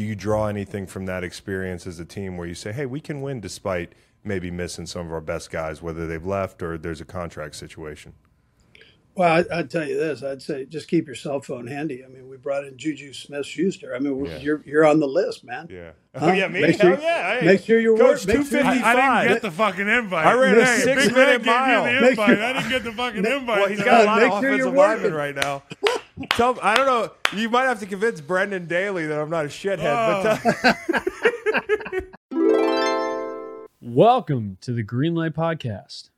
do you draw anything from that experience as a team where you say, hey, we can win despite maybe missing some of our best guys, whether they've left or there's a contract situation? Well, I, would tell you this. I'd say just keep your cell phone handy. I mean, we brought in Juju Smith Schuster. I mean, yeah. you're you're on the list, man. Yeah. Huh? Oh yeah, me. Make sure, yeah. Hey, make sure you're Coach two fifty five. I, didn't get the fucking invite. I ran a six Big minute mile. The invite. Sure, I didn't get the fucking invite. Well, he's got a lot of offensive linemen right now. Tell, I don't know. You might have to convince Brendan Daly that I'm not a shithead. Oh. But welcome to the Greenlight Podcast.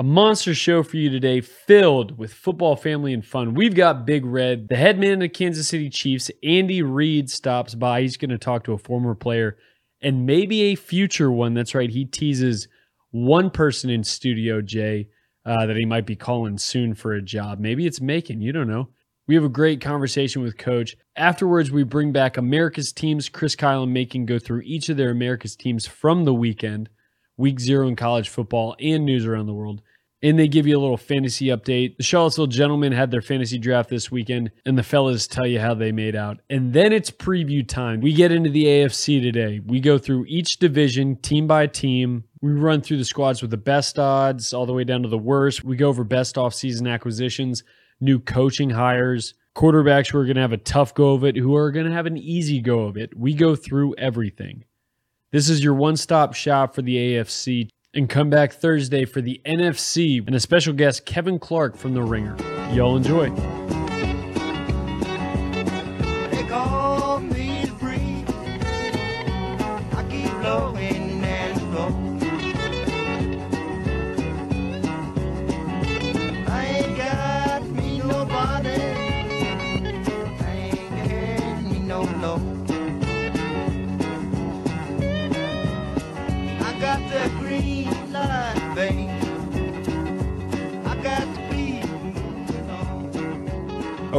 A monster show for you today, filled with football, family, and fun. We've got Big Red, the head man of the Kansas City Chiefs. Andy Reid stops by. He's going to talk to a former player and maybe a future one. That's right. He teases one person in Studio J uh, that he might be calling soon for a job. Maybe it's Macon. You don't know. We have a great conversation with Coach. Afterwards, we bring back America's teams. Chris Kyle and Macon go through each of their America's teams from the weekend, week zero in college football, and news around the world. And they give you a little fantasy update. The Charlottesville gentlemen had their fantasy draft this weekend, and the fellas tell you how they made out. And then it's preview time. We get into the AFC today. We go through each division, team by team. We run through the squads with the best odds all the way down to the worst. We go over best offseason acquisitions, new coaching hires, quarterbacks who are going to have a tough go of it, who are going to have an easy go of it. We go through everything. This is your one stop shop for the AFC. And come back Thursday for the NFC and a special guest, Kevin Clark from The Ringer. Y'all enjoy.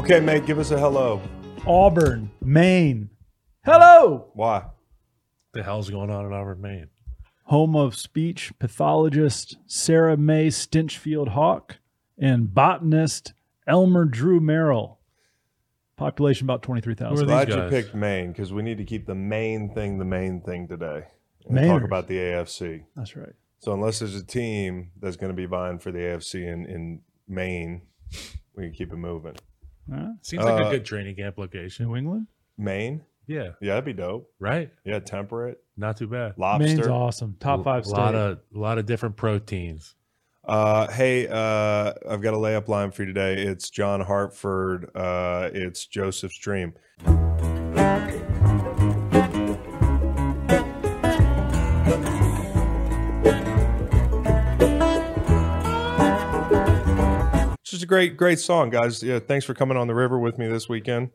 Okay, mate, give us a hello. Auburn, Maine. Hello. Why? The hell's going on in Auburn, Maine? Home of speech pathologist Sarah May Stinchfield Hawk and botanist Elmer Drew Merrill. Population about 23,000. Glad you picked Maine because we need to keep the main thing the main thing today. And Mainers. talk about the AFC. That's right. So unless there's a team that's going to be vying for the AFC in, in Maine, we can keep it moving. Seems like a uh, good training camp location. New England? Maine? Yeah. Yeah, that'd be dope. Right? Yeah, temperate. Not too bad. Lobster. Maine's awesome. Top five A lot of a lot of different proteins. Uh, hey, uh, I've got a layup line for you today. It's John Hartford. Uh, it's Joseph's Dream. Just a great, great song, guys. Yeah, thanks for coming on the river with me this weekend.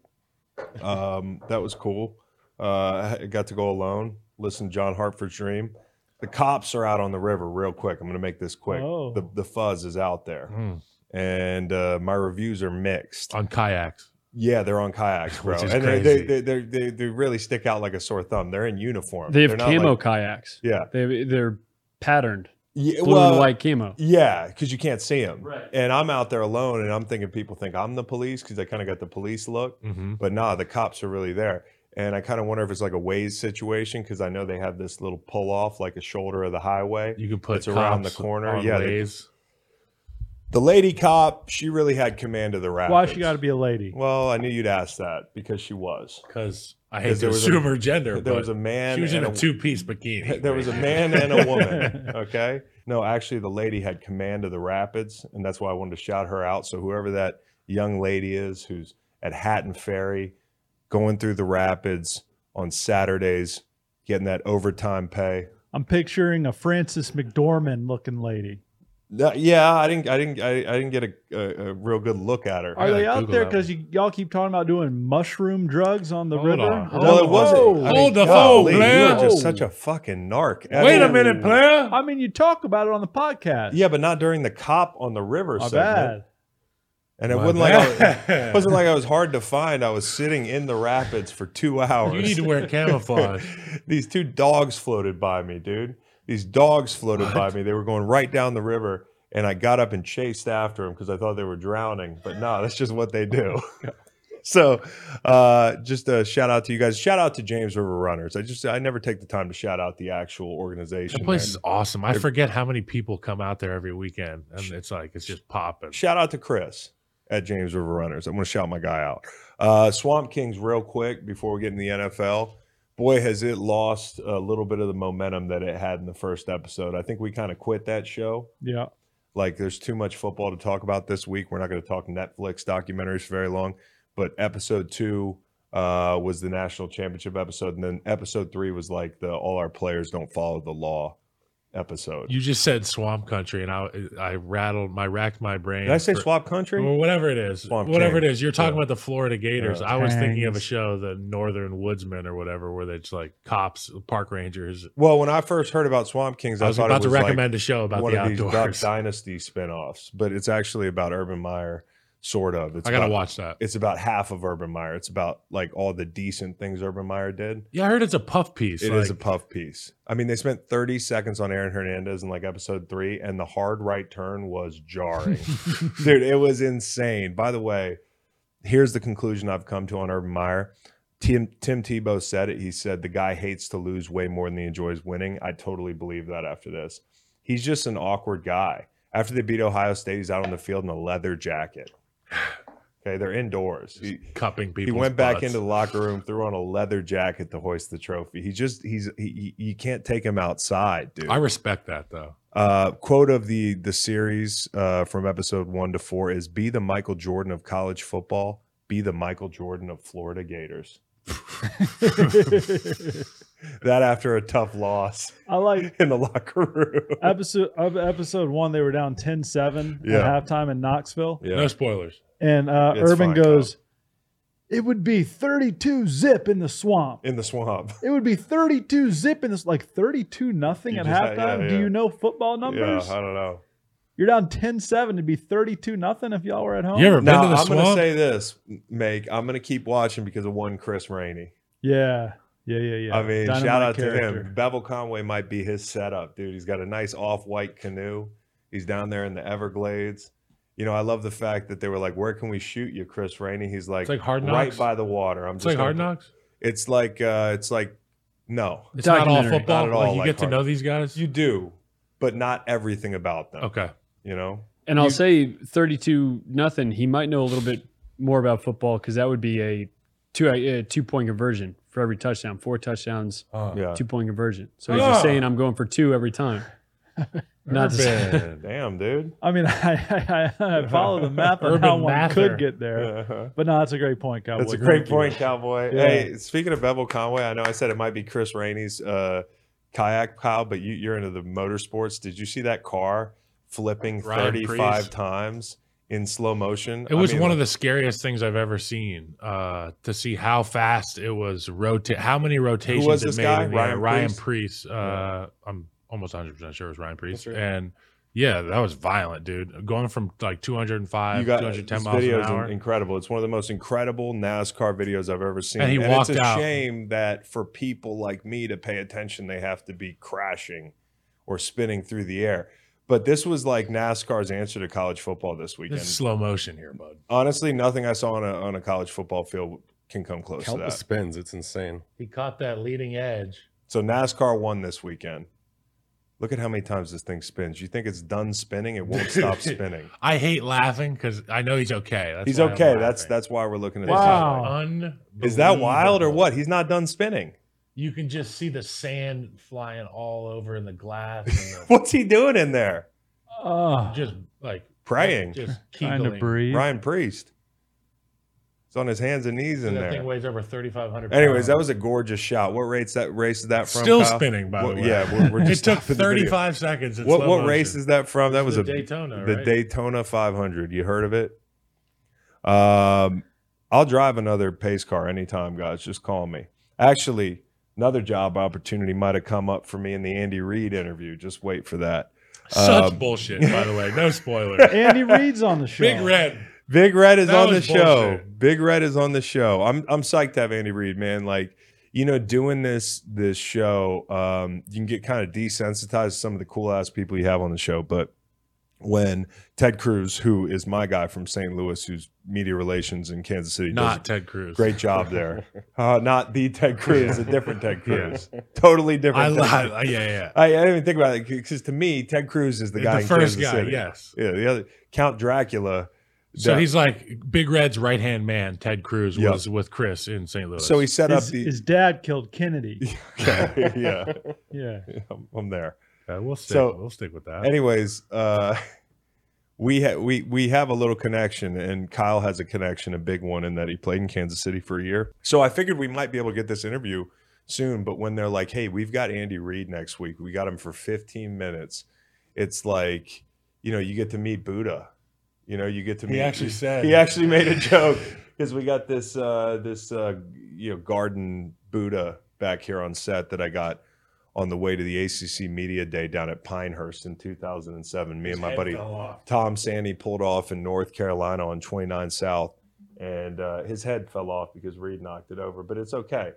Um, that was cool. Uh, I got to go alone, listen to John Hartford's Dream. The cops are out on the river real quick. I'm going to make this quick. Oh. The, the fuzz is out there. Mm. And uh, my reviews are mixed. On kayaks. Yeah, they're on kayaks, bro. And crazy. They, they, they, they, really stick out like a sore thumb. They're in uniform. They have They're camo like- kayaks. yeah. They they're patterned, Yeah, blue well, and white camo. Yeah, because you can't see them. Right. And I'm out there alone, and I'm thinking people think I'm the police because I kind of got the police look. Mm-hmm. But nah, the cops are really there. And I kind of wonder if it's like a ways situation because I know they have this little pull off, like a shoulder of the highway. You can put It's around the corner. on Yeah, they- ways. The lady cop, she really had command of the rapids. Why she got to be a lady? Well, I knew you'd ask that because she was. because I hate to there was a- assume her gender. There was a man. She was in and a two-piece bikini. There was a man and a woman. Okay. No, actually, the lady had command of the rapids, and that's why I wanted to shout her out. So whoever that young lady is, who's at Hatton Ferry, going through the rapids on Saturdays, getting that overtime pay. I'm picturing a Frances McDormand looking lady. No, yeah, I didn't, I didn't, I, I didn't get a, a, a real good look at her. Are gotta they out Google there because y'all keep talking about doing mushroom drugs on the Hold river? on, hold that well, it wasn't. I mean, Hold the phone, golly, You're just such a fucking narc. I Wait a minute, player. I mean, you talk about it on the podcast. Yeah, but not during the cop on the river My segment. bad. And it My wasn't like I was, it wasn't like I was hard to find. I was sitting in the rapids for two hours. You need to wear camouflage. These two dogs floated by me, dude. These dogs floated by me. They were going right down the river, and I got up and chased after them because I thought they were drowning. But no, that's just what they do. so, uh, just a shout out to you guys. Shout out to James River Runners. I just I never take the time to shout out the actual organization. That place is awesome. I forget how many people come out there every weekend, and it's like it's just popping. Shout out to Chris at James River Runners. I'm going to shout my guy out. Uh, Swamp Kings, real quick before we get in the NFL. Boy, has it lost a little bit of the momentum that it had in the first episode. I think we kind of quit that show. Yeah. Like, there's too much football to talk about this week. We're not going to talk Netflix documentaries for very long. But episode two uh, was the national championship episode, and then episode three was like the all our players don't follow the law episode. You just said swamp country, and I I rattled my racked my brain. Did I say for- Swamp Country? Or whatever it is, Swamp whatever King. it is. You're talking Yeah. about the Florida Gators. Yeah. I was thinking of a show, the Northern Woodsman or whatever, where it's like cops, park rangers. Well, when I first heard about Swamp Kings, I, I was thought about it to was like recommend a show about one the of these Duck outdoors. Dynasty spinoffs, but it's actually about Urban Meyer, sort of. It's I gotta about, watch that. It's about half of Urban Meyer. It's about like all the decent things Urban Meyer did. Yeah, I heard it's a puff piece. It is like- a puff piece. I mean, they spent 30 seconds on Aaron Hernandez in like episode three, and the hard right turn was jarring. Dude, it was insane. By the way, here's the conclusion I've come to on Urban Meyer. Tim Tim Tebow said it. He said the guy hates to lose way more than he enjoys winning. I totally believe that after this. He's just an awkward guy. After they beat Ohio State, he's out on the field in a leather jacket. Okay, they're indoors. He, cupping people. he went back into the locker room, threw on a leather jacket to hoist the trophy. He just he's he, he- you can't take him outside, dude. I respect that though. Uh, quote of the the series uh, from episode one to four is: "Be the Michael Jordan of college football. Be the Michael Jordan of Florida Gators." that after a tough loss I like in the locker room. episode of episode one. They were down 10-7 Yeah. at halftime in Knoxville, yeah, No spoilers. and uh, It's Urban fine, goes, "It would be thirty-two zip in the swamp. in the swamp. It would be thirty-two zip in this, like thirty-two nothing You at just- halftime. yeah, Do you know football numbers? Yeah, I don't know. You're down 10-7. It'd be thirty-two nothing if y'all were at home. You ever been to the I'm going to say this, Make. I'm going to keep watching because of one Chris Rainey. Yeah, yeah, yeah, yeah. I mean, Dynamite shout out to character. him. Bevel Conway might be his setup, dude. He's got a nice off-white canoe. He's down there in the Everglades. You know, I love the fact that they were like, "Where can we shoot you, Chris Rainey?" He's like, It's like Hard right by the water." I'm It's just like hard knocks. It's like, uh, it's like, no, It's not all football. Not at all like you like get to know these guys. you do, but not everything about them. okay. You know, And I'll You- say 32 nothing. He might know a little bit more about football because that would be a two a two point conversion for every touchdown. Four touchdowns, yeah. two point conversion. So he's just Ah. saying I'm going for two every time. Not to say, Urban. Damn, dude. I mean, I, I, I follow the math on how one mather. could get there. Uh-huh. But no, that's a great point, Cowboy. That's a Thank great you. point, Cowboy. Yeah. Hey, speaking of Bevel Conway, I know I said it might be Chris Rainey's uh, kayak pal, but you, you're into the motorsports. Did you see that car flipping Ryan 35 Preece. times in slow motion? It was one of the scariest things I've ever seen. Uh, to see how fast it was rotate, how many rotations was it this made. guy? in the air. Ryan Ryan Preece? Priest. Uh, I'm almost 100 percent sure it was Ryan Priest. Right. And yeah, that was violent, dude. Going from like 205, You got 210 this miles an video is hour. incredible. It's one of the most incredible NASCAR videos I've ever seen. And he walked it's a out. shame that for people like me to pay attention, they have to be crashing or spinning through the air. But this was like NASCAR's answer to college football this weekend. This is slow motion here, bud. Honestly, nothing I saw on a on a college football field can come close Count to the that. spins. It's insane. He caught that leading edge. So NASCAR won this weekend. Look at how many times this thing spins. You think it's done spinning? It won't stop spinning. I hate laughing because I know he's okay. That's He's okay. That's that's why we're looking at Wow. this. Is that wild or what? He's not done spinning. You can just see the sand flying all over in the glass. And the, What's he doing in there? Oh, just like Praying. just trying to breathe. Ryan Priest. He's on his hands and knees in that thing weighs over 3,500 Anyways, that was a gorgeous shot. What race that race is that from? still Kyle? spinning, by What- the way. yeah, we're- we're it took stopping the video. 35 seconds. What what motion. race is that from? That was the a Daytona, the right? Daytona 500. You heard of it? Um, I'll drive another pace car anytime, guys. Just call me. Actually, another job opportunity might have come up for me in the Andy Reid interview. Just wait for that. Such Um, bullshit, by the way. No spoilers. Andy Reid's on the show. Big Red. Big Red is That on the was show. Big Red is on the show. I'm I'm psyched to have Andy Reid, man. Like, you know, doing this this show, um, you can get kind of desensitized to some of the cool ass people you have on the show, but when Ted Crews, who is my guy from St. Louis, who's media relations in Kansas City, Not a Ted Cruz. great job there. Uh, not the Ted Cruz, a different Ted Crews, totally different. I Ted Yeah, yeah. I, I didn't even think about it because to me, Ted Crews is the The, guy. in first Kansas guy, City. yes. Yeah, the other Count Dracula. So that- he's like Big Red's right hand man. Ted Crews Yep. was with Chris in St. Louis. so he set up His, the. his dad killed Kennedy. Okay, yeah, Yeah. I'm, I'm there. Okay, we'll stick. So- we'll stick with that. Anyways, uh, we ha- we we have a little connection, and Kyle has a connection, a big one, in that he played in Kansas City for a year. So I figured we might be able to get this interview soon. But when they're like, "Hey, we've got Andy Reid next week. We got him for 15 minutes," it's like, you know, you get to meet Buddha. You know, you get to meet. He actually said- he actually made a joke because we got this uh, this uh, you know garden Buddha back here on set that I got on the way to the ACC Media Day down at Pinehurst in 2007. Me and my buddy Tom Sandy pulled off in North Carolina on 29 South, and uh, his head fell off because Reed knocked it over. But it's okay.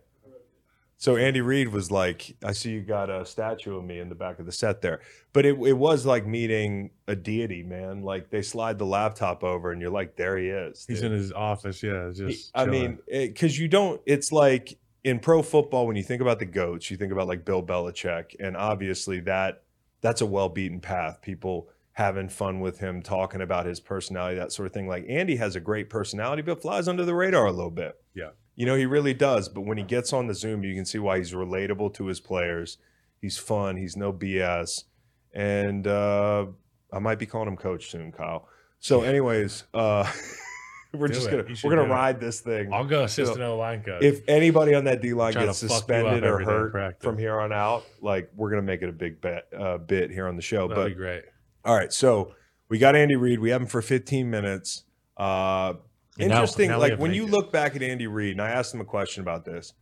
So Andy Reid was like, "I see you got a statue of me in the back of the set there." But it, it was like meeting a deity, man. Like they slide the laptop over, and you're like, "There he is." He's in his office. Yeah, just. I mean, because you don't. It's like in pro football when you think about the goats, you think about like Bill Belichick, and obviously that that's a well beaten path. People having fun with him, talking about his personality, that sort of thing. Like Andy has a great personality, but flies under the radar a little bit. Yeah. you know he really does. But when he gets on the Zoom, you can see why he's relatable to his players. He's fun. He's no BS, and uh, I might be calling him coach soon, Kyle. So, anyways, uh, we're Do just it. gonna we're gonna do it. ride this thing. I'll go assistant O line coach. If anybody on that D line gets to fuck you up suspended or every day in hurt from here on out, like we're gonna make it a big bet uh, bit here on the show. That'd but be great. all right, so we got Andy Reid. We have him for 15 minutes. Uh, And now- interesting. now like when you Vegas. look back at Andy Reid, and I asked him a question about this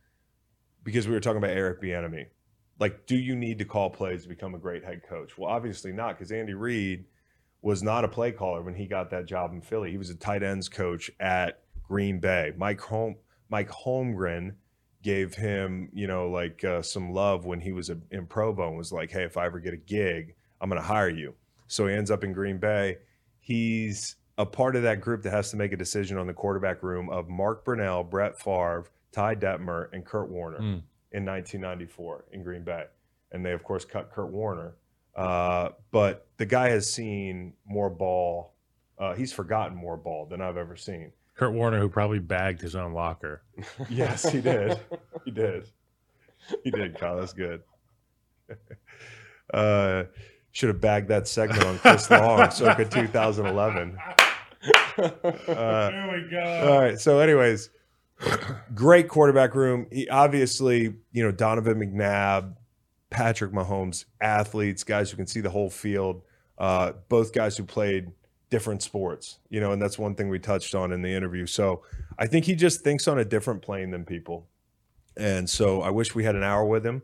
because we were talking about Eric Bieniemy. Like, do you need to call plays to become a great head coach? Well, obviously not, because Andy Reid was not a play caller when he got that job in Philly. He was a tight ends coach at Green Bay. Mike Home, Mike Holmgren gave him, you know, like uh, some love when he was a, in Provo and was like, "Hey, if I ever get a gig, I'm going to hire you." So he ends up in Green Bay. He's a part of that group that has to make a decision on the quarterback room of Mark Brunell, Brett Favre, Ty Detmer, and Kurt Warner Mm. in 1994 in Green Bay. And they, of course, cut Kurt Warner. Uh, but the guy has seen more ball. Uh, he's forgotten more ball than I've ever seen. Kurt Warner, who probably bagged his own locker. Yes, he did. he did. He did, Kyle. That's good. Uh, should have bagged that segment on Chris Long, circa 2011. Uh, there we go. all right. So, anyways, great quarterback room. He obviously, you know, Donovan McNabb, Patrick Mahomes, athletes, guys who can see the whole field. Uh, both guys who played different sports, you know, and that's one thing we touched on in the interview. So, I think he just thinks on a different plane than people. And so, I wish we had an hour with him.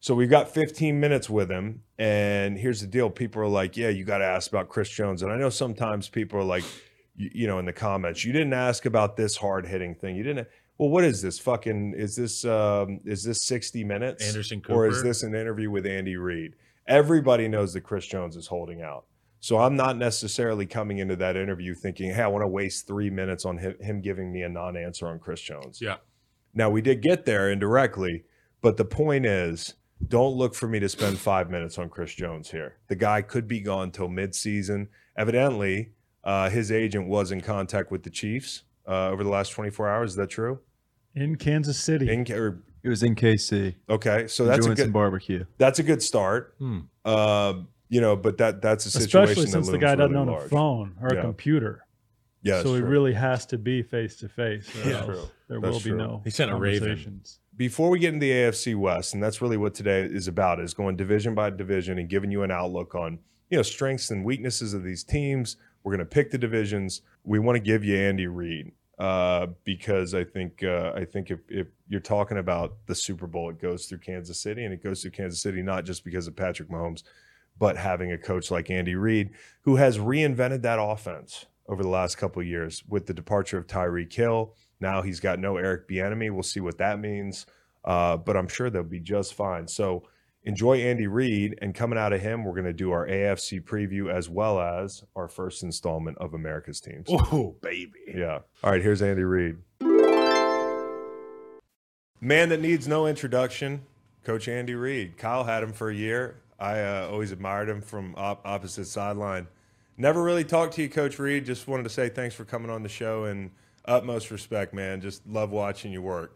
So we've got 15 minutes with him. And here's the deal. People are like, yeah, you got to ask about Chris Jones. And I know sometimes people are like, you, you know, in the comments, you didn't ask about this hard hitting thing. You didn't. Well, what is this fucking, is this, um, is this 60 minutes? Anderson Cooper. Or is this an interview with Andy Reid? Everybody knows that Chris Jones is holding out. So I'm not necessarily coming into that interview thinking, hey, I want to waste three minutes on him, him giving me a non answer on Chris Jones. Yeah. Now we did get there indirectly, but the point is, don't look for me to spend five minutes on Chris Jones here. The guy could be gone till midseason. Evidently, uh, his agent was in contact with the Chiefs uh, over the last 24 hours. Is that true? In Kansas City. In, or, It was in KC. okay, so that's a enjoying some good barbecue. that's a good start. Hmm. Um, you know, but that that's a situation Especially that since the guy doesn't really own large. a phone or Yeah. a computer. Yeah, so that's he really has to be face to face. or That's else true. There That's will be true. no He sent a raven. conversations. before we get into the AFC West, and that's really what today is about, is going division by division and giving you an outlook on you know strengths and weaknesses of these teams. We're going to pick the divisions. We want to give you Andy Reid uh, because I think uh, I think if, if you're talking about the Super Bowl, it goes through Kansas City, and it goes through Kansas City not just because of Patrick Mahomes, but having a coach like Andy Reid who has reinvented that offense over the last couple years with the departure of Tyreek Hill. Now he's got no Eric Bieniemy. We'll see what that means, uh, but I'm sure they'll be just fine. So enjoy Andy Reid. And coming out of him, we're going to do our AFC preview as well as our first installment of America's Teams. Oh, baby. Yeah. All right, here's Andy Reid. Man that needs no introduction, Coach Andy Reid. Kyle had him for a year. I uh, always admired him from op- opposite sideline. Never really talked to you, Coach Reid. Just wanted to say thanks for coming on the show and utmost respect, man. Just love watching you work.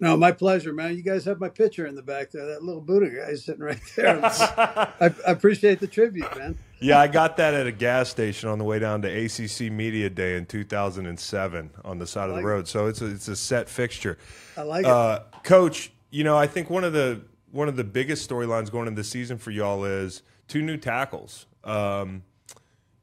No, my pleasure, man. You guys have my picture in the back there. That little Buddha guy sitting right there. I, I, appreciate the tribute, man. Yeah, I got that at a gas station on the way down to ACC Media Day in 2007 on the side like of the road. It. So it's a, it's a set fixture. I like uh, it, Coach. You know, I think one of the one of the biggest storylines going into the season for y'all is two new tackles. Um,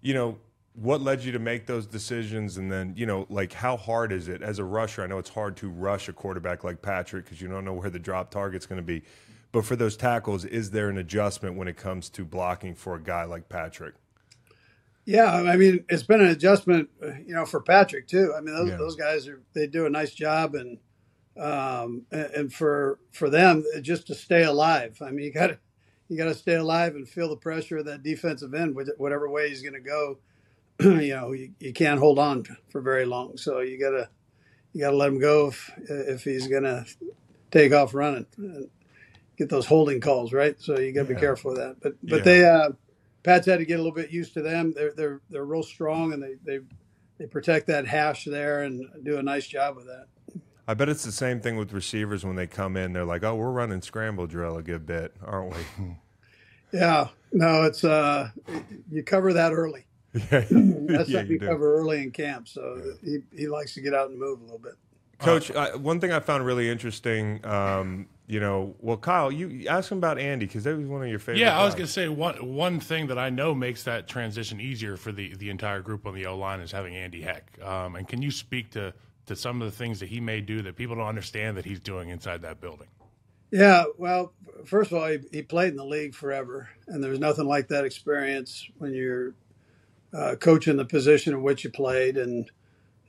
you know, what led you to make those decisions? And then you know like how hard is it as a rusher? I know it's hard to rush a quarterback like patrick because you don't know where the drop target's going to be. But for those tackles is there an adjustment when it comes to blocking for a guy like patrick? Yeah i mean it's been an adjustment you know for patrick too. I mean those, yeah. those guys are they do a nice job and um and for for them just to stay alive. I mean you got to you got to stay alive and feel the pressure of that defensive end whatever way he's going to go you know you, you can't hold on for very long. So you gotta you gotta let him go if if he's gonna take off running. Get those holding calls right. So you gotta yeah. be careful with that. But but yeah. they uh, Pat's had to get a little bit used to them. They're they're they're real strong and they they they protect that hash there and do a nice job with that. I bet it's the same thing with receivers when they come in. They're like, "Oh, we're running scramble drill a good bit, aren't we?" yeah. No, it's uh, you cover that early. Yeah, that's yeah, something you cover early in camp. So yeah. he, he likes to get out and move a little bit. Coach, uh, one thing I found really interesting, um, you know, well, Kyle, you ask him about Andy because that was one of your favorite. Yeah, I was going to say one one thing that I know makes that transition easier for the the entire group on the O line is having Andy Heck. Um, and can you speak to to some of the things that he may do that people don't understand that he's doing inside that building? Yeah, well, first of all, he, he played in the league forever, and there's nothing like that experience when you're uh, coaching the position in which he played, and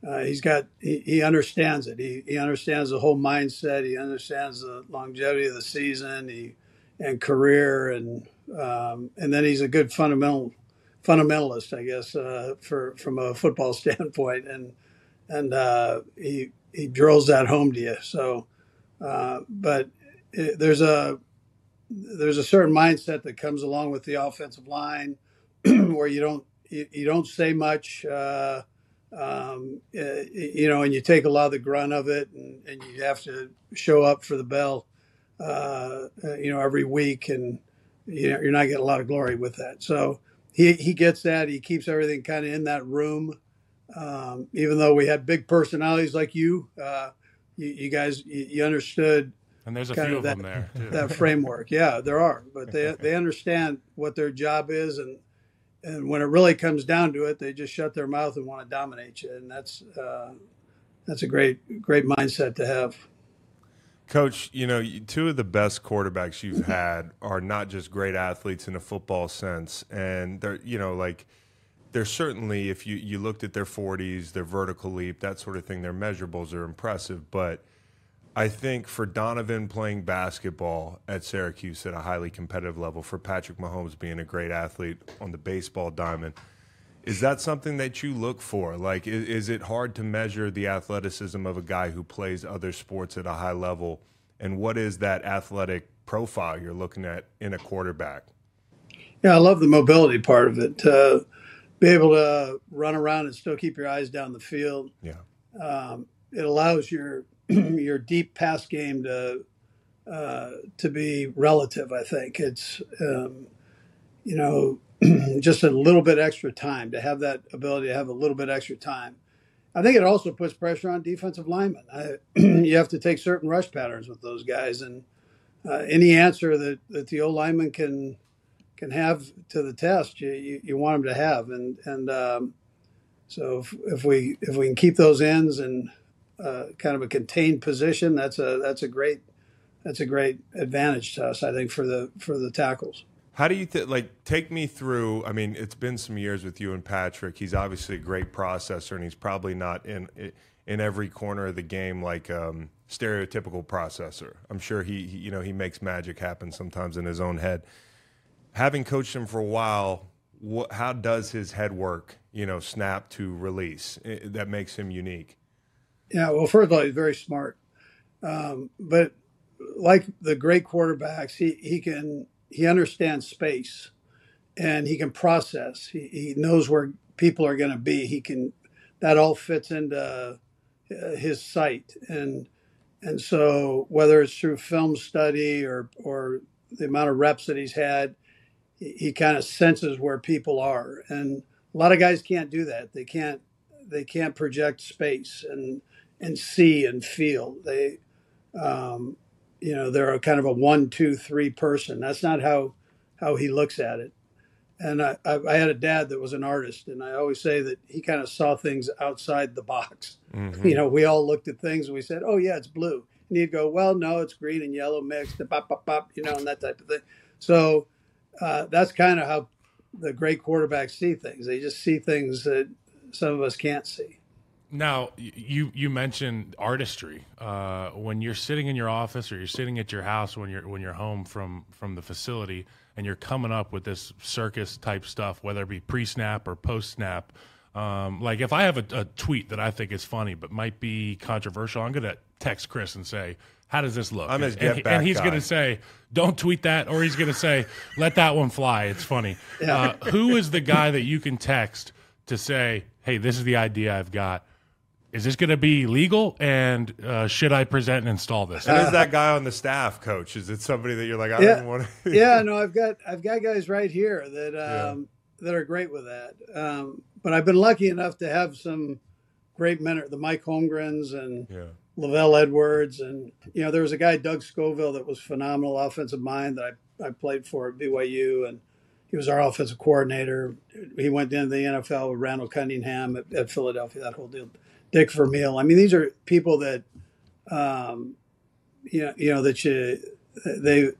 uh, he's got he, he understands it. He he understands the whole mindset. He understands the longevity of the season, he and career, and um, and then he's a good fundamental fundamentalist, I guess, uh, for from a football standpoint, and and uh, he he drills that home to you. So, uh, but it, there's a there's a certain mindset that comes along with the offensive line where you don't you, you don't say much, uh, um, uh, you know, and you take a lot of the grunt of it, and, and you have to show up for the bell, uh, uh, you know, every week, and you know, you're not getting a lot of glory with that. So he he gets that. He keeps everything kind of in that room. Um, even though we had big personalities like you, uh, you, you, guys, you, you, understood. And there's a few of, that, them there too. That framework, yeah, there are, but they they understand what their job is and and when it really comes down to it, they just shut their mouth and want to dominate you, and that's uh, that's a great great mindset to have. Coach, you know, two of the best quarterbacks you've had are not just great athletes in a football sense, and they're you know like they're certainly if you you looked at their 40s, their vertical leap, that sort of thing, their measurables are impressive, but I think for Donovan playing basketball at Syracuse at a highly competitive level, for Patrick Mahomes being a great athlete on the baseball diamond, is that something that you look for? Like, is, is, it hard to measure the athleticism of a guy who plays other sports at a high level? And what is that athletic profile you're looking at in a quarterback? Yeah, I love the mobility part of it. Uh, be able to run around and still keep your eyes down the field. Yeah. Um, it allows your your deep pass game to uh, to be relative. I think it's um, you know just a little bit extra time to have that ability to have a little bit extra time. I think it also puts pressure on defensive linemen. I, you have to take certain rush patterns with those guys, and uh, any answer that, that the O lineman can can have to the test, you, you, you want them to have, and and um, so if, if we if we can keep those ends and uh, kind of a contained position, that's a that's a great that's a great advantage to us, I think, for the for the tackles. How do you th- like take me through? I mean, it's been some years with you and Patrick. He's obviously a great processor, and he's probably not in in every corner of the game like um, stereotypical processor. I'm sure he, he, you know, he makes magic happen sometimes in his own head. Having coached him for a while, how does his head work? You know, snap to release I that makes him unique. Yeah, well, first of all, he's very smart, um, but like the great quarterbacks, he he can he understands space, and he can process. He he knows where people are going to be. He can that all fits into uh, his sight and and so whether it's through film study or or the amount of reps that he's had, he, he kind of senses where people are. And a lot of guys can't do that. They can't they can't project space and and see and feel. They um, you know they're a kind of a one two three person. That's not how how he looks at it and I, I, had a dad that was an artist, and I always say that he kind of saw things outside the box. Mm-hmm. You know, we all looked at things and we said, "Oh yeah, it's blue," and he'd go, "Well, no, it's green and yellow mixed," and pop, pop, pop, you know, and that type of thing. So uh, that's kind of how the great quarterbacks see things. They just see things that some of us can't see. Now, you you mentioned artistry. Uh, when you're sitting in your office or you're sitting at your house when you're when you're home from from the facility and you're coming up with this circus type stuff, whether it be pre snap or post snap. Um, like if I have a, a, tweet that I think is funny but might be controversial, I'm gonna text Chris and say, "How does this look?" I'm his and, and he's guy. gonna say, "Don't tweet that," or he's gonna say, "Let that one fly. It's funny." Yeah. Uh, who is the guy that you can text to say, "Hey, this is the idea I've got." Is this going to be legal? And uh, should I present and install this? And is that guy on the staff, coach? Is it somebody that you're like, I yeah, don't want to? yeah, no, I've got I've got guys right here that um, yeah. that are great with that. Um, but I've been lucky enough to have some great men, the Mike Holmgrens and yeah. LaVell Edwards, and you know there was a guy Doug Scovil that was phenomenal offensive mind that I I played for at BYU and. He was our offensive coordinator. He went into the NFL with Randall Cunningham at, at Philadelphia. That whole deal Dick Vermeil. I mean, these are people that, um, you know, you know that you they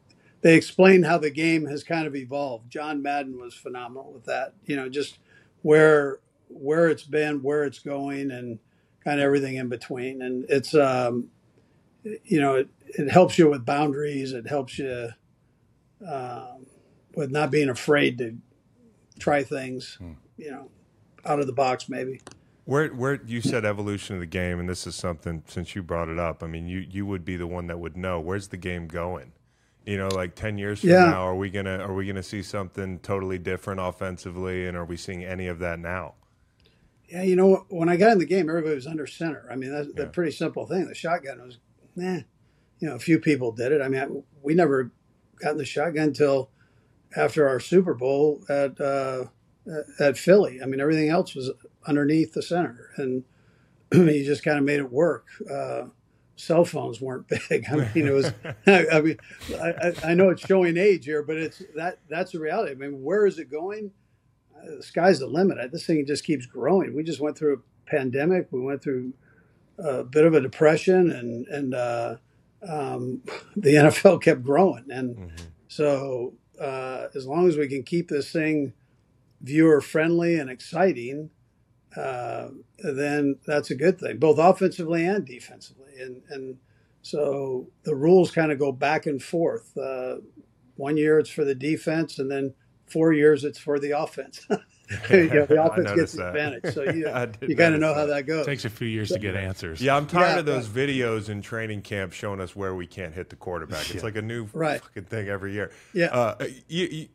they explain how the game has kind of evolved. John Madden was phenomenal with that. You know, just where where it's been, where it's going, and kind of everything in between. And it's um, you know, it, it helps you with boundaries. It helps you um, with not being afraid to try things. Hmm. You know, out of the box maybe. Where where you said evolution of the game, and this is something since you brought it up. I mean, you you would be the one that would know where's the game going. You know, like ten years from yeah. now, are we gonna are we gonna see something totally different offensively, and are we seeing any of that now? Yeah, you know, when I got in the game, everybody was under center. I mean, that's yeah. a pretty simple thing. The shotgun was, nah, you know, a few people did it. I mean, we never got in the shotgun until after our Super Bowl at uh, at Philly. I mean, everything else was underneath the center, and he just kind of made it work. Uh, cell phones weren't big. I mean, it was. I mean, I, I, know it's showing age here, but it's that that's the reality. I mean, where is it going? Uh, the sky's the limit. This thing just keeps growing. We just went through a pandemic. We went through a bit of a depression, and and uh, um, the NFL kept growing. And mm-hmm. so, uh, as long as we can keep this thing viewer friendly and exciting, uh, then that's a good thing, both offensively and defensively. And and so the rules kind of go back and forth. Uh, one year it's for the defense, and then four years it's for the offense. you know, the offense gets the advantage. So you, you kind of know that. how that goes. It takes a few years so, to get answers. Yeah, I'm tired yeah, of those videos in training camp showing us where we can't hit the quarterback. It's yeah. like a new right. fucking thing every year. Yeah. Uh, you, you,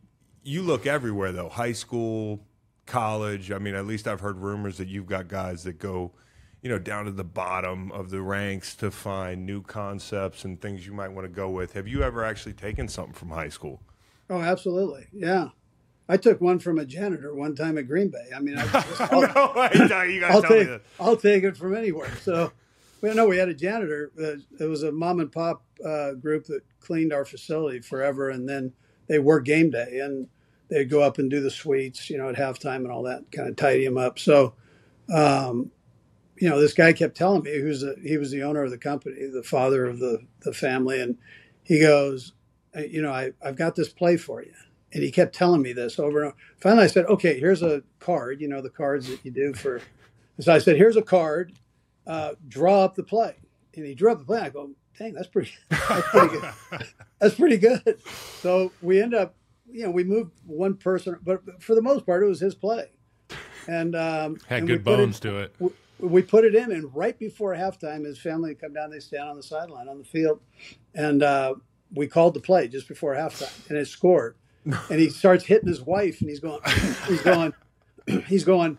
you look everywhere though, high school, college. I mean, at least I've heard rumors that you've got guys that go, you know, down to the bottom of the ranks to find new concepts and things you might want to go with. Have you ever actually taken something from high school? Oh, absolutely. Yeah. I took one from a janitor one time at Green Bay. I mean, i i'll no, you I'll take, I'll take it from anywhere. So, well, no, we had a janitor. It was a mom and pop uh, group that cleaned our facility forever, and then they worked game day. And they'd go up and do the suites, you know, at halftime and all that, kind of tidy him up. So, um, you know, this guy kept telling me who's he was the owner of the company, the father of the the family, and he goes, you know, I I've got this play for you, and he kept telling me this over and over. Finally, I said, okay, here's a card, you know, the cards that you do for. So I said, here's a card. uh, draw up the play. And he drew up the play. I go, dang, that's pretty, that's pretty good. that's pretty good. So we end up, you know, we moved one person, but for the most part, it was his play. And um, Had and good put it- bones to it. we- we put it in, and right before halftime, his family come down. They stand on the sideline on the field, and uh, we called the play just before halftime, and it scored. And he starts hitting his wife, and he's going, he's going, he's going.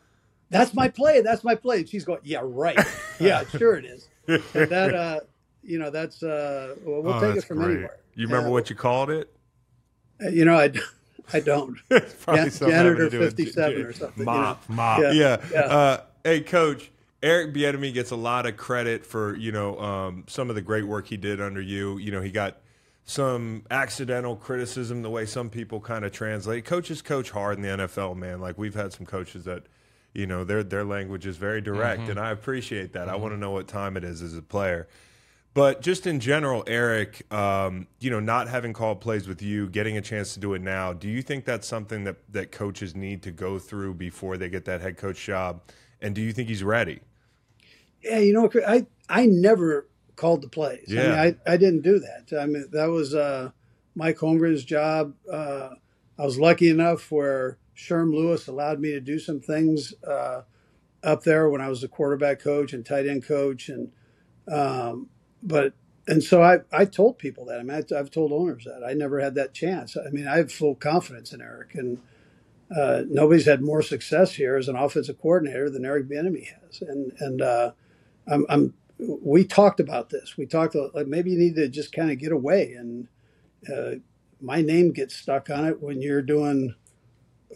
That's my play. That's my play. And she's going, yeah, right. Yeah, sure it is. And that, uh, you know, that's uh, well, we'll Oh, take it from great. anywhere. You remember Yeah. what you called it? Uh, You know, I, I don't. Probably Jan- something to janitor do 57 j- or something, you Mop, know. mop. Yeah, Yeah. yeah. Uh, hey, coach. Eric Bieniemy gets a lot of credit for you know um, some of the great work he did under you. You know he got some accidental criticism the way some people kind of translate. Coaches coach hard in the NFL, man. Like we've had some coaches that you know their their language is very direct, and I appreciate that. I want to know what time it is as a player. But just in general, Eric, um, you know, not having called plays with you, getting a chance to do it now, do you think that's something that, that coaches need to go through before they get that head coach job? And do you think he's ready? Yeah, you know, I I never called the plays. I, Yeah. mean, I, I didn't do that. I mean, that was uh, Mike Holmgren's job. Uh, I was lucky enough where Sherm Lewis allowed me to do some things uh, up there when I was the quarterback coach and tight end coach, and um, but and so I I told people that. I mean, I, I've told owners that I never had that chance. I mean, I have full confidence in Eric and. Uh, nobody's had more success here as an offensive coordinator than Eric Bieniemy has, and and uh, I'm, I'm we talked about this. We talked like maybe you need to just kind of get away, and uh, my name gets stuck on it when you're doing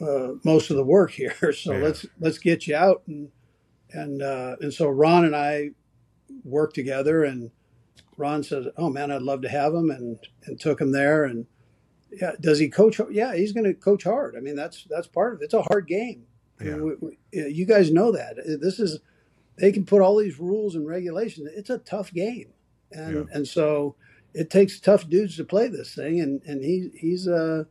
uh, most of the work here. So Yeah. let's let's get you out, and and uh, and so Ron and I worked together, and Ron says, "Oh man, I'd love to have him," and and took him there, and yeah, does he coach? Yeah, he's going to coach hard. I mean, that's that's part of it. It's a hard game. I mean, we, we, you guys know that this is they can put all these rules and regulations. It's a tough game, and Yeah. and so it takes tough dudes to play this thing. And and he he's a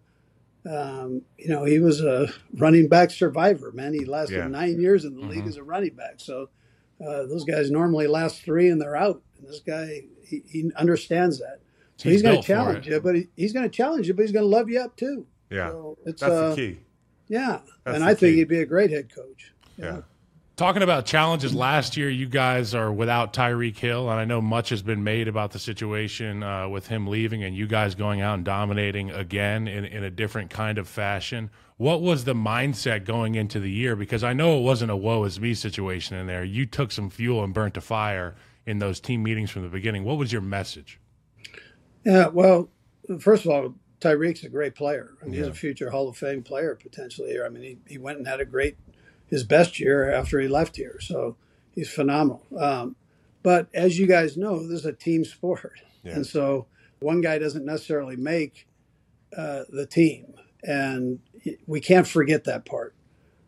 um, you know he was a running back survivor. Man, he lasted Yeah. nine years in the league Mhm. as a running back. So uh, those guys normally last three and they're out. And this guy he, he understands that. So He's he's, going to challenge you, but he, he's going to challenge you, but he's going to love you up too. Yeah. So it's That's uh, the key. yeah, That's and the I think he'd be a great head coach. Yeah. Talking about challenges last year, you guys are without Tyreek Hill, and I know much has been made about the situation uh, with him leaving and you guys going out and dominating again in, in a different kind of fashion. What was the mindset going into the year? Because I know it wasn't a woe is me situation in there. You took some fuel and burnt a fire in those team meetings from the beginning. What was your message? Yeah, well, first of all, Tyreek's a great player. I mean, he's a future Hall of Fame player potentially here. I mean, he, he went and had a great, his best year after he left here. So he's phenomenal. Um, but as you guys know, this is a team sport. Yeah. And so one guy doesn't necessarily make uh, the team. And we can't forget that part.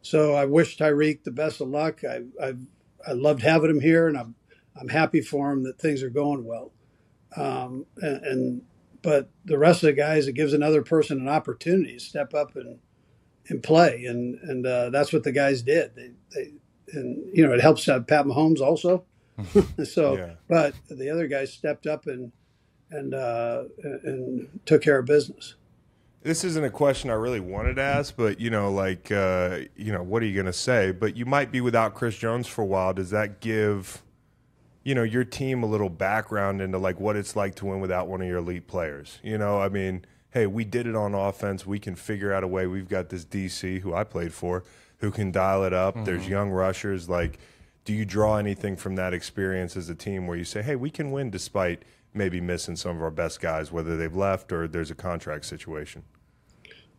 So I wish Tyreek the best of luck. I, I, I loved having him here, and I'm, I'm happy for him that things are going well. Um, and, and but the rest of the guys, it gives another person an opportunity to step up and and play, and and uh, that's what the guys did. They they and you know it helps have Pat Mahomes also. so, Yeah. but the other guys stepped up and and uh, and took care of business. This isn't a question I really wanted to ask, but you know, like, uh, you know, what are you going to say? But you might be without Chris Jones for a while. Does that give, you know, your team a little background into like what it's like to win without one of your elite players? You know, I mean, hey, we did it on offense. We can figure out a way. We've got this DC who I played for who can dial it up. There's mm-hmm. young rushers. Like, do you draw anything from that experience as a team where you say, hey, we can win despite maybe missing some of our best guys, whether they've left or there's a contract situation?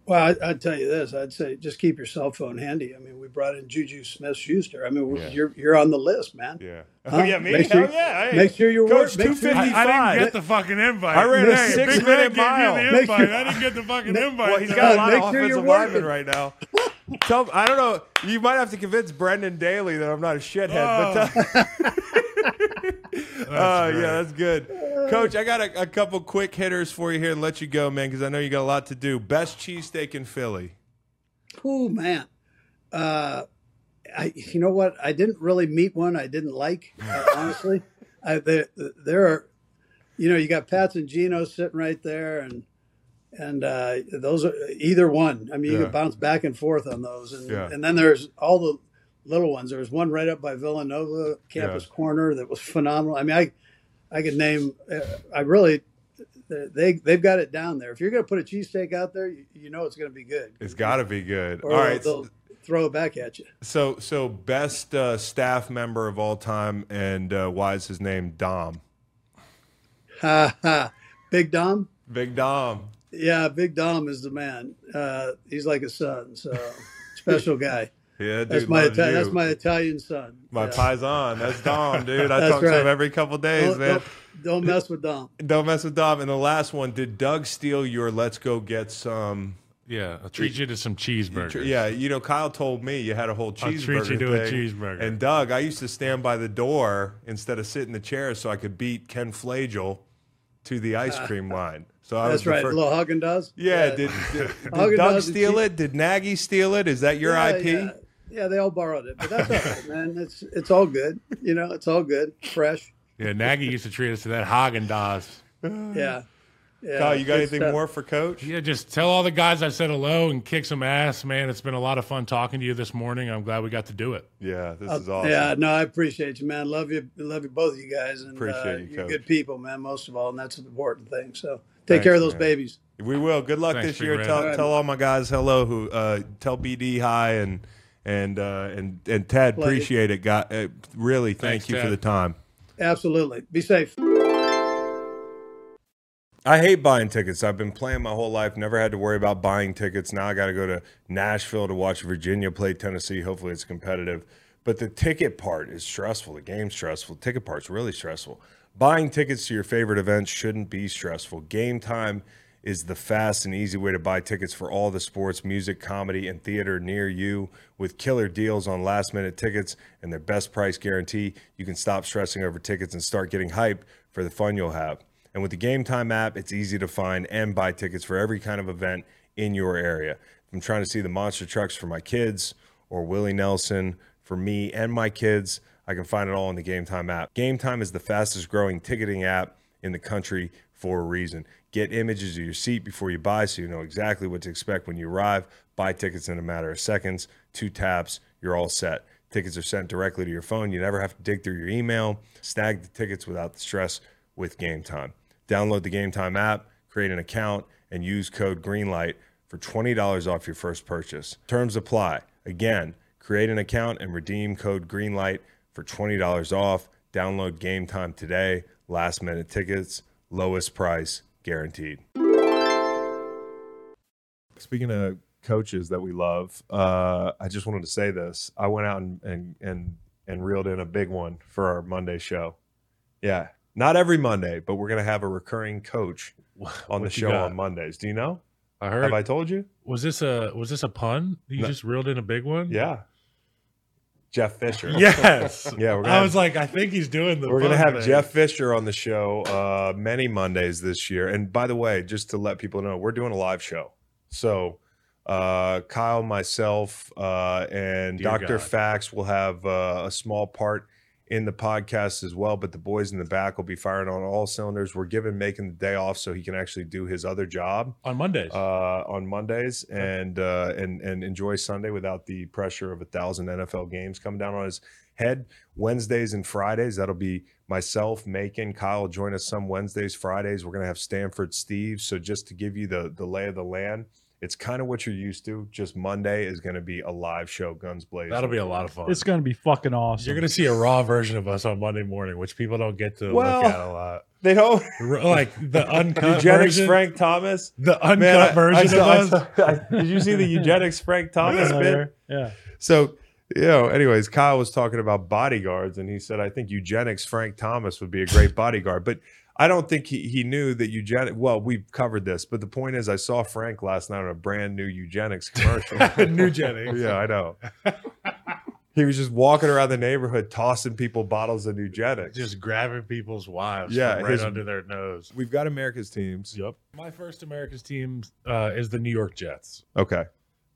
Well, I, I'd tell you this. I'd say just keep your cell phone handy. I mean, we brought in Juju Smith Schuster. I mean, we're Yeah. you're you're on the list, man. Yeah. Huh? Oh yeah, me. Make sure- oh yeah. Hey, make sure you're Coach work- make sure- two fifty I, I didn't get the fucking invite. I ran a Hey, six Big minute Red gave mile. me the Make invite. sure- I didn't get the fucking invite. Well, he's got a lot Make of sure you're offensive linemen working. right now. Tell, I don't know. You might have to convince Brendan Daly that I'm not a shithead. But oh. uh, yeah, that's good. Coach, I got a, a couple quick hitters for you here and let you go, man, because I know you got a lot to do. Best cheesesteak in Philly. Oh man, uh, I, you know what? I didn't really meet one I didn't like, uh, honestly. I, there, there are, you know, you got Pats and Geno sitting right there, and and uh, those are either one. I mean, you Yeah. can bounce back and forth on those, and Yeah. and then there's all the little ones. There was one right up by Villanova Campus Corner that was phenomenal. I mean, I I could name. Uh, I really. They they've got it down there. If you're going to put a cheesesteak out there, you, you know it's going to be good. It's got to be good. Or All right. they'll throw it back at you. So, so best uh, staff member of all time, and uh, why is his name Dom? Ha ha. Big Dom? Big Dom. Yeah, Big Dom is the man. Uh, he's like a son, so special guy. Yeah, dude, That's my Ita- that's my Italian son. my Yeah. paisan. That's Dom, dude. I That's talk to him every couple days, Don't, man. don't, don't mess with Dom. Don't mess with Dom. And the last one, did Doug steal your "Let's go get some"? Yeah, I'll treat you to some cheeseburgers. Yeah, you know, Kyle told me you had a whole I'll cheeseburger treat you to a cheeseburger. And Doug, I used to stand by the door instead of sit in the chair so I could beat Ken Flagel to the ice cream line. So I That's the right. first- Little Haagen Dazs. Yeah, did, did, did Doug steal cheese- it? Did Nagy steal it? Is that your yeah, IP? Yeah. Yeah, they all borrowed it, but that's all right, man. It's it's all good. You know, it's all good, fresh. Yeah, Nagy used to treat us to that Haagen Dazs. Yeah. Yeah. Kyle, you got anything uh, more for Coach? Yeah, just tell all the guys I said hello and kick some ass, man. It's been a lot of fun talking to you this morning. I'm glad we got to do it. Yeah, this Uh, is awesome. Yeah, no, I appreciate you, man. Love you, love you, both of you guys, and Appreciate uh, you, you're good people, man. Most of all, and that's an important thing. So take Thanks, care of those man. babies. We will. Good luck Thanks, this year. Tell, All right. tell all my guys hello. Who uh, tell BD hi and and uh, and and Ted Love you. appreciate it. Got uh, really thank Thanks, you for the time. Absolutely. Be safe. I hate buying tickets. I've been playing my whole life, never had to worry about buying tickets. Now I got to go to Nashville to watch Virginia play Tennessee. Hopefully it's competitive. But the ticket part is stressful. The game's stressful. The ticket part's really stressful. Buying tickets to your favorite events shouldn't be stressful. Game time is the fast and easy way to buy tickets for all the sports, music, comedy, and theater near you. With killer deals on last minute tickets and their best price guarantee, you can stop stressing over tickets and start getting hyped for the fun you'll have. And with the Game Time app, it's easy to find and buy tickets for every kind of event in your area. If I'm trying to see the monster trucks for my kids or Willie Nelson for me and my kids, I can find it all in the Game Time app. Game Time is the fastest growing ticketing app in the country for a reason. Get images of your seat before you buy so you know exactly what to expect when you arrive. Buy tickets in a matter of seconds, two taps, you're all set. Tickets are sent directly to your phone. You never have to dig through your email. Snag the tickets without the stress with Game Time. Download the Game Time app, create an account, and use code GREENLIGHT for $20 off your first purchase. Terms apply. Again, create an account and redeem code GREENLIGHT for $20 off. Download Game Time today. Last minute tickets, lowest price guaranteed. Speaking of coaches that we love, uh, I just wanted to say this. I went out and, and and and reeled in a big one for our Monday show. Yeah, not every Monday, but we're gonna have a recurring coach on the show got? on Mondays. Do you know? I heard. Have I told you? was this a was this a pun? You No. just reeled in a big one. Yeah. Jeff Fisher. Yes. Yeah, we're gonna I have- was like, I think he's doing the. We're gonna have thing. Jeff Fisher on the show uh, many Mondays this year. And by the way, just to let people know, we're doing a live show. So uh, Kyle, myself, uh, and Dear Dr. God. Fax will have uh, a small part in the podcast as well. But the boys in the back will be firing on all cylinders. We're giving Macon the day off so he can actually do his other job on Mondays. uh, on Mondays and uh, and and enjoy Sunday without the pressure of a thousand NFL games coming down on his head. Wednesdays and Fridays, that'll be myself, Macon, Kyle. will Join us some Wednesdays, Fridays. We're gonna have Stanford Steve. So just to give you the the lay of the land, it's kind of what you're used to. Just Monday is gonna be a live show, guns blazing. That'll be a lot of fun. It's going to be fucking awesome. You're gonna see a raw version of us on Monday morning, which people don't get to Well, look at a lot. They don't. Like the uncut Nugenix version. Frank Thomas. the uncut Man, I- I version saw- I of us. saw- I- did you see the Nugenix Frank Thomas bit? Yeah. So, you know, anyways, Kyle was talking about bodyguards, and he said, I think Nugenix Frank Thomas would be a great bodyguard. But I don't think he, he knew that Nugenix. Well, we've covered this, but the point is, I saw Frank last night on a brand new Nugenix commercial. Nugenix. yeah, I know. he was just walking around the neighborhood tossing people bottles of Nugenix. Just grabbing people's wives Yeah, right his- under their nose. We've got America's teams. Yep. My first America's team uh, is the New York Jets. Okay.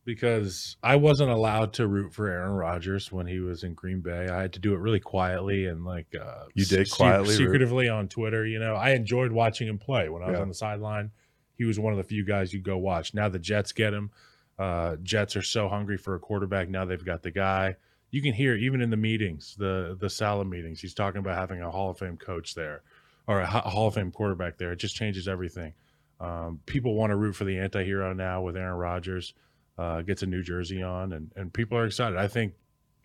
Because I wasn't allowed to root for Aaron Rodgers when he was in Green Bay. I had to do it really quietly and like uh, You did se- quietly secretively on Twitter. You know, I enjoyed watching him play when I was Yeah. on the sideline. He was one of the few guys you go watch. Now the Jets get him. Uh, Jets are so hungry for a quarterback. Now they've got the guy. You can hear even in the meetings, the the Salah meetings. He's talking about having a Hall of Fame coach there, or a Hall of Fame quarterback there. It just changes everything. Um, people want to root for the anti-hero now with Aaron Rodgers. Uh, gets a New Jersey on, and and people are excited. I think,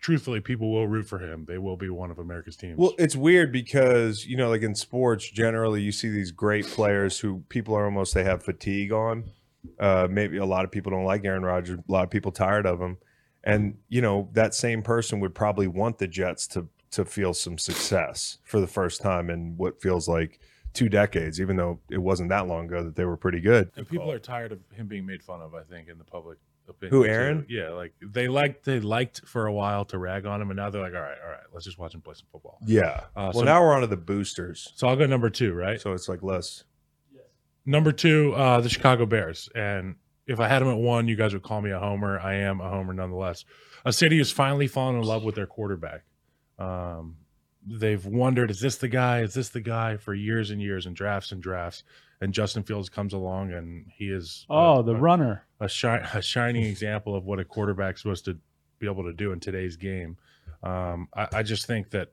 truthfully, people will root for him. They will be one of America's teams. Well, it's weird because you know, like in sports, generally you see these great players who people are almost they have fatigue on. Uh, maybe a lot of people don't like Aaron Rodgers. A lot of people tired of him, and you know that same person would probably want the Jets to to feel some success for the first time in what feels like two decades, even though it wasn't that long ago that they were pretty good. and people are tired of him being made fun of. I think in the public opinion. Who, too. Aaron? Yeah, like they liked they liked for a while to rag on him, and now they're like, all right, all right, let's just watch him play some football. Yeah. Uh, well, so- now we're on to the boosters, So I'll go number two, right? so it's like less. Yes. Number two, uh, the Chicago Bears. And if I had them at one, you guys would call me a homer. I am a homer nonetheless. A city has finally fallen in love with their quarterback. Um, they've wondered, is this the guy? Is this the guy for years and years and drafts and drafts? And Justin Fields comes along and he is a- Oh, the a, runner. a, shi- a shining example of what a quarterback's supposed to be able to do in today's game. Um, I, I just think that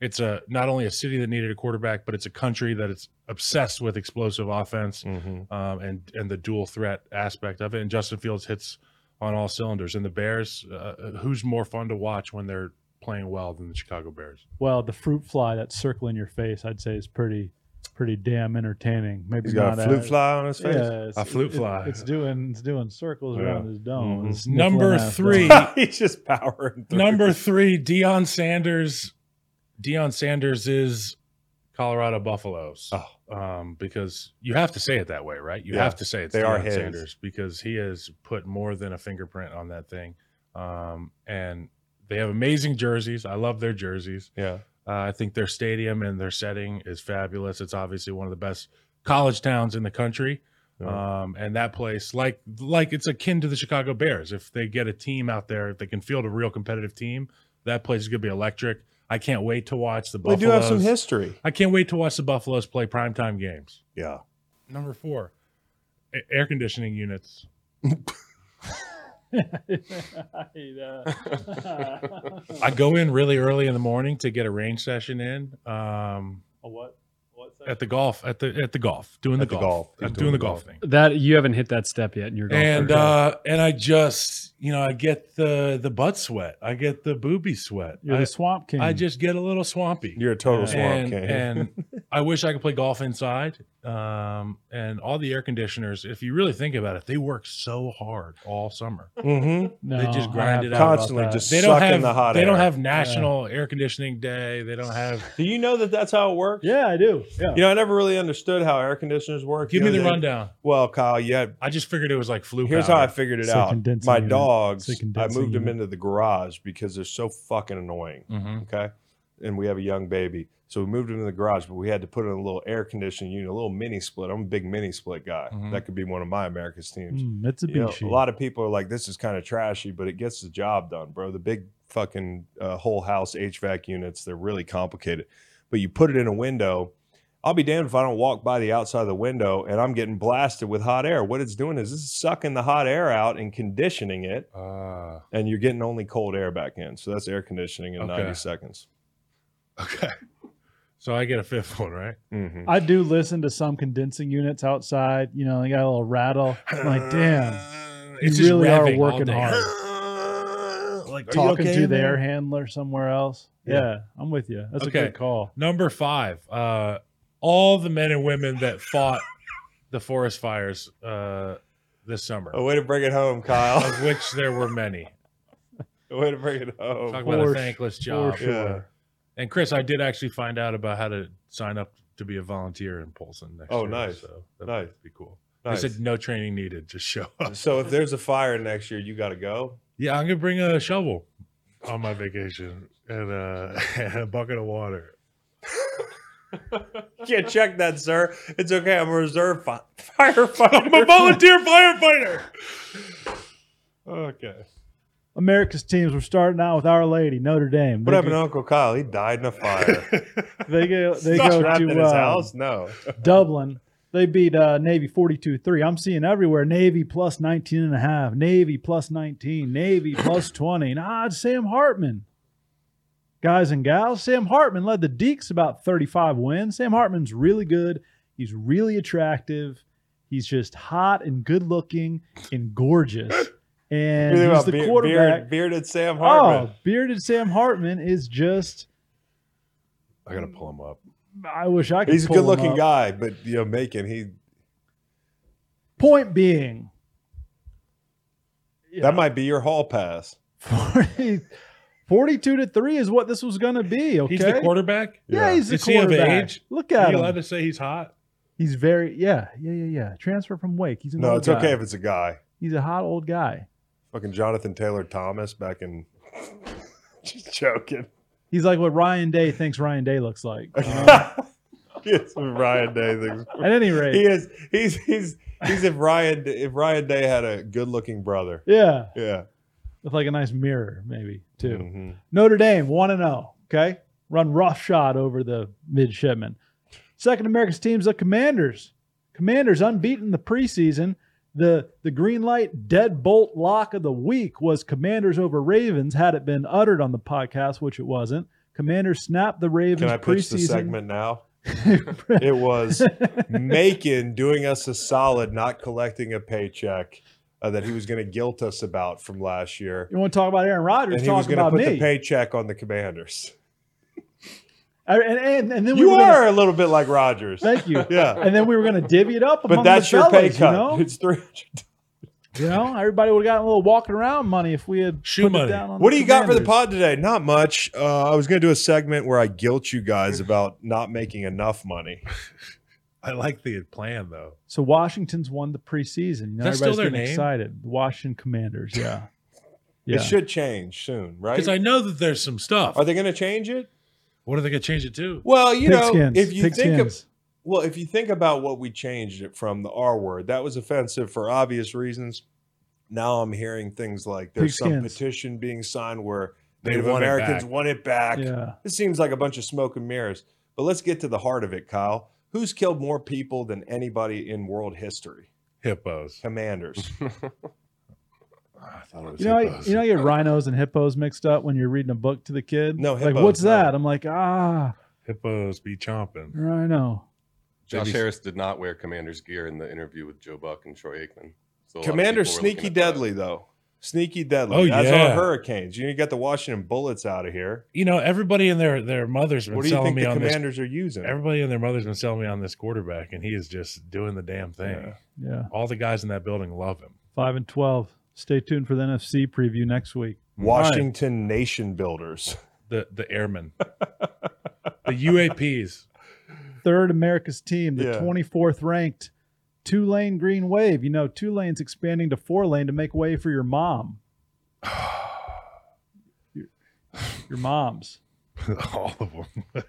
it's a not only a city that needed a quarterback, but it's a country that is obsessed with explosive offense Mm-hmm. um, and and the dual threat aspect of it. And Justin Fields hits on all cylinders. And the Bears, uh, who's more fun to watch when they're playing well than the Chicago Bears? Well, the fruit fly that's circling your face, I'd say, is pretty, pretty damn entertaining. Maybe He's got not a flute as- fly on his face. Yeah, it's, A flute it- fly. it's doing it's doing circles Yeah. around his dome. Mhm. Number three. him. He's just powering through. Number three, Deion Sanders. Deion Sanders is Colorado Buffaloes. Oh. Um, because you have to say it that way, right? You Yeah, have to say it's they are Deion his. Sanders because he has put more than a fingerprint on that thing. Um, and they have amazing jerseys. I love their jerseys. Yeah. Uh, I think their stadium and their setting is fabulous. It's obviously one of the best college towns in the country. Yeah. Um, and that place, like like it's akin to the Chicago Bears. If they get a team out there, if they can field a real competitive team, that place is going to be electric. I can't wait to watch the They Buffaloes. do have some history. I can't wait to watch the Buffaloes play primetime games. Yeah. Number four, air conditioning units. I hate that. I go in really early in the morning to get a range session in. Um, A what? What's at the golf at the at the golf doing the the golf. golf. I'm He's doing, the golf thing. That you haven't hit that step yet in your golf. and uh and I just you know I get the the butt sweat, I get the booby sweat. You're I, the swamp king. I just get a little swampy. You're a total swamp and, king. and I wish I could play golf inside. Um, and all the air conditioners, if you really think about it, they work so hard all summer. mm-hmm. no, they just grind it out. Constantly just They don't sucking have the hot they air. don't have national air conditioning day. They don't have. Do you know that that's how it works? Yeah, I do. Yeah. You know, I never really understood how air conditioners work. Give You me know, the they- rundown. Well, Kyle, yeah. I just figured it was like flu. Here's how I figured it It's a out. My unit. Dogs, It's a I condensing moved them into the garage because they're so fucking annoying. Mhm. Okay. And we have a young baby. So we moved them in the garage, but we had to put in a little air conditioning unit, a little mini split. I'm a big mini split guy. Mhm. That could be one of my America's teams. Mm, Mitsubishi. You know, a lot of people are like, this is kind of trashy, but it gets the job done, bro. The big fucking uh, whole house HVAC units, they're really complicated. But you put it in a window. I'll be damned if I don't walk by the outside of the window and I'm getting blasted with hot air. What it's doing is this is sucking the hot air out and conditioning it, Ah, and you're getting only cold air back in. So that's air conditioning in Okay. 90 seconds. okay. So I get a fifth one, right? hmm I do listen to some condensing units outside. You know, they got a little rattle. I'm like, damn, It's you really are working hard. Like, are talking okay to in the air handler somewhere else. Yeah. Yeah, I'm with you. That's Okay. a good call. Number five, uh, all the men and women that fought the forest fires uh, this summer, a way to bring it home, Kyle. of which there were many. A way to bring it home. Talk about a thankless job. sure. Yeah. And Chris, I did actually find out about how to sign up to be a volunteer in Polson next Oh, year. Oh, nice. So that Nice. would be cool. Nice. They said no training needed, just show up. So if there's a fire next year, you got to go. Yeah, I'm gonna bring a shovel on my vacation and, uh, and a bucket of water. Can't check that, sir. It's okay. I'm a reserve fi- firefighter. I'm a volunteer firefighter. Okay. America's teams. We're starting out with Our Lady, Notre Dame. What They happened to go, Uncle Kyle? He died in a fire. they go, they Not go trapped in to his uh, house. No. Dublin. They beat uh, Navy 42-3. I'm seeing everywhere Navy plus 19 and a half, Navy plus 19, Navy plus 20. Nah, it's Sam Hartman. Guys and gals, Sam Hartman led the Deacs about 35 wins. Sam Hartman's really good. He's really attractive. He's just hot and good looking and gorgeous. And Really he's the beard- quarterback. beard- bearded Sam Hartman. Oh, Hartman. bearded Sam Hartman is just. I gotta pull him up. I wish I could. He's a pull him good-looking guy, but you know, making he Point being, that might be your hall pass. 40, 42 to 3 is what this was going to be. Okay. He's the quarterback. Yeah, Yeah. he's the Is he of quarterback. age? Look Are at you him. allowed to say he's hot? He's very, yeah, yeah, yeah, yeah. Transfer from Wake. He's an No, old it's guy. okay if it's a guy. He's a hot old guy. Fucking Jonathan Taylor Thomas back in. Just joking. He's like what Ryan Day thinks Ryan Day looks like. you know? Ryan Day thinks. At any rate, He is. He's. He's. He's if Ryan. If Ryan Day had a good-looking brother. yeah, Yeah. With like a nice mirror, maybe too. Mhm. Notre Dame, 1 and 0. Okay. Run roughshod over the midshipmen. Second America's team's the Commanders. Commanders unbeaten the preseason. The the green light deadbolt lock of the week was Commanders over Ravens, had it been uttered on the podcast, which it wasn't. Commanders snapped the Ravens Can I pitch preseason. the segment now? It was Macon doing us a solid, not collecting a paycheck uh, that he was going to guilt us about from last year, you want to talk about Aaron Rodgers? and he was going to put me. the paycheck on the Commanders. and, and, and then we You were gonna- are a little bit like Rogers. thank you. Yeah, And then we were going to divvy it up. but that's the your pay fellas, cut. You know? It's three. You know, everybody would have gotten a little walking around money if we had Shoe put it money. down on What the do you got for the pod today? Not much. Uh, I was going to do a segment where I guilt you guys about not making enough money. I like the plan though. So Washington's won the preseason. You know, That's still their name? excited. The Washington Commanders, yeah. Yeah. It should change soon, right? Because I know that there's some stuff. Are they going to change it? what are they gonna change it to? Well, you know, Pigskins. if you think of Well, if you think about what we changed it from the R word, that was offensive for obvious reasons. Now I'm hearing things like there's some Pigskins. petition being signed where They Native want Americans back. want it back. Yeah. This seems like a bunch of smoke and mirrors. But let's get to the heart of it, Kyle. Who's killed more people than anybody in world history? Hippos. Commanders. I thought it was You know, hippos. you know, you get rhinos and hippos mixed up when you're reading a book to the kid. No, like what's no. that? I'm like, ah, hippos be chomping. rhino. Josh Maybe- Harris did not wear Commander's gear in the interview with Joe Buck and Troy Aikman. So a lot of Commander's people were looking sneaky at that. deadly, though. Sneaky deadly. Oh, As yeah. are hurricanes. You, know, you got the Washington Bullets out of here. You know, everybody and their their mothers been What do you selling think me the on this. commanders are using? Everybody and their mothers been selling me on this quarterback, and he is just doing the damn thing. Yeah. Yeah, All the guys in that building love him. five and twelve. Stay tuned for the NFC preview next week. Washington nation builders. The the airmen, the UAPs. Third America's team, the Yeah. 24th ranked Tulane Green Wave. You know, two lanes expanding to four lane to make way for your mom. your, your mom's. All of them.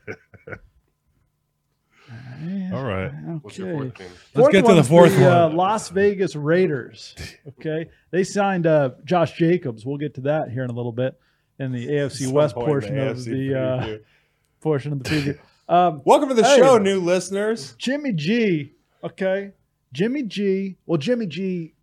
All right. Okay. Let's get to the one's fourth Uh, one. Las Vegas Raiders. Okay, they signed uh, Josh Jacobs. We'll get to that here in a little bit in the AFC Some West point in portion of AFC the uh, portion of the preview. Um, Welcome to the Hey. show, new listeners. Jimmy G. Okay, Jimmy G. Well, Jimmy G.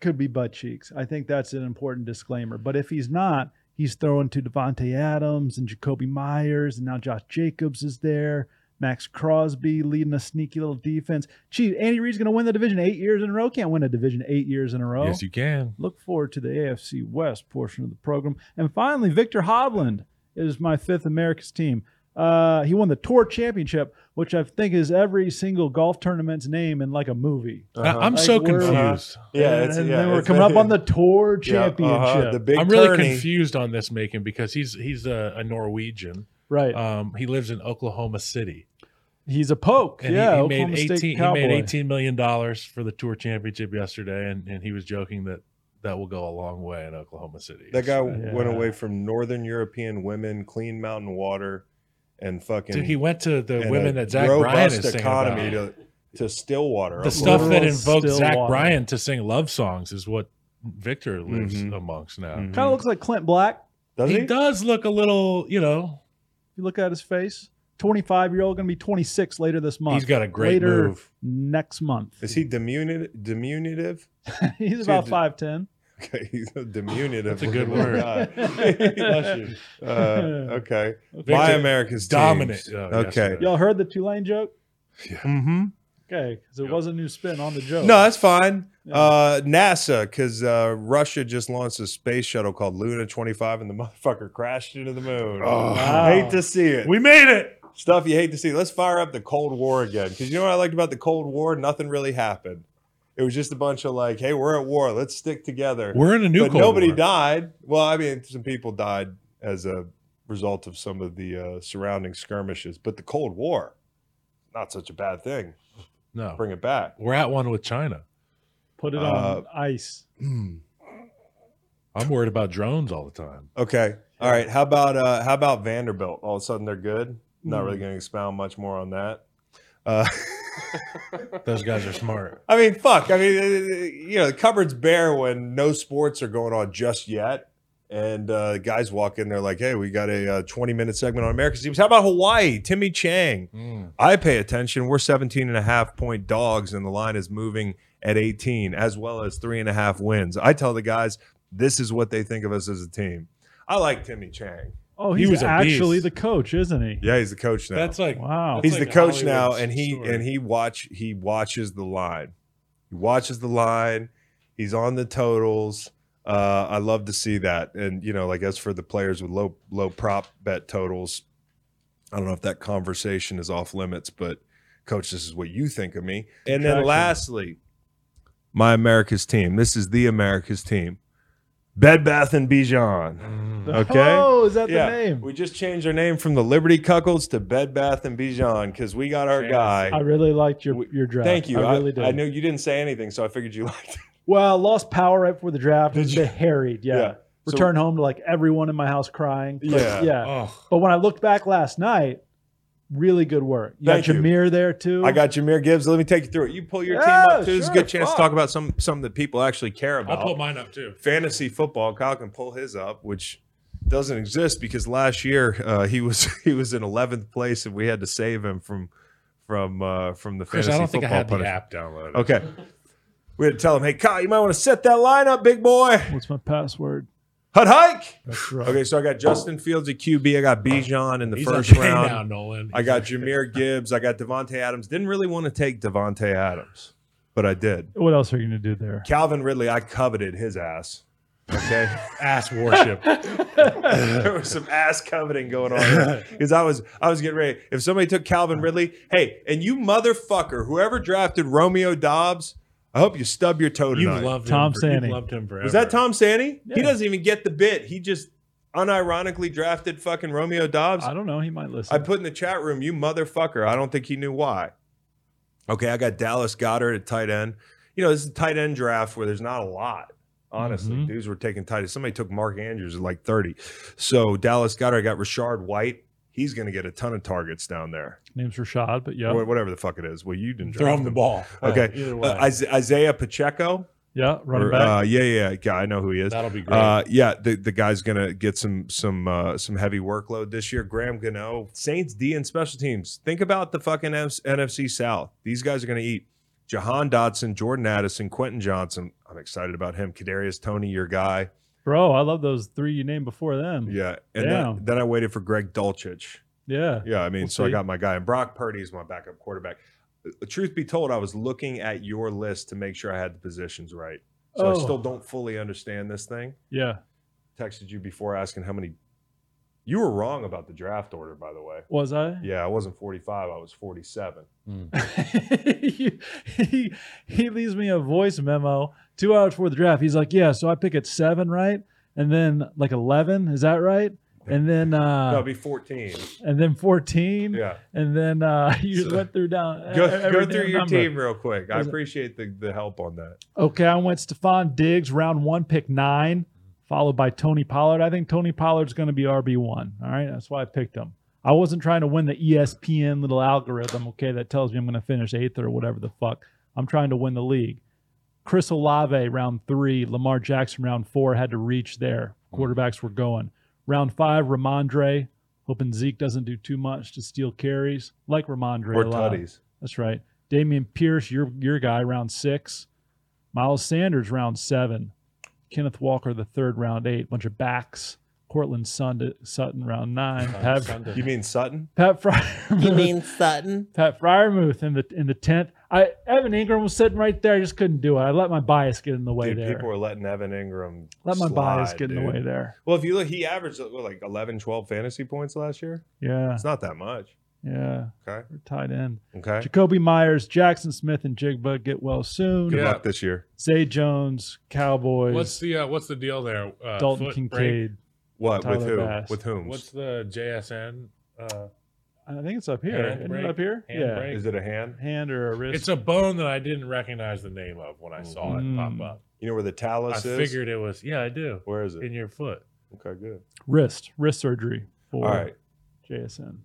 could be butt cheeks. I think that's an important disclaimer. But if he's not, he's throwing to Davante Adams and Jakobi Meyers, and now Josh Jacobs is there. Maxx Crosby leading a sneaky little defense. Gee, Andy Reid's going to win the division eight years in a row. Can't win a division eight years in a row. Yes, you can. Look forward to the AFC West portion of the program. And finally, Viktor Hovland is my fifth America's team. Uh, he won the Tour Championship, which I think is every single golf tournament's name in like a movie. I- I'm Like, so we're- confused. Yeah, and, it's, and yeah, then we're it's- coming up on the Tour Yeah, uh-huh, Championship. the big I'm really tourney. confused on this, Macon, because he's he's a, a Norwegian. right. Um, he lives in Oklahoma City, He's a poke. and yeah, he, he Oklahoma made State eighteen. He made eighteen million dollars for the Tour Championship yesterday, and, and he was joking that that will go a long way in Oklahoma City. That guy Yeah. went away from Northern European women, clean mountain water, and fucking. Dude, he went to the women a that Zach Bryan is singing economy about. to, to Stillwater. The stuff that Literal invoked still Zach. Bryan to sing love songs is what Viktor lives Mhm. amongst now. Mhm. Kind of looks like Clint Black. Does He he? does look a little, you know, If you look at his face, 25 year old, going to be 26 later this month. he's got a great later move. next month. Is he diminutive? Diminutive? he's about d- 5'10. Okay, he's a diminutive. That's a good word. Bless you. uh, okay. Viktor, My America's dominant. teams. Oh, okay. yesterday. Y'all heard the Tulane joke? Mm-hmm. Okay, because it was a new spin on the joke. No, that's fine. Yeah. Uh, NASA, because uh, Russia just launched a space shuttle called Luna 25, and the motherfucker crashed into the moon. Oh. Wow. Hate to see it. We made it. Stuff you hate to see. Let's fire up the Cold War again. Because you know what I liked about the Cold War? Nothing really happened. It was just a bunch of like, hey, we're at war. Let's stick together. We're in a new but Cold nobody War. died. Well, I mean, some people died as a result of some of the uh, surrounding skirmishes. But the Cold War, not such a bad thing. No, Bring it back. we're at one with China. Put it Uh, on ice. I'm worried about drones all the time. Okay. All right. How about uh how about Vanderbilt? All of a sudden they're good. Not Hmm. really going to expound much more on that. Uh, Those guys are smart. I mean, fuck. I mean, you know, the cupboard's bare when no sports are going on just yet. And uh, guys walk in, they're like, "Hey, we got a uh, 20 minute segment on America's teams. How about Hawaii? Timmy Chang. Mm. I pay attention. We're 17 and a half point dogs, and the line is moving at 18, as well as three and a half wins. I tell the guys, this is what they think of us as a team. I like Timmy Chang. Oh, he was actually the coach, isn't he? Yeah, he's the coach now. That's like Wow. he's like the coach Hollywood now, and he story. and he watch he watches the line. He watches the line. He's on the totals. Uh, I love to see that. And you know, like as for the players with low low prop bet totals, I don't know if that conversation is off limits, but coach, this is what you think of me. And then lastly, my America's team. This is the America's team. Bed Bath and Bijan. Mm. Okay. Oh, is that Yeah, the name? we just changed our name from the Liberty Cuckolds to Bed Bath and Bijan because we got our guy. I really liked your, your draft. Thank you. I I, really did. I knew you didn't say anything, so I figured you liked it. Well, I lost power right before the draft. Did and you? harried. Yeah. Yeah. So- Returned home to like everyone in my house crying. Yeah. Yeah. Oh, But when I looked back last night, really good work. You Thank got you. Jahmyr there too. I got Jahmyr Gibbs. Let me take you through it. You pull your team up too. It's a good chance fuck. to talk about some something that people actually care about. I'll pull mine up too. Fantasy football. Kyle can pull his up, which doesn't exist because last year uh, he was he was in 11th place and we had to save him from from uh, from the Chris, fantasy I don't think I football had the app downloaded. Okay. We had to tell him, hey, Kyle, you might want to set that line up, big boy. What's my password? Hut hike. That's right. Okay, so I got Justin Fields at QB. I got Bijan in the He's first okay round. now, Nolan. I got Jahmyr Gibbs. I got Davante Adams. Didn't really want to take Davante Adams, but I did. What else are you gonna do there? Calvin Ridley, I coveted his ass. Okay. ass worship. there was some ass coveting going on because I was I was getting ready. If somebody took Calvin Ridley, hey, and you motherfucker, whoever drafted Romeo Doubs, I hope you stub your toe tonight. You've loved Tom him. for- Sandy. You've loved him forever. Was that Tom Sandy? He doesn't even get the bit. He just unironically drafted fucking Romeo Doubs. I don't know. He might listen. I put in the chat room, you motherfucker. I don't think he knew why. Okay, I got Dallas Goedert at tight end. You know, this is a tight end draft where there's not a lot. Honestly, Mhm. dudes were taking tight. Somebody took Mark Andrews at like 30. So Dallas Goedert I got Rashard White. He's going to get a ton of targets down there. Name's Rashad, but yeah, Or whatever the fuck it is. Well, you didn't Throw draft him the ball. Okay. Either way. Uh, Isaiah Pacheco. yeah, running Or, back. Uh, yeah, yeah, yeah. I know who he is. That'll be great. Uh, yeah, the, the guy's gonna get some some uh, some heavy workload this year. Graham Gano, Saints D and special teams. Think about the fucking F- NFC South. These guys are gonna eat. Jahan Dotson, Jordan Addison, Quentin Johnston. I'm excited about him. Kadarius Toney, your guy. Bro, I love those three you named before them. Yeah, and then, then I waited for Greg Dulcich. Yeah. Yeah, I mean, We'll so I got my guy, and Brock Purdy is my backup quarterback. Uh, Truth be told, I was looking at your list to make sure I had the positions right. So I Oh. still don't fully understand this thing. Yeah. texted you before asking how many. You were wrong about the draft order, by the way. Was I? Yeah, I wasn't 45. I was 47. he, he he leaves me a voice memo two hours before the draft. He's like, "Yeah, so I pick at seven, right? And then like eleven, is that right? And then uh, no, it'd be 14. and then fourteen, Yeah. and then uh, you just So- went through down. Go, go through your number. team real quick. I appreciate the, the help on that. Okay, I went Stefon Diggs, round one, pick nine, followed by Tony Pollard. I think Tony Pollard's going to be RB one. All right, that's why I picked him. I wasn't trying to win the ESPN little algorithm, okay, that tells me I'm going to finish eighth or whatever the fuck. I'm trying to win the league. Chris Olave round three, Lamar Jackson round four had to reach there. Quarterbacks were going. Round five, Rhamondre, hoping Zeke doesn't do too much to steal carries, like Rhamondre Or a tutties. That's right. Dameon Pierce, your your guy, round six. Miles Sanders, round seven. Kenneth Walker, the third, round eight. Bunch of backs. Courtland Sund- Sutton, round nine. Pat, You mean Sutton? Pat Freiermuth. You mean Sutton? Pat Freiermuth in the in the tenth. I Evan Engram was sitting right there. I just couldn't do it. I let my bias get in the way Dude, there. people were letting Evan Engram. let my bias slide, get in the way there. Well, if you look, he averaged what, like 11, 12 fantasy points last year. Yeah, It's not that much. yeah. Okay. We're tight end. Okay. Jakobi Meyers, Jackson Smith, and Jigba get well soon. Good Yeah. luck this year. Zay Jones, Cowboys. What's the uh, what's the deal there? Uh, Dalton foot Kincaid. What with who? Bass. With whom? What's the JSN? Uh, I think it's up here. Hand Isn't break? it up here? Hand yeah. break? Is it a hand? Hand or a wrist. it's a bone that I didn't recognize the name of when I saw it Mm. pop up. You know where the I talus is? I figured it was. Yeah, I do. Where is it? In it? your foot. Okay, good. wrist. Wrist surgery for All right. JSN.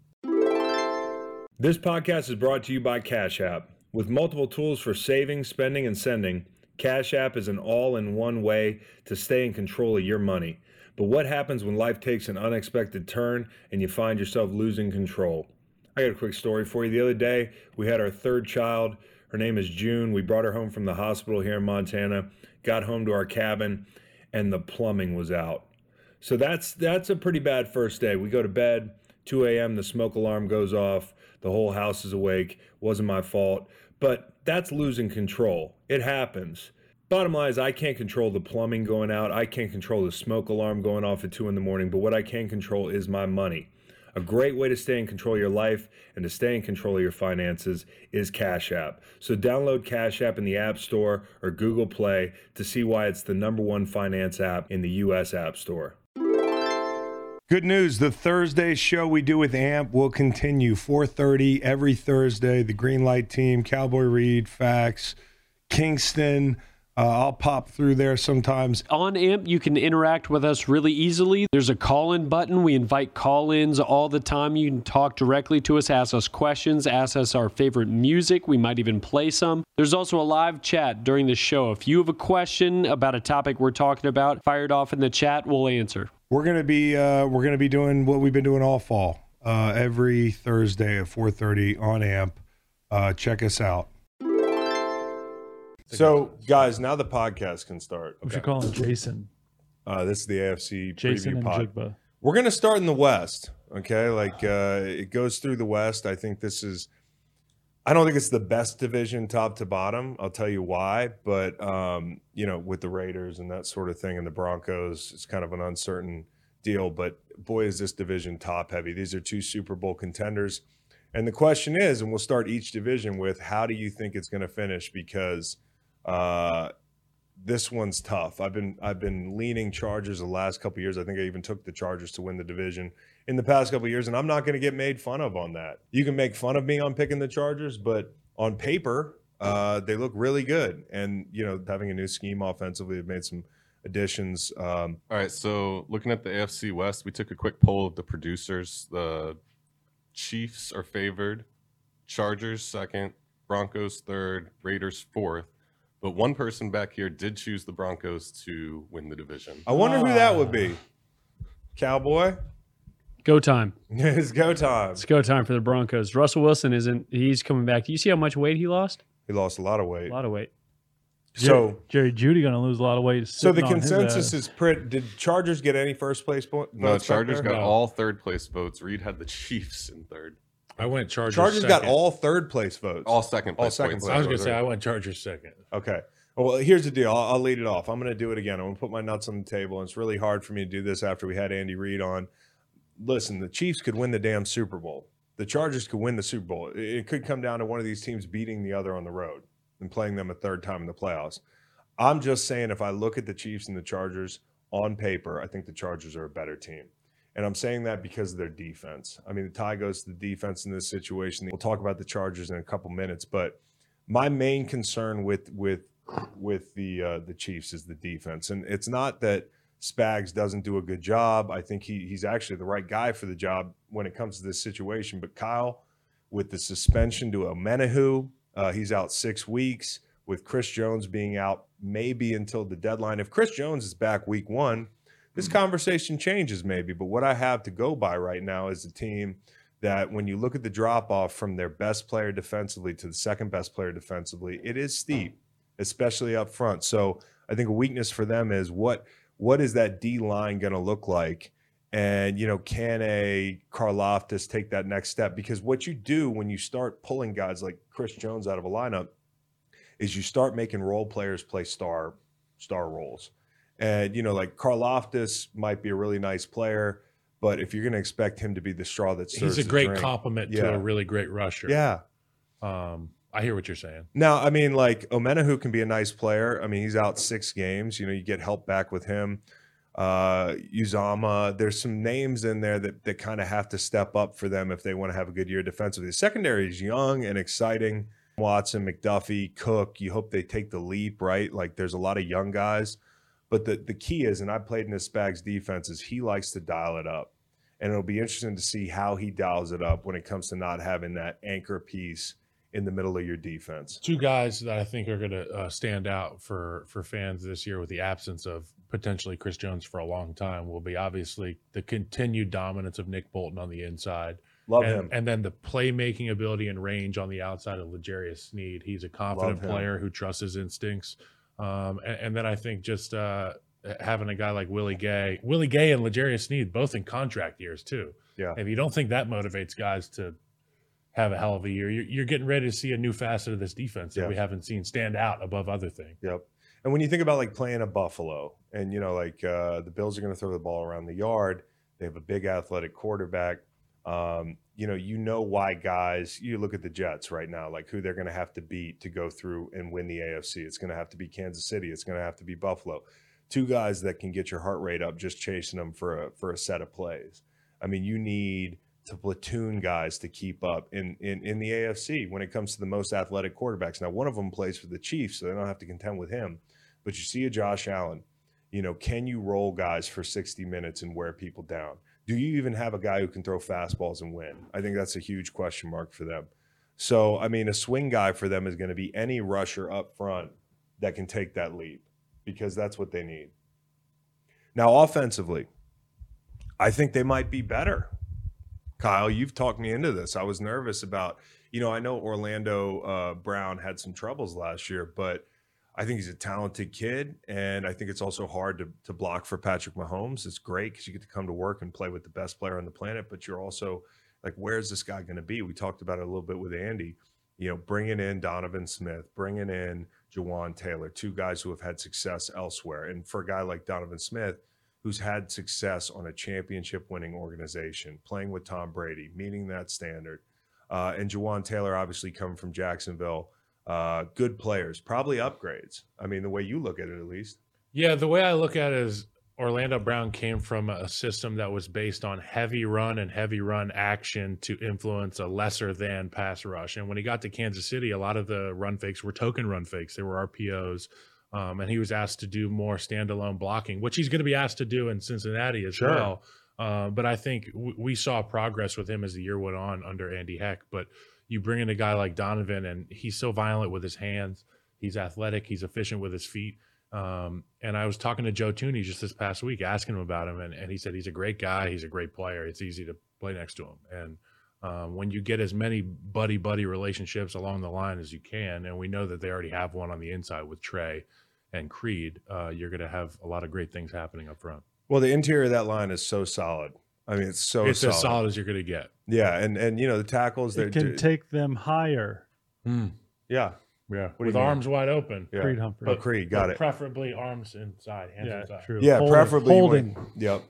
This podcast is brought to you by Cash App. With multiple tools for saving, spending, and sending, Cash App is an all in one way to stay in control of your money. But what happens when life takes an unexpected turn and you find yourself losing control? I got a quick story for you. The other day, we had our third child. Her name is June. We brought her home from the hospital here in Montana, got home to our cabin, and the plumbing was out. So that's that's a pretty bad first day. We go to bed, 2 a.m. The smoke alarm goes off. The whole house is awake. Wasn't my fault, but that's losing control. It happens. Bottom line is, I can't control the plumbing going out. I can't control the smoke alarm going off at 2 in the morning, but what I can control is my money. A great way to stay in control of your life and to stay in control of your finances is Cash App. So download Cash App in the App Store or Google Play to see why it's the number one finance app in the US App Store. Good news. The Thursday show we do with AMP will continue 4:30 every Thursday. The Green Light team, Cowboy Reed, Fax, Kingston. Uh, I'll pop through there sometimes. On AMP, you can interact with us really easily. There's a call in button. We invite call ins all the time. You can talk directly to us, ask us questions, ask us our favorite music. We might even play some. There's also a live chat during the show. If you have a question about a topic we're talking about, fire it off in the chat. We'll answer. We're gonna be uh, we're gonna be doing what we've been doing all fall. Uh, every Thursday at 4:30 on AMP. Uh, check us out. So, guys, now the podcast can start. We should call him Jason. Uh, this is the AFC Jason preview and pod. Jigba. We're gonna start in the West. Okay, like uh, it goes through the West. I think this is. I don't think it's the best division, top to bottom. I'll tell you why. But um, you know, with the Raiders and that sort of thing, and the Broncos, it's kind of an uncertain deal. But boy, is this division top heavy. These are two Super Bowl contenders. And the question is, and we'll start each division with, how do you think it's going to finish? Because uh, this one's tough. I've been I've been leaning Chargers the last couple years. I think I even took the Chargers to win the division in the past couple years, and I'm not going to get made fun of on that. You can make fun of me on picking the Chargers, but on paper, uh, they look really good. And you know, having a new scheme offensively, they've made some additions. Um, All right, so looking at the AFC West, we took a quick poll of the producers. The Chiefs are favored, Chargers second, Broncos third, Raiders fourth. But one person back here did choose the Broncos to win the division. I wonder who that would be. Ah. Cowboy, Go time. it's go time. It's go time for the Broncos. Russell Wilson isn't, he's coming back. Do you see how much weight he lost? He lost a lot of weight. A lot of weight. So, Jerry Jeudy going to lose a lot of weight. so the sitting his consensus is pretty. Did Chargers get any first place point? No, votes back Chargers got No. all third place votes. Reed had the Chiefs in third. I went Chargers. Chargers got all third place votes. All second All second place. I was gonna say? I went Chargers second. Okay. Well, here's the deal. I'll, I'll lead it off. I'm going to do it again. I'm going to put my nuts on the table. And it's really hard for me to do this after we had Andy Reid on. Listen, the Chiefs could win the damn Super Bowl. The Chargers could win the Super Bowl. It, it could come down to one of these teams beating the other on the road and playing them a third time in the playoffs. I'm just saying, if I look at the Chiefs and the Chargers on paper, I think the Chargers are a better team. And I'm saying that because of their defense. I mean, the tie goes to the defense in this situation. We'll talk about the Chargers in a couple minutes, but my main concern with with with the uh, the Chiefs is the defense, and it's not that Spags doesn't do a good job. I think he he's actually the right guy for the job when it comes to this situation. But Kyle, with the suspension to Omenihu, uh, he's out six weeks. with Chris Jones being out maybe until the deadline. If Chris Jones is back week one, this hmm. conversation changes maybe. But what I have to go by right now is a team that when you look at the drop off from their best player defensively to the second best player defensively, it is steep, especially up front. So I think a weakness for them is what what is that D line going to look like? And you know, can a Karlaftis take that next step? Because what you do when you start pulling guys like Chris Jones out of a lineup is you start making role players play star star roles. And you know, like Karlaftis might be a really nice player, but if you're going to expect him to be the straw that He's a great drink- complement to a really great rusher. Yeah. Um, I hear what you're saying. Now, I mean, like Omenihu can be a nice player. I mean, he's out six games. You know, you get help back with him. Uh, Uzama, there's some names in there that that kind of have to step up for them if they want to have a good year defensively. The secondary is young and exciting. Watson, McDuffie, Cook. You hope they take the leap, right? Like, there's a lot of young guys, but the the key is, and I played in this Spags defense, is he likes to dial it up, and it'll be interesting to see how he dials it up when it comes to not having that anchor piece in the middle of your defense. Two guys that I think are going to uh, stand out for for fans this year with the absence of potentially Chris Jones for a long time will be obviously the continued dominance of Nick Bolton on the inside. Love and, him. and then the playmaking ability and range on the outside of L'Jarius Sneed. He's a confident player who trusts his instincts. Um, and, and then I think just uh, having a guy like Willie Gay, Willie Gay and L'Jarius Sneed, both in contract years too. Yeah. If you don't think that motivates guys to have a hell of a year, you're, you're getting ready to see a new facet of this defense that Yeah. we haven't seen stand out above other things. Yep. And when you think about like playing a Buffalo, and you know, like uh, the Bills are going to throw the ball around the yard, they have a big athletic quarterback. Um, you know, you know why guys. You look at the Jets right now, like who they're going to have to beat to go through and win the AFC. It's going to have to be Kansas City. It's going to have to be Buffalo. Two guys that can get your heart rate up just chasing them for a for a set of plays. I mean, you need to platoon guys to keep up in, in in the AFC when it comes to the most athletic quarterbacks. Now, one of them plays for the Chiefs, so they don't have to contend with him. But you see a Josh Allen, you know, can you roll guys for 60 minutes and wear people down? Do you even have a guy who can throw fastballs and win? I think that's a huge question mark for them. So, I mean, a swing guy for them is going to be any rusher up front that can take that leap because that's what they need. Now, offensively, I think they might be better. Kyle, you've talked me into this. I was nervous about, you know, I know Orlando uh, Brown had some troubles last year, but I think he's a talented kid, and I think it's also hard to to block for Patrick Mahomes. It's great because you get to come to work and play with the best player on the planet, but you're also like, where's this guy going to be? We talked about it a little bit with Andy. You know, bringing in Donovan Smith, bringing in Jawaan Taylor, two guys who have had success elsewhere, and for a guy like Donovan Smith, who's had success on a championship-winning organization, playing with Tom Brady, meeting that standard, uh, and Jawaan Taylor obviously coming from Jacksonville uh, good players, probably upgrades. I mean, the way you look at it, at least. Yeah, the way I look at it is Orlando Brown came from a system that was based on heavy run and heavy run action to influence a lesser than pass rush. And when he got to Kansas City, a lot of the run fakes were token run fakes. They were RPOs. Um, and he was asked to do more standalone blocking, which he's going to be asked to do in Cincinnati as Sure. well. Uh, but I think w- we saw progress with him as the year went on under Andy Heck. But you bring in a guy like Donovan, and he's so violent with his hands. He's athletic. He's efficient with his feet. Um, and I was talking to Joe Thuney just this past week, asking him about him, and, and he said he's a great guy. He's a great player. It's easy to play next to him. And um, when you get as many buddy buddy relationships along the line as you can, and we know that they already have one on the inside with Trey and Creed, uh, you're going to have a lot of great things happening up front. Well, the interior of that line is so solid. I mean, it's so it's solid. as solid as you're going to get. Yeah, and and you know the tackles. They're It can take them higher. yeah, Yeah, do with you mean? arms wide open. yeah. Creed Humphrey. Oh, Creed, got But it. Preferably arms inside, hands yeah, inside. true. Yeah, Holding- preferably. holding. want- Yep.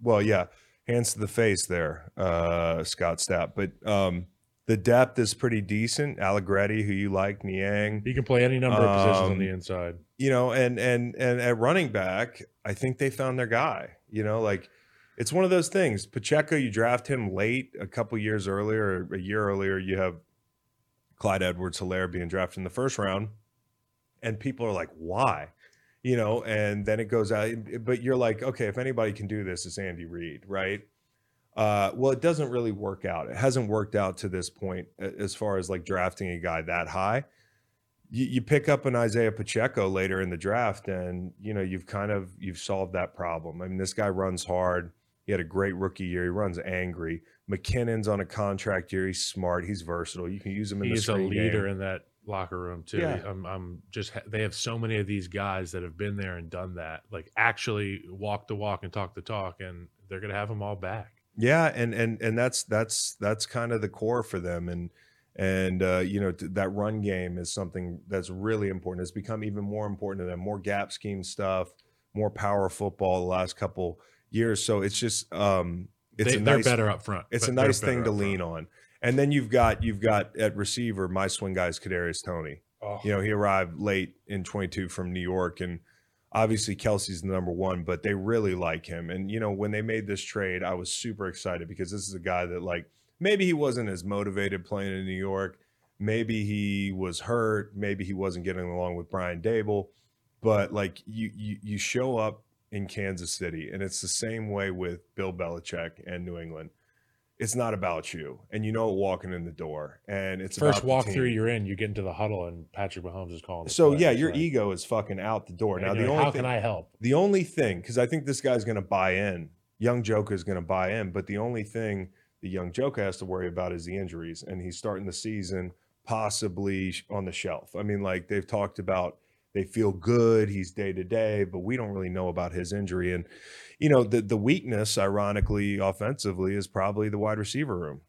Well, yeah, hands to the face there, uh, Scott Stapp. But um, the depth is pretty decent. Allegretti, who you like, Niang. He can play any number of positions on Um, the inside. you know, and and and at running back, I think they found their guy. You know, like it's one of those things. Pacheco, you draft him late, a couple years earlier, a year earlier, you have Clyde Edwards Helaire being drafted in the first round, and people are like, why? You know, and then it goes out, but you're like, okay, if anybody can do this, it's Andy Reid, right? Uh, well, it doesn't really work out. It hasn't worked out to this point as far as like drafting a guy that high you, you pick up an Isaiah Pacheco later in the draft, and you know you've kind of you've solved that problem. I mean, this guy runs hard. He had a great rookie year. He runs angry. McKinnon's on a contract year. He's smart. He's versatile. You can use him in the He's a leader game. in that locker room too. Yeah. I'm, I'm just they have so many of these guys that have been there and done that, like actually walk the walk and talk the talk, and they're gonna have them all back. Yeah, and and and that's that's that's kind of the core for them, and and uh, you know that run game is something that's really important. It's become even more important to them. More gap scheme stuff, more power football the last couple years. So it's just um, it's they, a they're nice better up front. it's a nice thing to lean front. on. And then you've got you've got at receiver my swing guy is Kadarius Toney. Oh, You know, he arrived late in 22 from New York, and obviously Kelce's the number one, but they really like him. And you know, when they made this trade, I was super excited because this is a guy that like maybe he wasn't as motivated playing in New York, maybe he was hurt, maybe he wasn't getting along with Brian Daboll, but like you you you show up in Kansas City, and it's the same way with Bill Belichick and New England. It's not about you, and you know it walking in the door, and it's First about the walk through, you're in. You get into the huddle, and Patrick Mahomes is calling. the So play. yeah, your like- ego is fucking out the door. Now the like, only how thing, can I help? the only thing, because I think this guy's going to buy in. Young Joker is going to buy in, but the only thing the young Joker has to worry about is the injuries, and he's starting the season possibly on the shelf. I mean, like they've talked about, they feel good. He's day to day, but we don't really know about his injury. And you know, the the weakness, ironically, offensively, is probably the wide receiver room.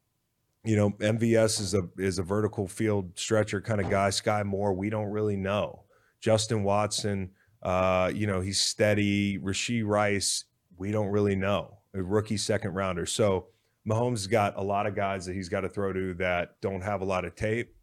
You know, MVS is a is a vertical field stretcher kind of guy. Sky Moore, we don't really know. Justin Watson, uh, you know, he's steady. Rashee Rice, we don't really know. A rookie second rounder. So Mahomes got a lot of guys that he's got to throw to that don't have a lot of tape,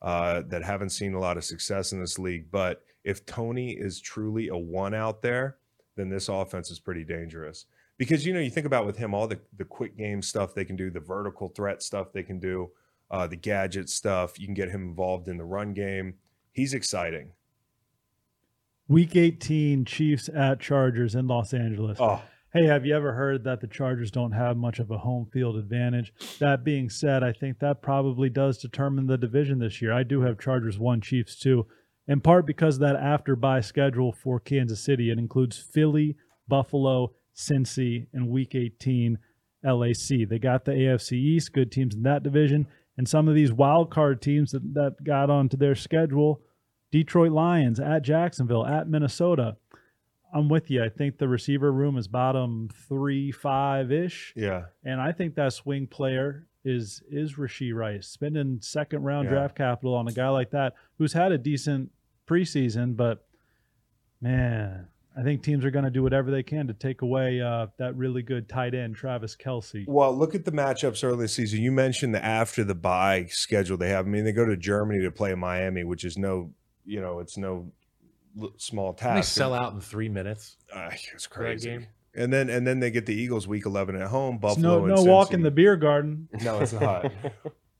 uh, that haven't seen a lot of success in this league. But if Toney is truly a one out there, then this offense is pretty dangerous. Because you know, you think about with him all the the quick game stuff they can do, the vertical threat stuff they can do, uh, the gadget stuff. You can get him involved in the run game. He's exciting. Week 18, Chiefs at Chargers in Los Angeles. Oh, Hey, have you ever heard that the Chargers don't have much of a home field advantage? That being said, I think that probably does determine the division this year. I do have Chargers one, Chiefs two, in part because of that after buy schedule for Kansas City. It includes Philly, Buffalo, Cincy, and Week 18 LAC. They got the AFC East, good teams in that division, and some of these wild card teams that, that got onto their schedule. Detroit Lions at Jacksonville, at Minnesota. I'm with you. I think the receiver room is bottom three, five ish, yeah. and I think that swing player is is Rashee Rice. Spending second round Yeah. draft capital on a guy like that who's had a decent preseason, but man, I think teams are going to do whatever they can to take away uh, that really good tight end Travis Kelce. Well, look at the matchups early this season. You mentioned the after the bye schedule they have. I mean, they go to Germany to play Miami, which is no, you know, it's no small Didn't They task. sell out in three minutes. Uh, it's for that crazy. Game? And then and then they get the Eagles week 11 at home. It's Buffalo. no and no walk in the beer garden. No, it's not.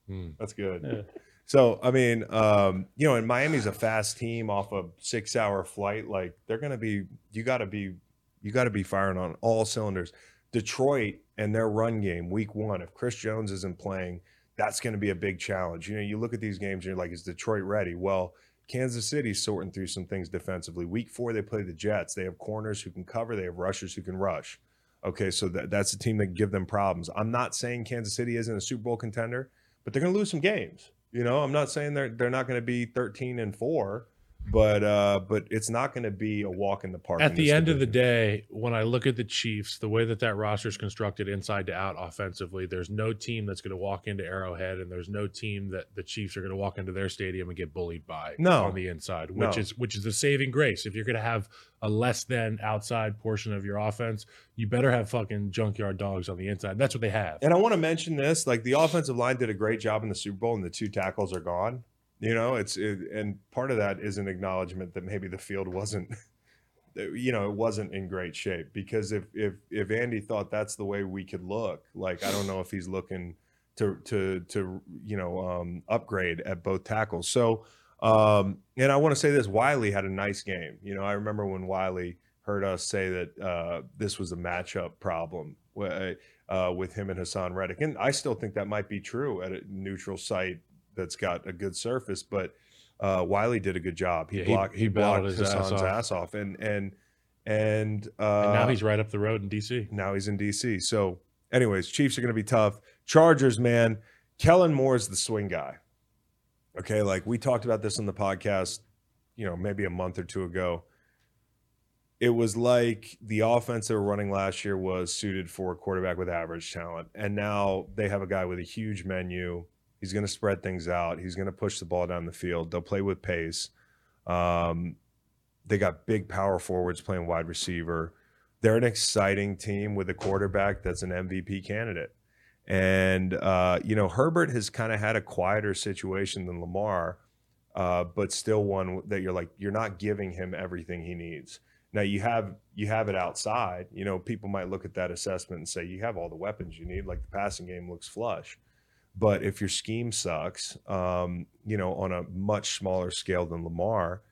Hmm. That's good. Yeah. So I mean, um, you know, and Miami's a fast team off a six-hour flight. Like they're going to be, you got to be, you got to be firing on all cylinders. Detroit and their run game, week one. If Chris Jones isn't playing, that's going to be a big challenge. You know, you look at these games, and you're like, is Detroit ready? Well, Kansas City's sorting through some things defensively. Week four, they play the Jets. They have corners who can cover. They have rushers who can rush. Okay, so that, that's a team that can give them problems. I'm not saying Kansas City isn't a Super Bowl contender, but they're going to lose some games. You know, I'm not saying they're they're not going to be 13 and four, but uh, but it's not going to be a walk in the park. At the end of the day, when I look at the Chiefs, the way that that roster is constructed inside to out offensively, there's no team that's going to walk into Arrowhead, and there's no team that the Chiefs are going to walk into their stadium and get bullied by No. on the inside, which No. is which is the saving grace. If you're going to have a less than outside portion of your offense, you better have fucking junkyard dogs on the inside. That's what they have. And I want to mention this: like the offensive line did a great job in the Super Bowl, and the two tackles are gone. You know, it's it, and part of that is an acknowledgement that maybe the field wasn't, you know, it wasn't in great shape. Because if if if Andy thought that's the way we could look, like I don't know if he's looking to to to you know um, upgrade at both tackles. So, um, and I want to say this: Wiley had a nice game. You know, I remember when Wiley heard us say that uh, this was a matchup problem. uh, with him and Hassan Reddick. And I still think that might be true at a neutral site that's got a good surface, but uh, Wiley did a good job. He Yeah, blocked he he, blocked his ass Hassan's off. ass off, and and and, uh, and now he's right up the road in DC. now he's in DC. So, anyways, Chiefs are going to be tough. Chargers, man, Kellen Moore is the swing guy. Okay, like we talked about this on the podcast, you know, maybe a month or two ago. It was like the offense they were running last year was suited for a quarterback with average talent, and now they have a guy with a huge menu. He's going to spread things out. He's going to push the ball down the field. They'll play with pace. Um, they got big power forwards playing wide receiver they're an exciting team with a quarterback that's an MVP candidate. And uh, you know, Herbert has kind of had a quieter situation than Lamar, uh, but still one that you're like you're not giving him everything he needs. Now you have you have it outside. You know, people might look at that assessment and say you have all the weapons you need. Like the passing game looks flush. But if your scheme sucks, um, you know, on a much smaller scale than Lamar,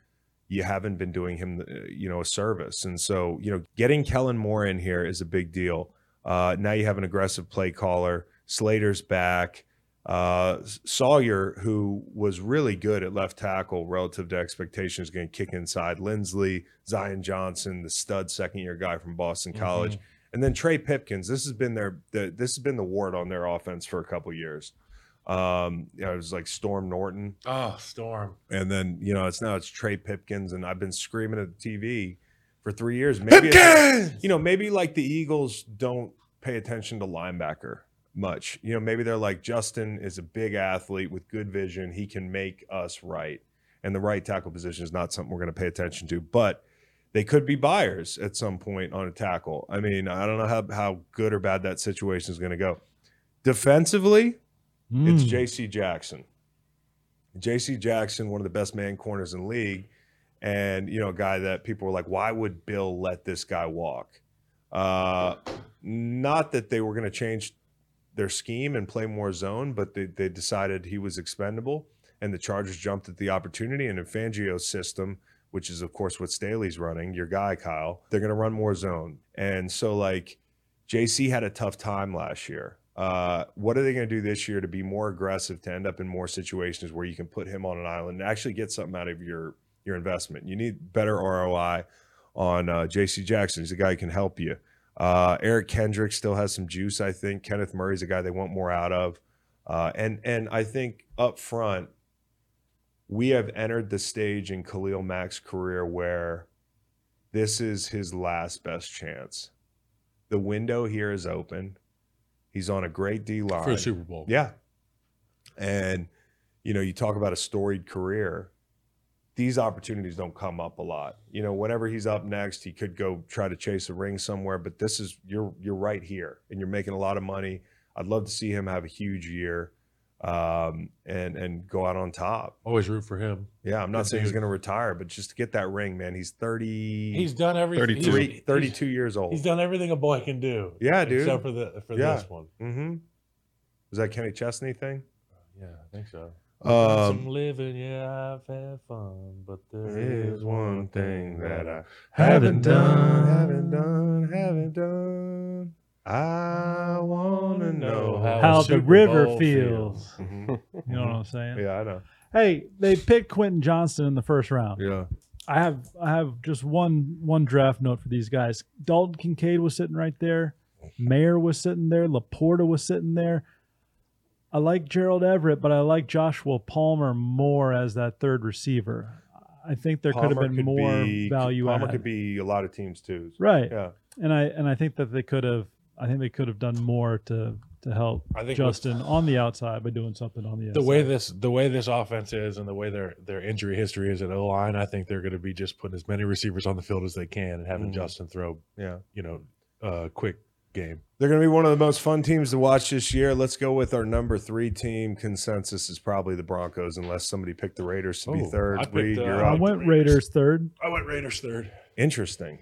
you haven't been doing him, uh, you know, a service. And so, you know, getting Kellen Moore in here is a big deal. Uh, now you have an aggressive play caller. Slater's back. Uh, Salyer, who was really good at left tackle relative to expectations, is going to kick inside. Linsley, Zion Johnson, the stud second year guy from Boston College, and then Trey Pipkins. This has been their the, this has been the ward on their offense for a couple years. Um, you know, it was like Storm Norton, Oh, Storm. and then you know it's now it's Trey Pipkins, and I've been screaming at the TV for three years. Maybe it's- you know, maybe like the Eagles don't pay attention to linebacker much. You know, maybe they're like Justin is a big athlete with good vision. He can make us right, and the right tackle position is not something we're going to pay attention to, but. They could be buyers at some point on a tackle. I mean, I don't know how, how good or bad that situation is going to go. Defensively, it's Mm. J.C. Jackson. J.C. Jackson, one of the best man corners in the league, and you know, a guy that people were like, "Why would Bill let this guy walk?" Uh, not that they were going to change their scheme and play more zone, but they, they decided he was expendable, and the Chargers jumped at the opportunity. And in Fangio's system, which is of course what Staley's running, your guy Kyle, they're going to run more zone, and so like JC had a tough time last year. Uh, what are they going to do this year to be more aggressive to end up in more situations where you can put him on an island and actually get something out of your your investment? You need better ROI on uh, J.C. Jackson. He's a guy who can help you. Uh, Eric Kendrick still has some juice, I think. Kenneth Murray's a guy they want more out of, uh, and and I think up front we have entered the stage in Khalil Mack's career where this is his last best chance. The window here is open. He's on a great D line For a Super Bowl. yeah. And, you know, you talk about a storied career. These opportunities don't come up a lot. You know, whenever he's up next, he could go try to chase a ring somewhere, but this is you're you're right here and you're making a lot of money. I'd love to see him have a huge year um and and go out on top. Always root for him. Yeah, I'm not Good saying he's going to retire, but just to get that ring, man. He's 30 He's done everything. 32. he's- three- 32 years old. He's done everything a boy can do. Yeah, dude. Except for the for Yeah. this one. Mm Mhm. Was that Kenny Chesney thing? Yeah, I think so. Some Um living, yeah, I've had fun, but There's one thing that I Haven't done. haven't done, haven't done. I want to know How How the river Bowl feels. Mhm. You know what I'm saying? Yeah, I know. Hey, they picked Quentin Johnston in the first round. Yeah. I have I have just one one draft note for these guys. Dalton Kincaid was sitting right there. Mayer was sitting there. LaPorta was sitting there. I like Gerald Everett, but I like Joshua Palmer more as that third receiver. I think there could have Palmer been more be- value Palmer added. could be a lot of teams too. right, Yeah. and I and I think that they could have. I think they could have done more to to help I think with- Justin on the outside by doing something on the the inside. way this the way this offense is and the way their their injury history is at O line, I think they're going to be just putting as many receivers on the field as they can and having Mhm. Justin throw, Yeah. you know, uh, quick game. They're going to be one of the most fun teams to watch this year. Let's go with our number three team. Consensus is probably the Broncos, unless somebody picked the Raiders to be Oh, third. I picked, Reed, uh, you're I up. went Raiders third. I went Raiders third. Interesting.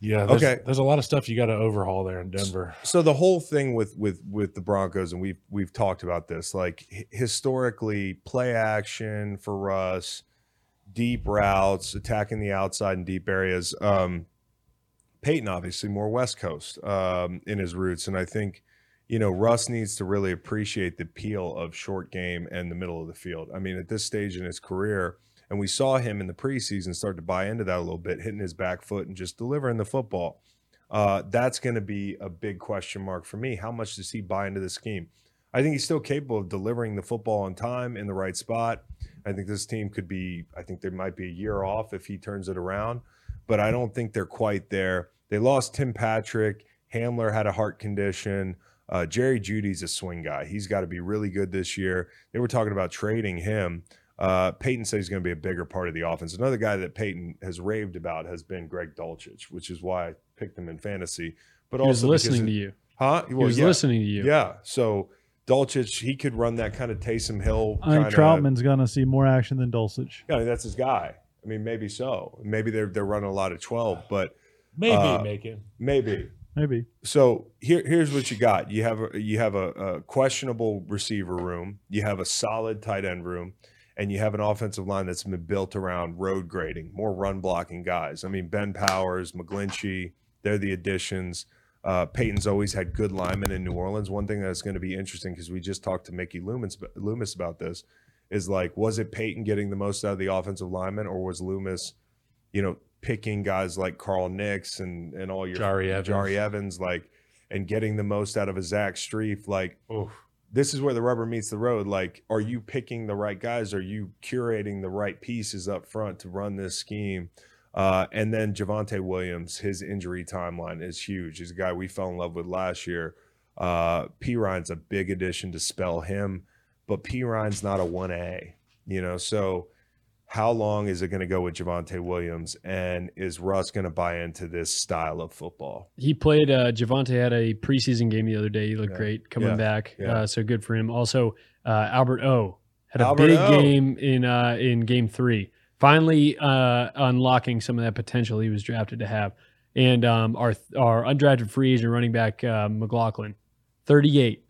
Yeah. There's, Okay. There's a lot of stuff you got to overhaul there in Denver. so the whole thing with with with the Broncos, and we've we've talked about this, like historically, play action for Russ, deep routes, attacking the outside in deep areas. Um, Peyton obviously more West Coast um, in his roots, and I think you know, Russ needs to really appreciate the appeal of short game and the middle of the field. I mean, at this stage in his career, and we saw him in the preseason start to buy into that a little bit, hitting his back foot and just delivering the football. Uh, that's going to be a big question mark for me. How much does he buy into the scheme? I think he's still capable of delivering the football on time in the right spot. I think this team could be, I think there might be a year off if he turns it around, but I don't think they're quite there. They lost Tim Patrick. Hamler had a heart condition. Uh, Jerry Jeudy's a swing guy. He's got to be really good this year. They were talking about trading him. Uh, Peyton says he's going to be a bigger part of the offense. Another guy that Peyton has raved about has been Greg Dulcich, which is why I picked him in fantasy. But He was also because listening it- to you. huh? He was listening to you. Yeah. So Dulcich, he could run that kind of Taysom Hill. I think Trautman's going to see more action than Dulcich. Yeah, that's his guy. I mean, maybe so. Maybe they're they're running a lot of twelve, but Maybe Uh, making. maybe. Maybe. So here, here's what you got. You have a, you have a, a questionable receiver room. You have a solid tight end room, and you have an offensive line that's been built around road grading, more run blocking guys. I mean, Ben Powers, McGlinchey, they're the additions. Uh, Peyton's always had good linemen in New Orleans. One thing that's going to be interesting because we just talked to Mickey Loomis, Loomis about this is like, was it Peyton getting the most out of the offensive linemen, or was Loomis, you know, picking guys like Carl Nicks and and all your Jahri Evans. Jahri Evans, like, and getting the most out of a Zach Strief, like Oof. This is where the rubber meets the road. Like, are you picking the right guys? Are you curating the right pieces up front to run this scheme? Uh, and then Javonte Williams, his injury timeline is huge. He's a guy we fell in love with last year. Uh, P. Ryan's a big addition to spell him, but P. Ryan's not a 1A, you know? So, how long is it going to go with Javonte Williams? And is Russ going to buy into this style of football? He played. Uh, Javante had a preseason game the other day. He looked Yeah. great coming Yeah. back. Yeah. Uh, so good for him. Also, uh, Albert O had a Albert big O. game in uh, in game three. Finally, uh, unlocking some of that potential he was drafted to have. And um, our our undrafted free agent running back uh, McLaughlin, thirty eight,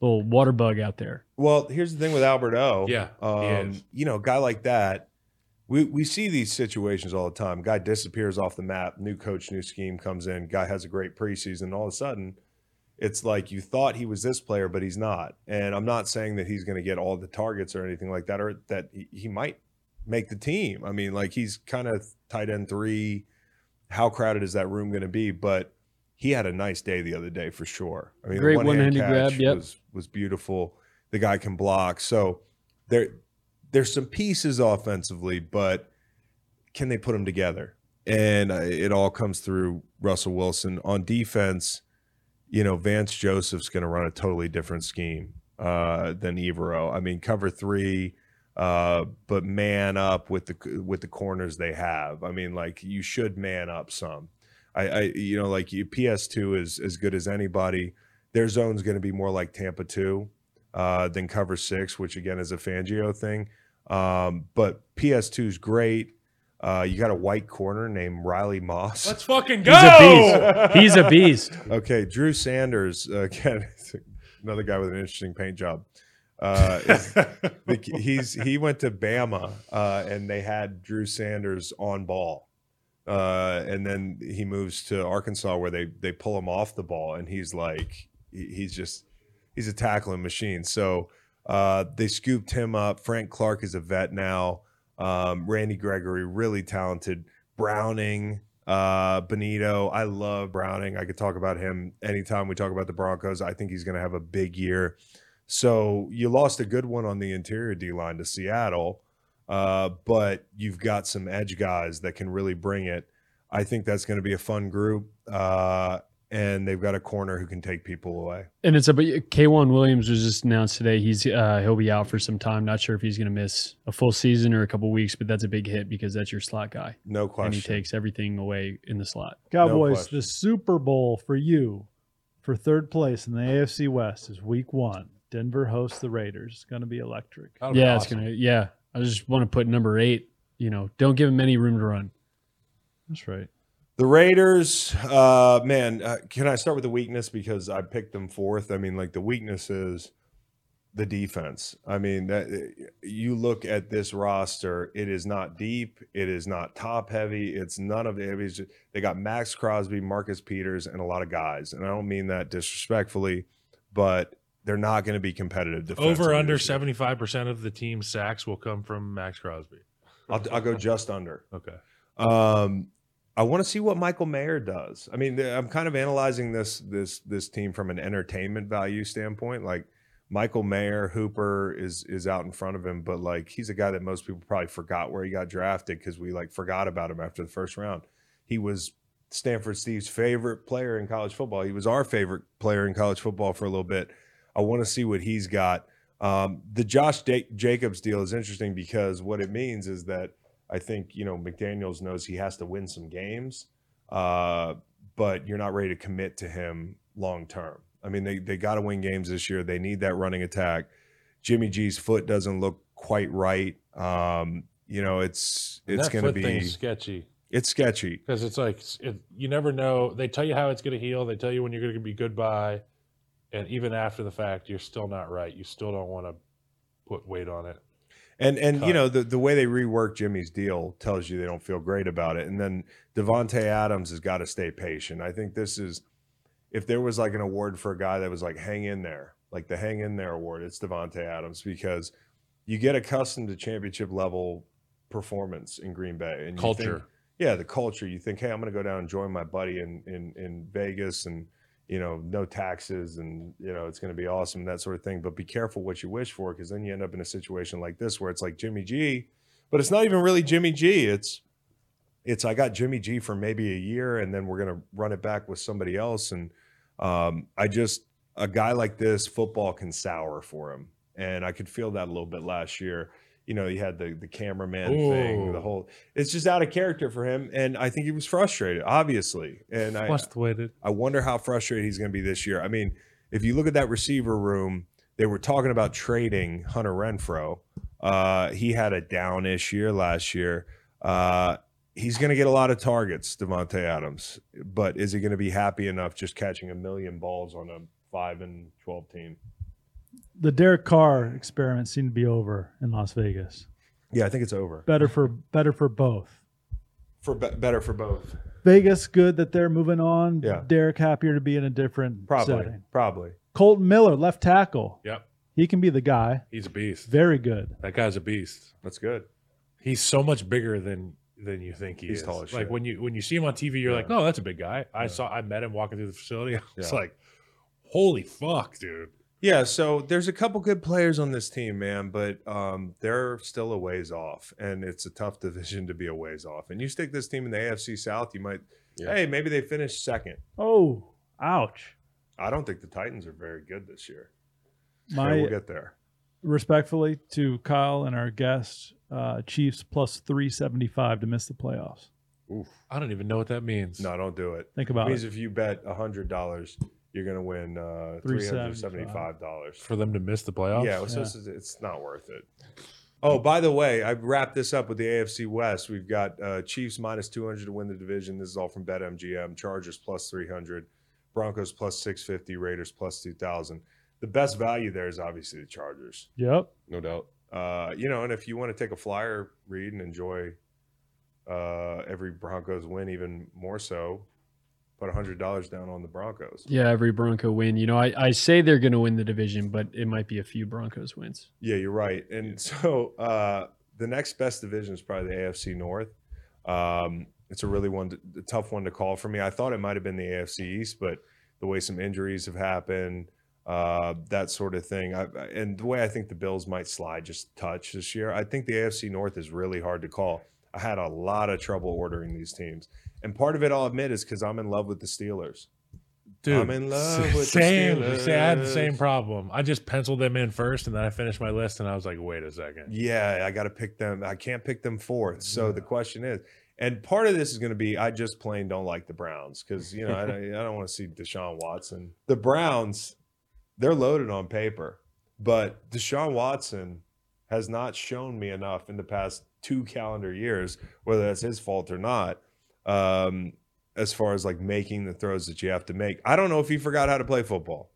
little water bug out there. Well, here's the thing with Albert O. Yeah, he um, is. you know, a guy like that. We we see these situations all the time. Guy disappears off the map. New coach, new scheme comes in. Guy has a great preseason. And all of a sudden, it's like you thought he was this player, but he's not. And I'm not saying that he's going to get all the targets or anything like that, or that he, might make the team. I mean, like he's kind of tight end three. How crowded is that room going to be? But he had a nice day the other day for sure. I mean, Great one-hand one-handed grab, catch yep. was was beautiful. The guy can block. So there there's some pieces offensively, but can they put them together? And it all comes through Russell Wilson on defense. You know, Vance Joseph's going to run a totally different scheme uh, than Evero. I mean, cover three, uh, but man up with the with the corners they have. I mean, like you should man up some. I, I you know, like you, PS2 is as good as anybody. Their zone's going to be more like Tampa two uh, than cover six, which again is a Fangio thing. Um, but PS2 is great. Uh, you got a white corner named Riley Moss. Let's fucking He's a go. beast. He's a beast. Okay, Drew Sanders uh, again, another guy with an interesting paint job. Uh, is- the- he's he went to Bama uh, and they had Drew Sanders on ball, uh, and then he moves to Arkansas where they they pull him off the ball and he's like he- he's just he's a tackling machine. So uh, they scooped him up. Frank Clark is a vet now. Um, Randy Gregory, really talented. Browning, uh, Bonitto. I love Browning. I could talk about him anytime we talk about the Broncos. I think he's going to have a big year. So you lost a good one on the interior D line to Seattle, uh, but you've got some edge guys that can really bring it. I think that's going to be a fun group, uh, and they've got a corner who can take people away. And it's a K'Waun Williams was just announced today. He's uh, he'll be out for some time. Not sure if he's going to miss a full season or a couple weeks, but that's a big hit because that's your slot guy, No question. and he takes everything away in the slot. Cowboys, question. the Super Bowl for you for third place in the AFC West is week one. Denver hosts the Raiders. It's going to be electric. That'll be yeah, awesome. it's gonna. Yeah, I just want to put number eight. You know, don't give him any room to run. That's right. The Raiders, uh, man, uh, can I start with the weakness because I picked them fourth? I mean, like the weakness is the defense. I mean, that you look at this roster, it is not deep, it is not top heavy, it's none of. It's just- they got Maxx Crosby, Marcus Peters, and a lot of guys, and I don't mean that disrespectfully, but they're not going to be competitive. defensively Over under seventy five percent of the team's sacks will come from Maxx Crosby. I'll, I'll go just under. Okay. Um, I want to see what Michael Mayer does. I mean, I'm kind of analyzing this this this team from an entertainment value standpoint. Like Michael Mayer, Hooper is is out in front of him, but like he's a guy that most people probably forgot where he got drafted because we like forgot about him after the first round. He was Stanford Steve's favorite player in college football. He was our favorite player in college football for a little bit. I want to see what he's got. Um, the Josh Da- Jacobs deal is interesting because what it means is that I think you know McDaniels knows he has to win some games, uh, but you're not ready to commit to him long term. I mean, they they got to win games this year. They need that running attack. Jimmy G's foot doesn't look quite right. Um, you know, it's it's going to foot be thing's sketchy it's sketchy. because it's like it, you never know. They tell you how it's going to heal. They tell you when you're going to be goodbye, and even after the fact, you're still not right. You still don't want to put weight on it. And and you know the the way they rework Jimmy's deal tells you they don't feel great about it. And then Davante Adams has got to stay patient. I think this is if there was like an award for a guy that was like hang in there, like the hang in there award, it's Davante Adams because you get accustomed to championship level performance in Green Bay and you think- Culture. yeah, the culture. You think, hey, I'm going to go down and join my buddy in in in Vegas, and you know, no taxes, and you know, it's going to be awesome, that sort of thing. But be careful what you wish for, because then you end up in a situation like this where it's like Jimmy G, but it's not even really Jimmy G. It's it's I got Jimmy G for maybe a year, and then we're going to run it back with somebody else, and um, I just a guy like this, football can sour for him, and I could feel that a little bit last year. You know, he had the the cameraman thing, the whole. It's just out of character for him, and I think he was frustrated, obviously. And I, Frustrated. I wonder how frustrated he's going to be this year. I mean, if you look at that receiver room, they were talking about trading Hunter Renfrow. Uh, he had a downish year last year. Uh, he's going to get a lot of targets, Davante Adams, but is he going to be happy enough just catching a million balls on a five and twelve team? The Derek Carr experiment seemed to be over in Las Vegas. Yeah, I think it's over Better for better for both. for be- better for both. Vegas good that they're moving on. Yeah. Derek happier to be in a different Probably, setting. probably. Kolton Miller, left tackle. Yep. He can be the guy. He's a beast. Very good. That guy's a beast. That's good. He's so much bigger than than you think he He's is. tall as like shit. when you when you see him on TV, you're Yeah. like, oh, that's a big guy. I Yeah. saw I met him walking through the facility. It's Yeah. like, holy fuck, dude. Yeah, so there's a couple good players on this team, man, but um, they're still a ways off, and it's a tough division to be a ways off. And you stick this team in the AFC South, you might, Yeah. hey, maybe they finish second. Oh, ouch. I don't think the Titans are very good this year. My, we'll get there. respectfully to Kyle and our guest, uh, Chiefs plus three seventy five to miss the playoffs. Oof. I don't even know what that means. No, don't do it. Think It about means it. if you bet hundred dollars, you're gonna win uh, $375. seventy-five dollars. For them to miss the playoffs. Yeah, so Yeah. It's, it's not worth it. Oh, by the way, I wrapped this up with the AFC West. We've got uh, Chiefs minus 200 to win the division. This is all from BetMGM. Chargers plus 300, Broncos plus 650, Raiders plus 2,000. The best value there is obviously the Chargers. Yep. No doubt. Uh, you know, and if you want to take a flyer read and enjoy uh, every Broncos win even more so, put $100 down on the Broncos. Yeah, every Bronco win. You know, I, I say they're going to win the division, but it might be a few Broncos wins. Yeah, you're right. And so uh, the next best division is probably the AFC North. Um, it's a really one, to, a tough one to call for me. I thought it might have been the AFC East, but the way some injuries have happened, uh, that sort of thing, I, I- and the way I think the Bills might slide just touch this year, I think the AFC North is really hard to call. I had a lot of trouble ordering these teams, and part of it, I'll admit, is because I'm in love with the Steelers. Dude, I'm in love with the Steelers. same. See, I had the same problem. I just penciled them in first, and then I finished my list, and I was like, "Wait a second. Yeah, I got to pick them. I can't pick them fourth. So the question is, and part of this is going to be, I just plain don't like the Browns because you know I, don't- I don't want to see Deshaun Watson. The Browns, they're loaded on paper, but Deshaun Watson has not shown me enough in the past two calendar years, whether that's his fault or not. Um, as far as like making the throws that you have to make, I don't know if he forgot how to play football.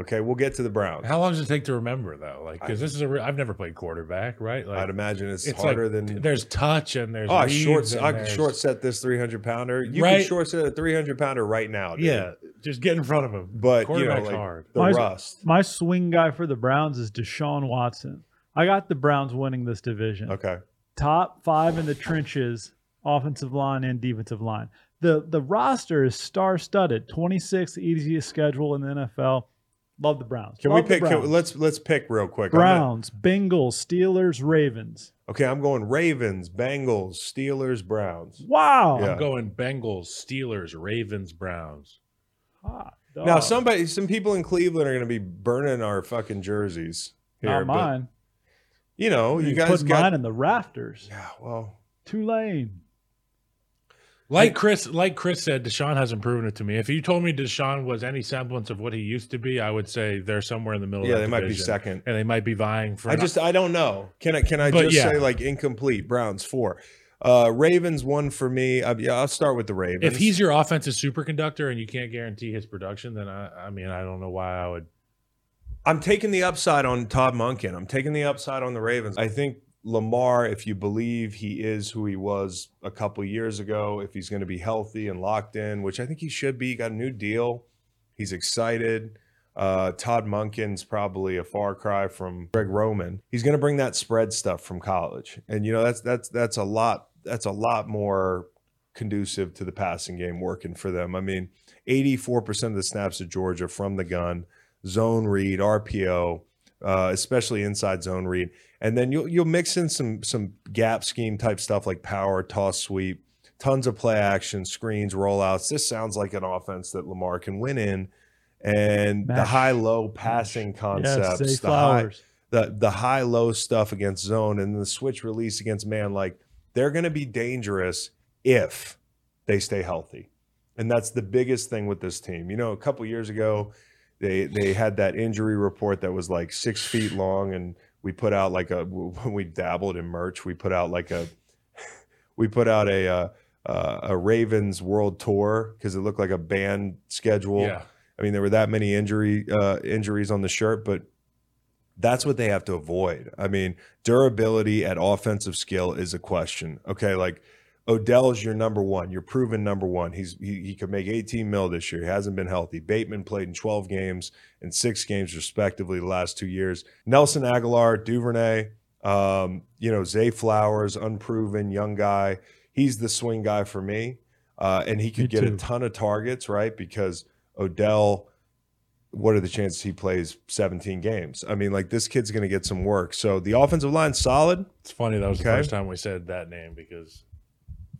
Okay, we'll get to the Browns. How long does it take to remember though? Like, because this is a re- I've never played quarterback, right? Like, I'd imagine it's, it's harder like than. there's touch and there's Oh, I short. I could there's- short set this 300 pounder. You Right. can short set a 300 pounder right now. dude. Yeah, just get in front of him. but you know, Quarterback's like hard. the My- rust. My swing guy for the Browns is Deshaun Watson. I got the Browns winning this division. Okay. Top five in the trenches, offensive line and defensive line. The the roster is star studded. 26th easiest schedule in the NFL. Love the Browns. Can Love we pick? Can, Browns. let's let's pick real quick. I'm gonna- Browns, Bengals, Steelers, Ravens. okay, I'm going Ravens, Bengals, Steelers, Browns. Wow. Yeah. I'm going Bengals, Steelers, Ravens, Browns. Hot Now, somebody, some people in Cleveland are going to be burning our fucking jerseys here. not but, mine. You know, you You guys put got. mine in the rafters. yeah, well, Tulane. Like Chris, like Chris said, Deshaun hasn't proven it to me. If you told me Deshaun was any semblance of what he used to be, I would say they're somewhere in the middle. yeah, of they might be second. and they might be vying for. I an- just, I don't know. Can I, can I But just yeah. say like incomplete? Browns four, uh, Ravens one for me. Uh, yeah, I'll start with the Ravens. if he's your offensive superconductor and you can't guarantee his production, then I, I mean, I don't know why I would. I'm taking the upside on Todd Monken. I'm taking the upside on the Ravens. I think Lamar, if you believe he is who he was a couple years ago, if he's going to be healthy and locked in, which I think he should be, he got a new deal. He's excited. Uh, Todd Monken's probably a far cry from Greg Roman. He's going to bring that spread stuff from college, and you know that's that's that's a lot. That's a lot more conducive to the passing game working for them. I mean, 84% of the snaps at Georgia from the gun zone read, RPO, uh, especially inside zone read, and then you'll you'll mix in some some gap scheme type stuff like power, toss, sweep, tons of play action, screens, rollouts. This sounds like an offense that Lamar can win in, and the high low passing Yes, concepts, Zay the high the the high low stuff against zone, and the switch release against man, like they're going to be dangerous if they stay healthy. And that's the biggest thing with this team. You know, a couple years ago, they they had that injury report that was like six feet long, and we put out like a when we dabbled in merch, we put out like a we put out a uh, uh, a Ravens World Tour because it looked like a band schedule. Yeah, I mean, there were that many injury uh, injuries on the shirt, but that's what they have to avoid. I mean, durability at offensive skill is a question. Okay, like Odell's your number one. You're proven number one. He's he, he could make 18 mil this year. He hasn't been healthy. Bateman played in 12 games and six games respectively the last two years. Nelson Agholor, Duvernay, um, you know, Zay Flowers, unproven young guy. He's the swing guy for me, uh, and he could Me get a ton of targets, right? Because Odell what are the chances he plays 17 games? I mean, like this kid's going to get some work. So the offensive line's solid. it's funny that was the first time we said that name because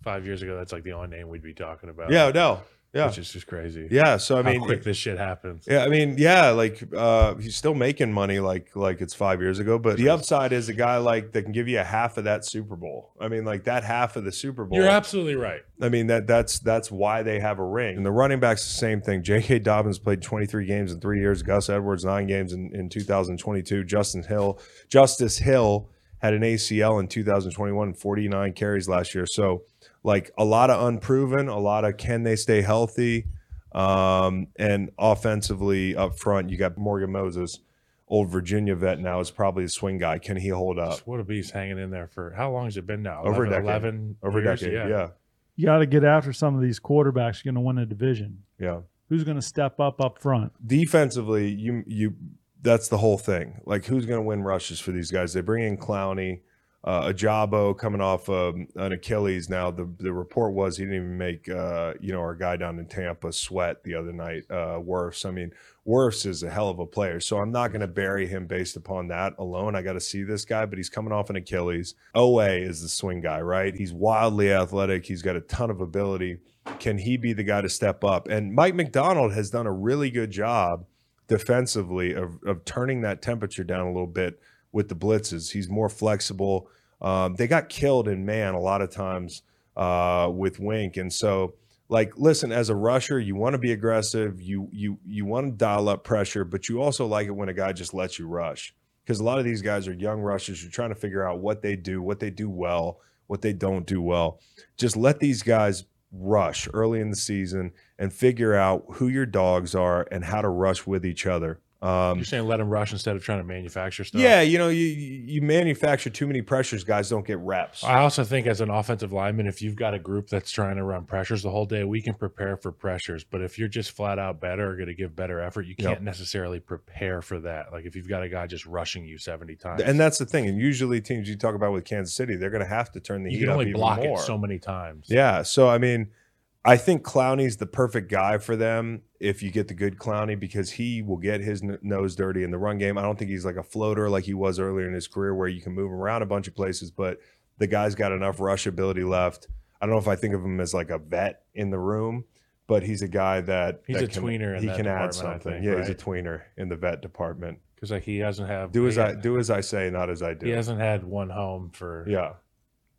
five years ago, that's like the only name we'd be talking about. Yeah, no. Yeah. which is just crazy. Yeah. So I how mean, quick this shit happens. yeah, I mean, yeah, like uh he's still making money like like it's 5 years ago, but the upside is a guy like that can give you a half of that Super Bowl. I mean, like that half of the Super Bowl. You're absolutely right. I mean that that's that's why they have a ring. And the running backs the same thing. J.K. Dobbins played 23 games in three years. Gus Edwards nine games in, in 2022. Justin Hill, Justice Hill had an ACL in 2021 and 49 carries last year. So like a lot of unproven, a lot of can they stay healthy, um, and offensively up front you got Morgan Moses, old Virginia vet now is probably the swing guy. Can he hold up Just what a beast hanging in there for how long has it been now? over a 11, decade? 11 over a years? decade, yeah. You got to get after some of these quarterbacks You're going to win a division. yeah. Who's going to step up up front? defensively, you you that's the whole thing. Like who's going to win rushes for these guys? They bring in Clowney, uh, Ojabo coming off um, an Achilles. Now the the report was he didn't even make uh, you know our guy down in Tampa sweat the other night. Uh, I mean Wirfs is a hell of a player, so I'm not going to bury him based upon that alone. I got to see this guy, but he's coming off an Achilles. Oa is the swing guy, right? He's wildly athletic. He's got a ton of ability. Can he be the guy to step up? And Mike Macdonald has done a really good job defensively of, of turning that temperature down a little bit with the blitzes. He's more flexible. Um, they got killed in man a lot of times uh, with Wink, and so like listen, as a rusher, you want to be aggressive. You you you want to dial up pressure, but you also like it when a guy just lets you rush because a lot of these guys are young rushers. You're trying to figure out what they do, what they do well, what they don't do well. Just let these guys rush early in the season and figure out who your dogs are and how to rush with each other. Um, You're saying let them rush instead of trying to manufacture stuff. yeah, you know, you you manufacture too many pressures, guys don't get reps. I also think as an offensive lineman, if you've got a group that's trying to run pressures the whole day, we can prepare for pressures. But if you're just flat out better or going to give better effort, you can't necessarily prepare for that. Like if you've got a guy just rushing you 70 times, And that's the thing. And usually teams you talk about with Kansas City, they're going to have to turn the you heat can up only even more. it so many times. Yeah. So I mean, I think Clowney's the perfect guy for them if you get the good Clowney because he will get his n- nose dirty in the run game. I don't think he's like a floater like he was earlier in his career where you can move him around a bunch of places, but the guy's got enough rush ability left. I don't know if I think of him as like a vet in the room, but he's a guy that He's that a can, tweener he can add something. think, yeah, he's a tweener in the vet department. Because like he doesn't have Do as he, I do as I say, not as I do. he hasn't had one home for Yeah.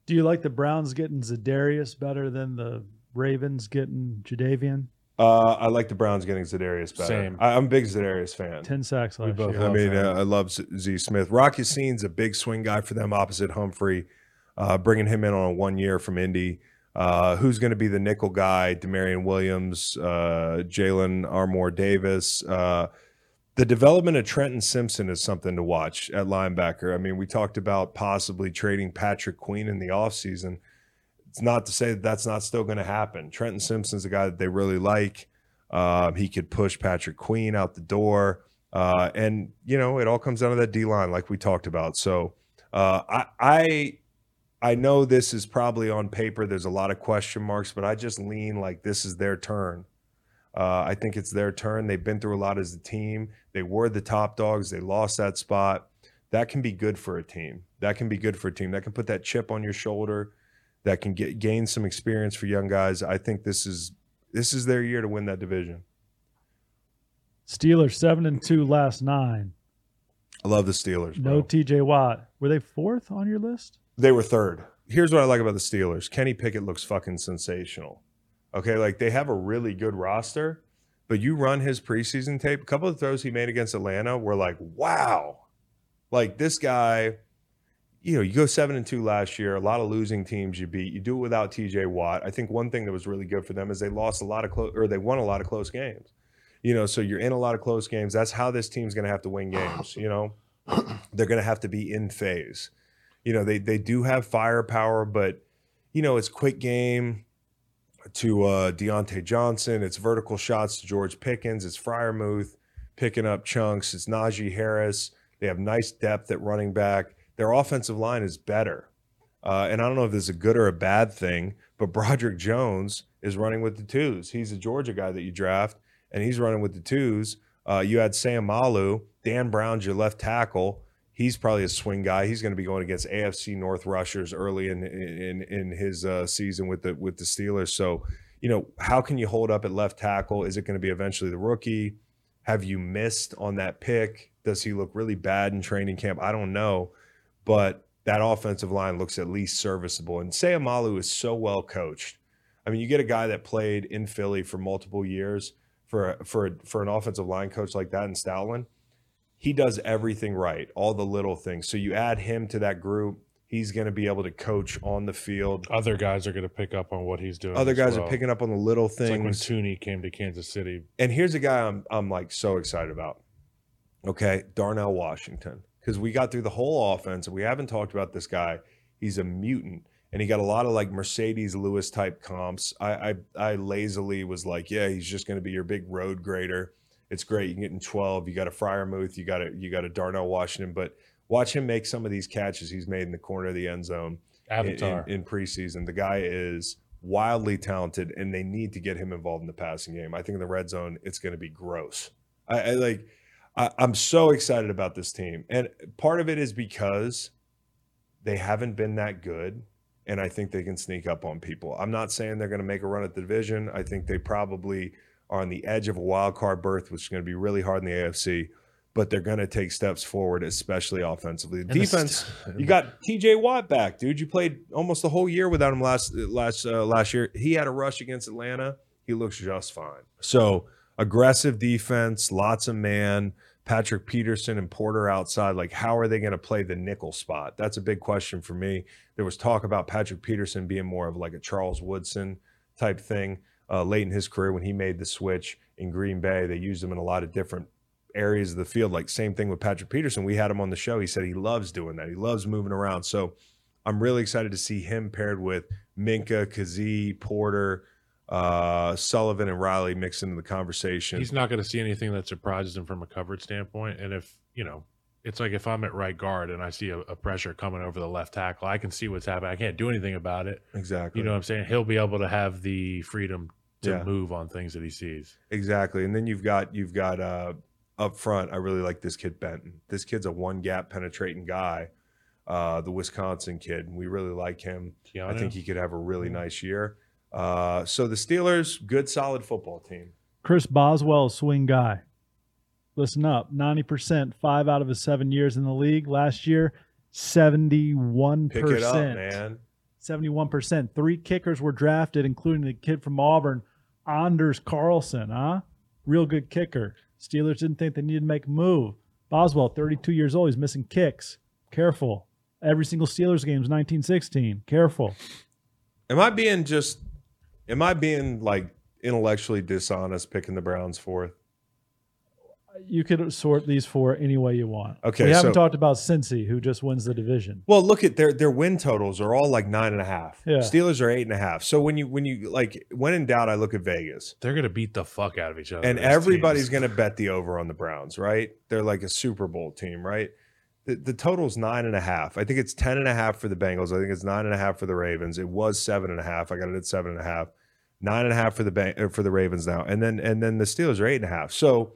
Do you like the Browns getting Zadarius better than the Ravens getting Jadeveon? Uh, I like the Browns getting Zadarius better. Same. I, I'm a big Zadarius fan. Ten sacks We last both year. I mean, uh, I love Z, Z Smith. Rock Ya-Sin's a big swing guy for them opposite Humphrey. Uh, bringing him in on a one year from Indy. Uh, who's going to be the nickel guy? Damarion Williams, uh, Jalyn Armour-Davis. Uh, the development of Trenton Simpson is something to watch at linebacker. I mean, we talked about possibly trading Patrick Queen in the offseason. It's not to say that that's not still going to happen. Trenton Simpson's a guy that they really like. Um, he could push Patrick Queen out the door. Uh, and you know, it all comes down to that D line, like we talked about. So uh, I, I, I know this is probably on paper. There's a lot of question marks, but I just lean like this is their turn. Uh, I think it's their turn. They've been through a lot as a team. They were the top dogs. They lost that spot. That can be good for a team. That can be good for a team. That can put that chip on your shoulder. That can get gain some experience for young guys. I think this is this is their year to win that division. Steelers seven and two last nine. I love the Steelers. No. TJ Watt. Were they fourth on your list? they were third. Here's what I like about the Steelers. Kenny Pickett looks fucking sensational. Okay, like they have a really good roster, but you run his preseason tape. A couple of throws he made against Atlanta were like, wow. Like this guy, you know, you go seven and two last year. A lot of losing teams you beat. You do it without TJ Watt. I think one thing that was really good for them is they lost a lot of close, or they won a lot of close games. You know, so you're in a lot of close games. That's how this team's going to have to win games. You know, they're going to have to be in phase. You know, they they do have firepower, but you know, it's quick game to uh Diontae Johnson. It's vertical shots to George Pickens. It's Freiermuth picking up chunks. It's Najee Harris. They have nice depth at running back. Their offensive line is better. Uh, and I don't know if this is a good or a bad thing, but Broderick Jones is running with the twos. He's a Georgia guy that you draft, and he's running with the twos. Uh, you had Seumalo, Dan Brown's your left tackle. He's probably a swing guy. He's going to be going against AFC North rushers early in in in his uh, season with the with the Steelers. So, you know, how can you hold up at left tackle? Is it going to be eventually the rookie? Have you missed on that pick? Does he look really bad in training camp? I don't know, but that offensive line looks at least serviceable. And Seumalo is so well coached. I mean, you get a guy that played in Philly for multiple years for for for an offensive line coach like that in Stoutland. He does everything right, all the little things. So you add him to that group, he's going to be able to coach on the field. Other guys are going to pick up on what he's doing. Other guys well. are picking up on the little It's like when things. Thuney came to Kansas City. and here's a guy I'm I'm like so excited about. Okay, Darnell Washington, because we got through the whole offense and we haven't talked about this guy. He's a mutant, and he got a lot of like Marcedes Lewis type comps. I I, I lazily was like, yeah, he's just going to be your big road grader. It's great. You can get in 12. You got a Freiermuth. You got a you got a Darnell Washington, but watch him make some of these catches he's made in the corner of the end zone in, Avatar. in, in preseason. The guy is wildly talented, and they need to get him involved in the passing game. I think in the red zone, it's going to be gross. I, I like. I, I'm so excited about this team, and part of it is because they haven't been that good, and I think they can sneak up on people. I'm not saying they're going to make a run at the division. I think they probably are on the edge of a wild card berth, which is going to be really hard in the AFC. But they're going to take steps forward, especially offensively. And Defense, you got TJ Watt back, dude. You played almost the whole year without him last last uh, last year. He had a rush against Atlanta. He looks just fine. So aggressive defense, lots of man. Patrick Peterson and Porter outside. Like, how are they going to play the nickel spot? That's a big question for me. There was talk about Patrick Peterson being more of like a Charles Woodson type thing uh, late in his career when he made the switch in Green Bay. They used him in a lot of different areas of the field. Like same thing with Patrick Peterson. We had him on the show. He said he loves doing that. He loves moving around. So I'm really excited to see him paired with Minkah, Kazee, Porter, uh, Sullivan, and Riley mixed into the conversation. He's not going to see anything that surprises him from a coverage standpoint. And if you know, it's like if I'm at right guard and I see a, a pressure coming over the left tackle, I can see what's happening. I can't do anything about it. exactly. You know what I'm saying? He'll be able to have the freedom to Yeah. move on things that he sees. Exactly. And then you've got you've got uh up front, I really like this kid Benton. This kid's a one gap penetrating guy. Uh the Wisconsin kid. We really like him. I think he could have a really nice year. Uh so the Steelers, good solid football team. Chris Boswell, swing guy. Listen up 90%, five out of his seven years in the league. Last year, 71%. Pick it up, man. 71%. Three kickers were drafted, including the kid from Auburn, Anders Carlson, huh? Real good kicker. Steelers didn't think they needed to make a move. Boswell, 32 years old, he's missing kicks. Careful. Every single Steelers game is 1916. Careful. Am I being just am I being like intellectually dishonest picking the Browns fourth? You could sort these four any way you want. Okay, We haven't so- talked about Cincy, who just wins the division. Well, look at their their win totals are all like nine and a half. Yeah. Steelers are eight and a half. So when you when you like when in doubt, I look at Vegas. They're going to beat the fuck out of each other. and everybody's teams. going to bet the over on the Browns, right? They're like a Super Bowl team, right? The, the total's nine and a half. I think it's ten and a half for the Bengals. I think it's nine and a half for the Ravens. It was seven and a half. I got it at seven and a half. Nine and a half for the Bang, uh, for the Ravens now, and then and then the Steelers are eight and a half. So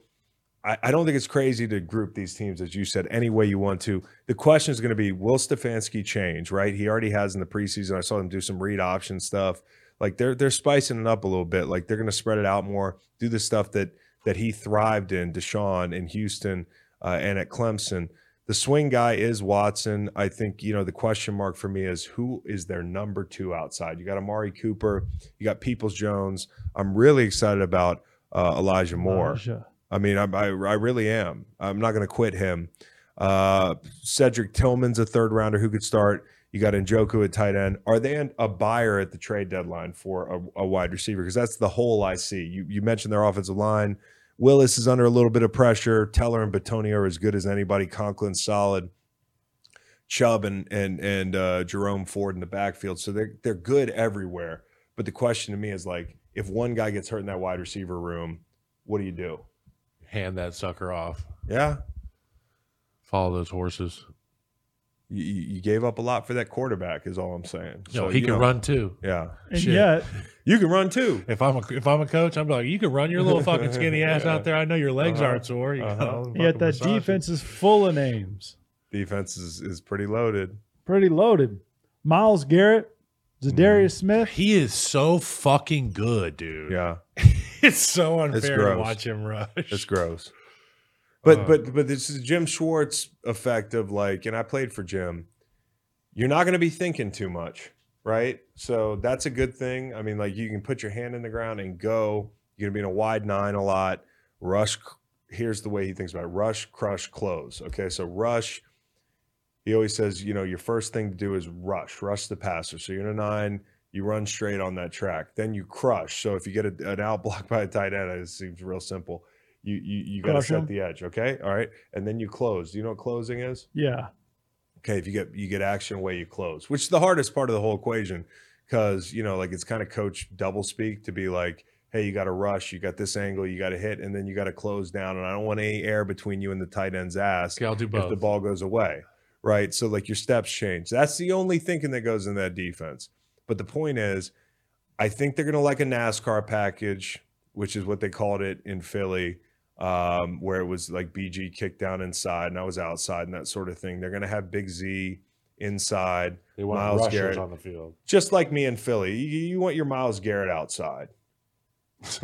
I, I don't think it's crazy to group these teams as you said any way you want to. The question is going to be: Will Stefanski change? Right? He already has in the preseason. I saw him do some read option stuff. Like they're they're spicing it up a little bit. Like they're going to spread it out more. Do the stuff that that he thrived in, Deshaun in Houston uh, and at Clemson. The swing guy is Watson. I think you know the question mark for me is who is their number two outside. You got Amari Cooper. You got Peoples Jones. I'm really excited about uh, Elijah Moore. Elijah. I mean, I, I, I really am. I'm not going to quit him. Uh, Cedric Tillman's a third rounder who could start. You got Njoku at tight end. Are they a buyer at the trade deadline for a, a wide receiver? Because that's the hole I see. You, you mentioned their offensive line. Willis is under a little bit of pressure. Teller and Bitonio are as good as anybody. Conklin's solid. Chubb and and and uh, Jerome Ford in the backfield. So they're they're good everywhere. But the question to me is like, if one guy gets hurt in that wide receiver room, what do you do? hand that sucker off. Yeah, Follow those horses. You, you you gave up a lot for that quarterback. Is all I'm saying. No, So, he can know, run too. Yeah, And Shit. yet, you can run too. If I'm a if I'm a coach, I'm like, you can run your little fucking skinny ass out there. I know your legs Uh-huh. aren't sore. You Uh-huh. know, yet that massage defense is full of names. Defense is, is pretty loaded. Pretty loaded. Myles Garrett, Za'Darius Smith. He is so fucking good, dude. Yeah, It's so unfair to watch him rush. it's gross. But Uh, but but this is Jim Schwartz effect of like, and I played for Jim. You're not going to be thinking too much, right? So that's a good thing. I mean, like you can put your hand in the ground and go. You're going to be in a wide nine a lot. Rush. Here's the way he thinks about it: rush, crush, close. Okay, so rush. He always says, you know, your first thing to do is rush, rush the passer. So you're in a nine, you run straight on that track. Then you crush. So if you get a, an out block by a tight end, it seems real simple. You you, you got to Crush set the edge. Okay, all right, and then you close. Do you know what closing is? Yeah. Okay, if you get you get action away, you close, which is the hardest part of the whole equation, because you know, like it's kind of coach double speak to be like, hey, you got to rush, you got this angle, you got to hit, and then you got to close down, and I don't want any air between you and the tight end's ass Okay, I'll do both. if the ball goes away, right? So like your steps change. That's the only thinking that goes in that defense. But the point is, I think they're going to like a NASCAR package, which is what they called it in Philly, um, where it was like BG kicked down inside and I was outside and that sort of thing. They're going to have Big Z inside, they want Myles rushers Garrett. on the field. just like me in Philly. You, you want your Myles Garrett outside.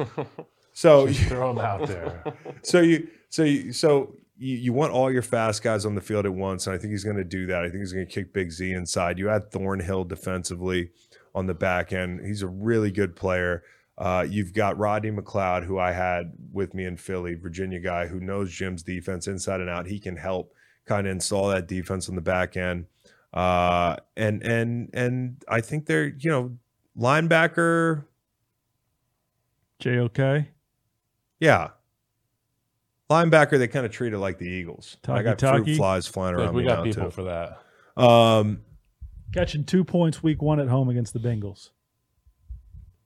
So Just throw them out there. so you so you so you, you want all your fast guys on the field at once, and I think he's going to do that. I think he's going to kick Big Z inside. You add Thornhill defensively on the back end. He's a really good player. Uh, you've got Rodney McLeod, who I had with me in Philly, Virginia guy who knows Jim's defense inside and out. He can help kind of install that defense on the back end. Uh, and and and I think they're you know linebacker. JOK. Yeah. Linebacker, they kind of treat it like the Eagles. I got Talkie-talkie? fruit flies flying Like, around we me got now people too. for that. Um, Catching two points week one at home against the Bengals.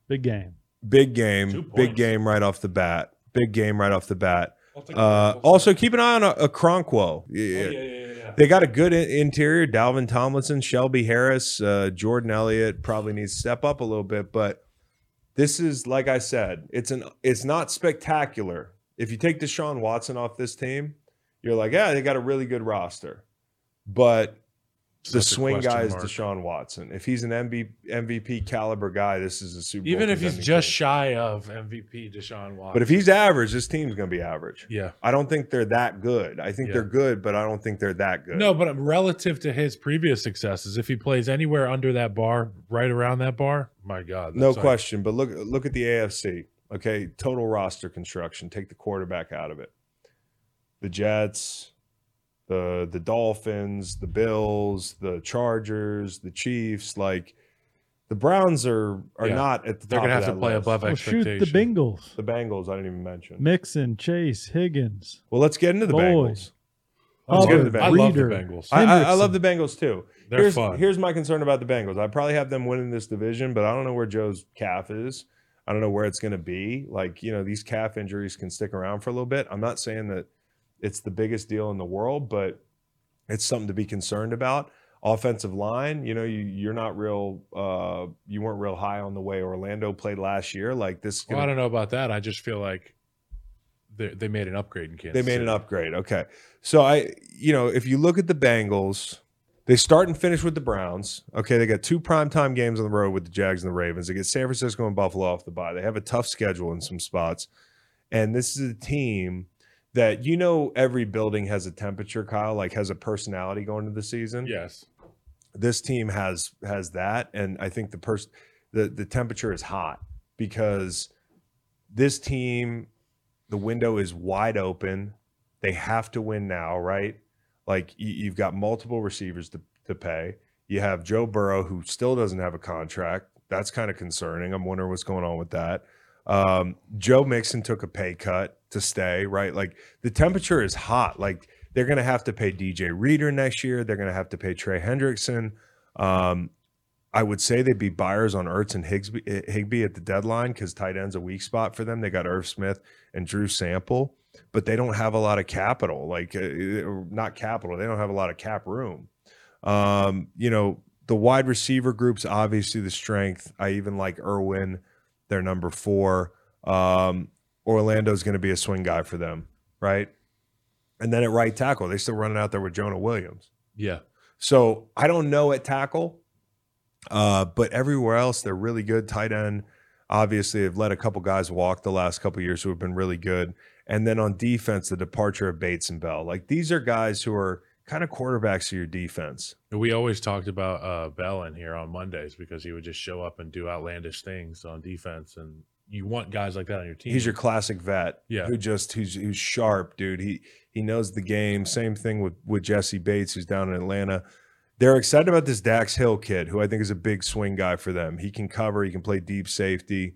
Big game. Big game, big game right off the bat. Big game right off the bat. Uh, also, keep an eye on a, Okoronkwo. Yeah, They got a good in- interior. Dalvin Tomlinson, Shelby Harris, uh, Jordan Elliott probably needs to step up a little bit, but this is like I said, it's an it's not spectacular. If you take Deshaun Watson off this team, you're like, yeah, they got a really good roster, but the swing guy is mark. Deshaun Watson. If he's an MB, MVP caliber guy, this is a Super Bowl Even if he's just shy of MVP Deshaun Watson. But if he's average, this team's going to be average. yeah. I don't think they're that good. I think Yeah. they're good, but I don't think they're that good. No, but relative to his previous successes, if he plays anywhere under that bar, right around that bar, my God, no question. But look, look at the AFC. Okay, total roster construction. Take the quarterback out of it. The Jets, the the Dolphins, the Bills, the Chargers, the Chiefs. Like the Browns are are Yeah. not at the They're top. gonna of have to that play list. above Well, shoot the Bengals. The Bengals, I didn't even mention. Mixon, Chase, Higgins. Well, let's get into the Boy. Bengals. I Let's oh, get love, into the I Bengals. love the Bengals. I, I, I love the Bengals too. They're here's, fun. Here's my concern about the Bengals. I probably have them winning this division, but I don't know where Joe's calf is. I don't know where it's going to be. Like, you know, these calf injuries can stick around for a little bit. I'm not saying that it's the biggest deal in the world, but it's something to be concerned about. Offensive line, you know, you, you're not real, uh, you weren't real high on the way Orlando played last year. Like, this is well, I don't know about that. I just feel like they, they made an upgrade in Kansas. they made an upgrade. Okay. So I, you know, if you look at the Bengals, they start and finish with the Browns. Okay, they got two primetime games on the road with the Jags and the Ravens. They get San Francisco and Buffalo off the bye. They have a tough schedule in some spots. And this is a team that you know every building has a temperature, Kyle, like has a personality going into the season. Yes. This team has has that. And I think the person the, the temperature is hot because this team, the window is wide open. They have to win now, right? Like you, you've got multiple receivers to, to pay. You have Joe Burrow, who still doesn't have a contract. That's kind of concerning. I'm wondering what's going on with that. Um, Joe Mixon took a pay cut to stay, right? Like the temperature is hot. Like they're going to have to pay DJ Reader next year. They're going to have to pay Trey Hendrickson. Um, I would say they'd be buyers on Ertz and Higsby, eh, Higbee at the deadline because tight end's a weak spot for them. They got Irv Smith and Drew Sample, but they don't have a lot of capital. Like, uh, not capital. They don't have a lot of cap room. Um, you know, the wide receiver group's obviously the strength. I even like Irwin, their number four. Um, Orlando's going to be a swing guy for them, right? And then at right tackle, they still running out there with Jonah Williams. Yeah. So I don't know at tackle, uh, but everywhere else they're really good. Tight end, obviously, have let a couple guys walk the last couple years who have been really good. And then on defense, the departure of Bates and Bell. Like these are guys who are kind of quarterbacks of your defense. We always talked about uh, Bell in here on Mondays because he would just show up and do outlandish things on defense, and you want guys like that on your team. He's your classic vet, Yeah. who just who's who's sharp, dude. He he knows the game. Same thing with with Jessie Bates, who's down in Atlanta. They're excited about this Dax Hill kid, who I think is a big swing guy for them. He can cover, he can play deep safety.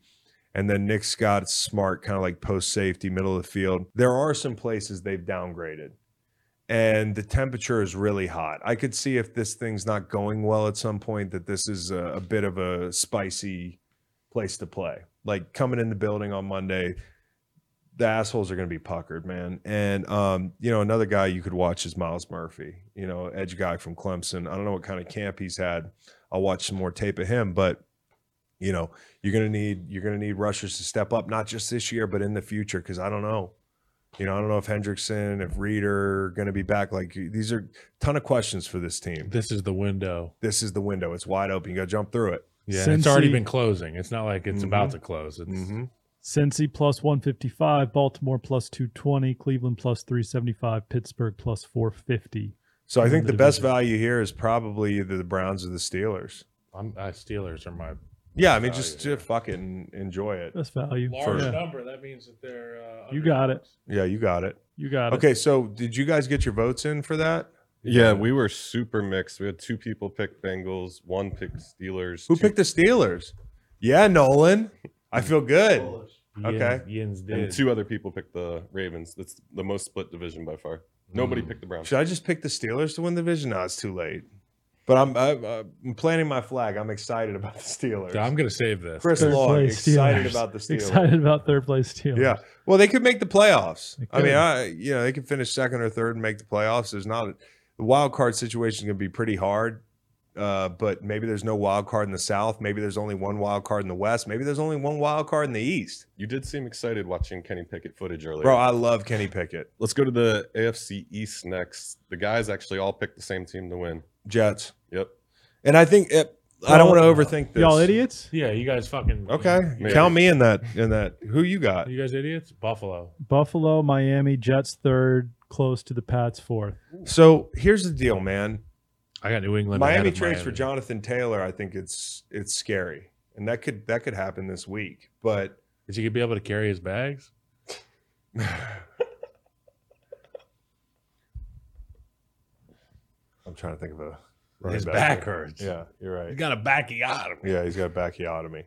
And then Nick Scott's smart, kind of like post safety, middle of the field. There are some places they've downgraded, and the temperature is really hot. I could see if this thing's not going well at some point that this is a, a bit of a spicy place to play. Like coming in the building on Monday, the assholes are going to be puckered, man. And um, you know, another guy you could watch is Myles Murphy. You know, edge guy from Clemson. I don't know what kind of camp he's had. I'll watch some more tape of him, but you know, you're going to need you're going to need rushers to step up, not just this year, but in the future. Because I don't know. You know, I don't know if Hendrickson, if Reader are going to be back. Like these are a ton of questions for this team. this is the window. This is the window. It's wide open. You got to jump through it. Yeah, and it's already been closing. It's not like it's about Mhm. to close. It's hmm Cincy plus 155, Baltimore plus 220, Cleveland plus 375, Pittsburgh plus 450. So I think the the best value here is probably either the Browns or the Steelers. I'm, uh, Steelers are my Yeah, I mean, just, here. just fucking enjoy it. That's value. large Yeah. number. That means that they're. Uh, You got it. Yeah, you got it. You got it. Okay, so did you guys get your votes in for that? Yeah, we were super mixed. We had two people pick Bengals, one picked Steelers. Who two- picked the Steelers? Yeah, Nolan. I feel good. Okay. Yins did. And two other people picked the Ravens. That's the most split division by far. Nobody Mm. picked the Browns. Should I just pick the Steelers to win the division? No, it's too late. But I'm I, I'm planting my flag. I'm excited about the Steelers. So I'm going to save this. Chris Third Long place excited Steelers. about the Steelers. Excited about third place Steelers. Yeah. Well, they could make the playoffs. They I mean, could. I you know they could finish second or third and make the playoffs. There's not the wild card situation is going to be pretty hard. Uh, but maybe there's no wild card in the South. Maybe there's only one wild card in the West. Maybe there's only one wild card in the East. You did seem excited watching Kenny Pickett footage earlier. Bro, I love Kenny Pickett. Let's go to the AFC East next. The guys actually all picked the same team to win. Jets. Yep. And I think it, I don't want to overthink this. Y'all idiots? Yeah, you guys fucking. Okay, Maybe. count me in that. In that, who you got? You guys idiots? Buffalo. Buffalo, Miami, Jets third, close to the Pats fourth. So here's the deal, man. I got New England. Miami of trades for Jonathan Taylor. I think it's it's scary, and that could that could happen this week. But Is he gonna be able to carry his bags? I'm trying to think of a His back back hurts. Yeah, you're right. He's got a bacchiotomy. Yeah, he's got a bacchiotomy.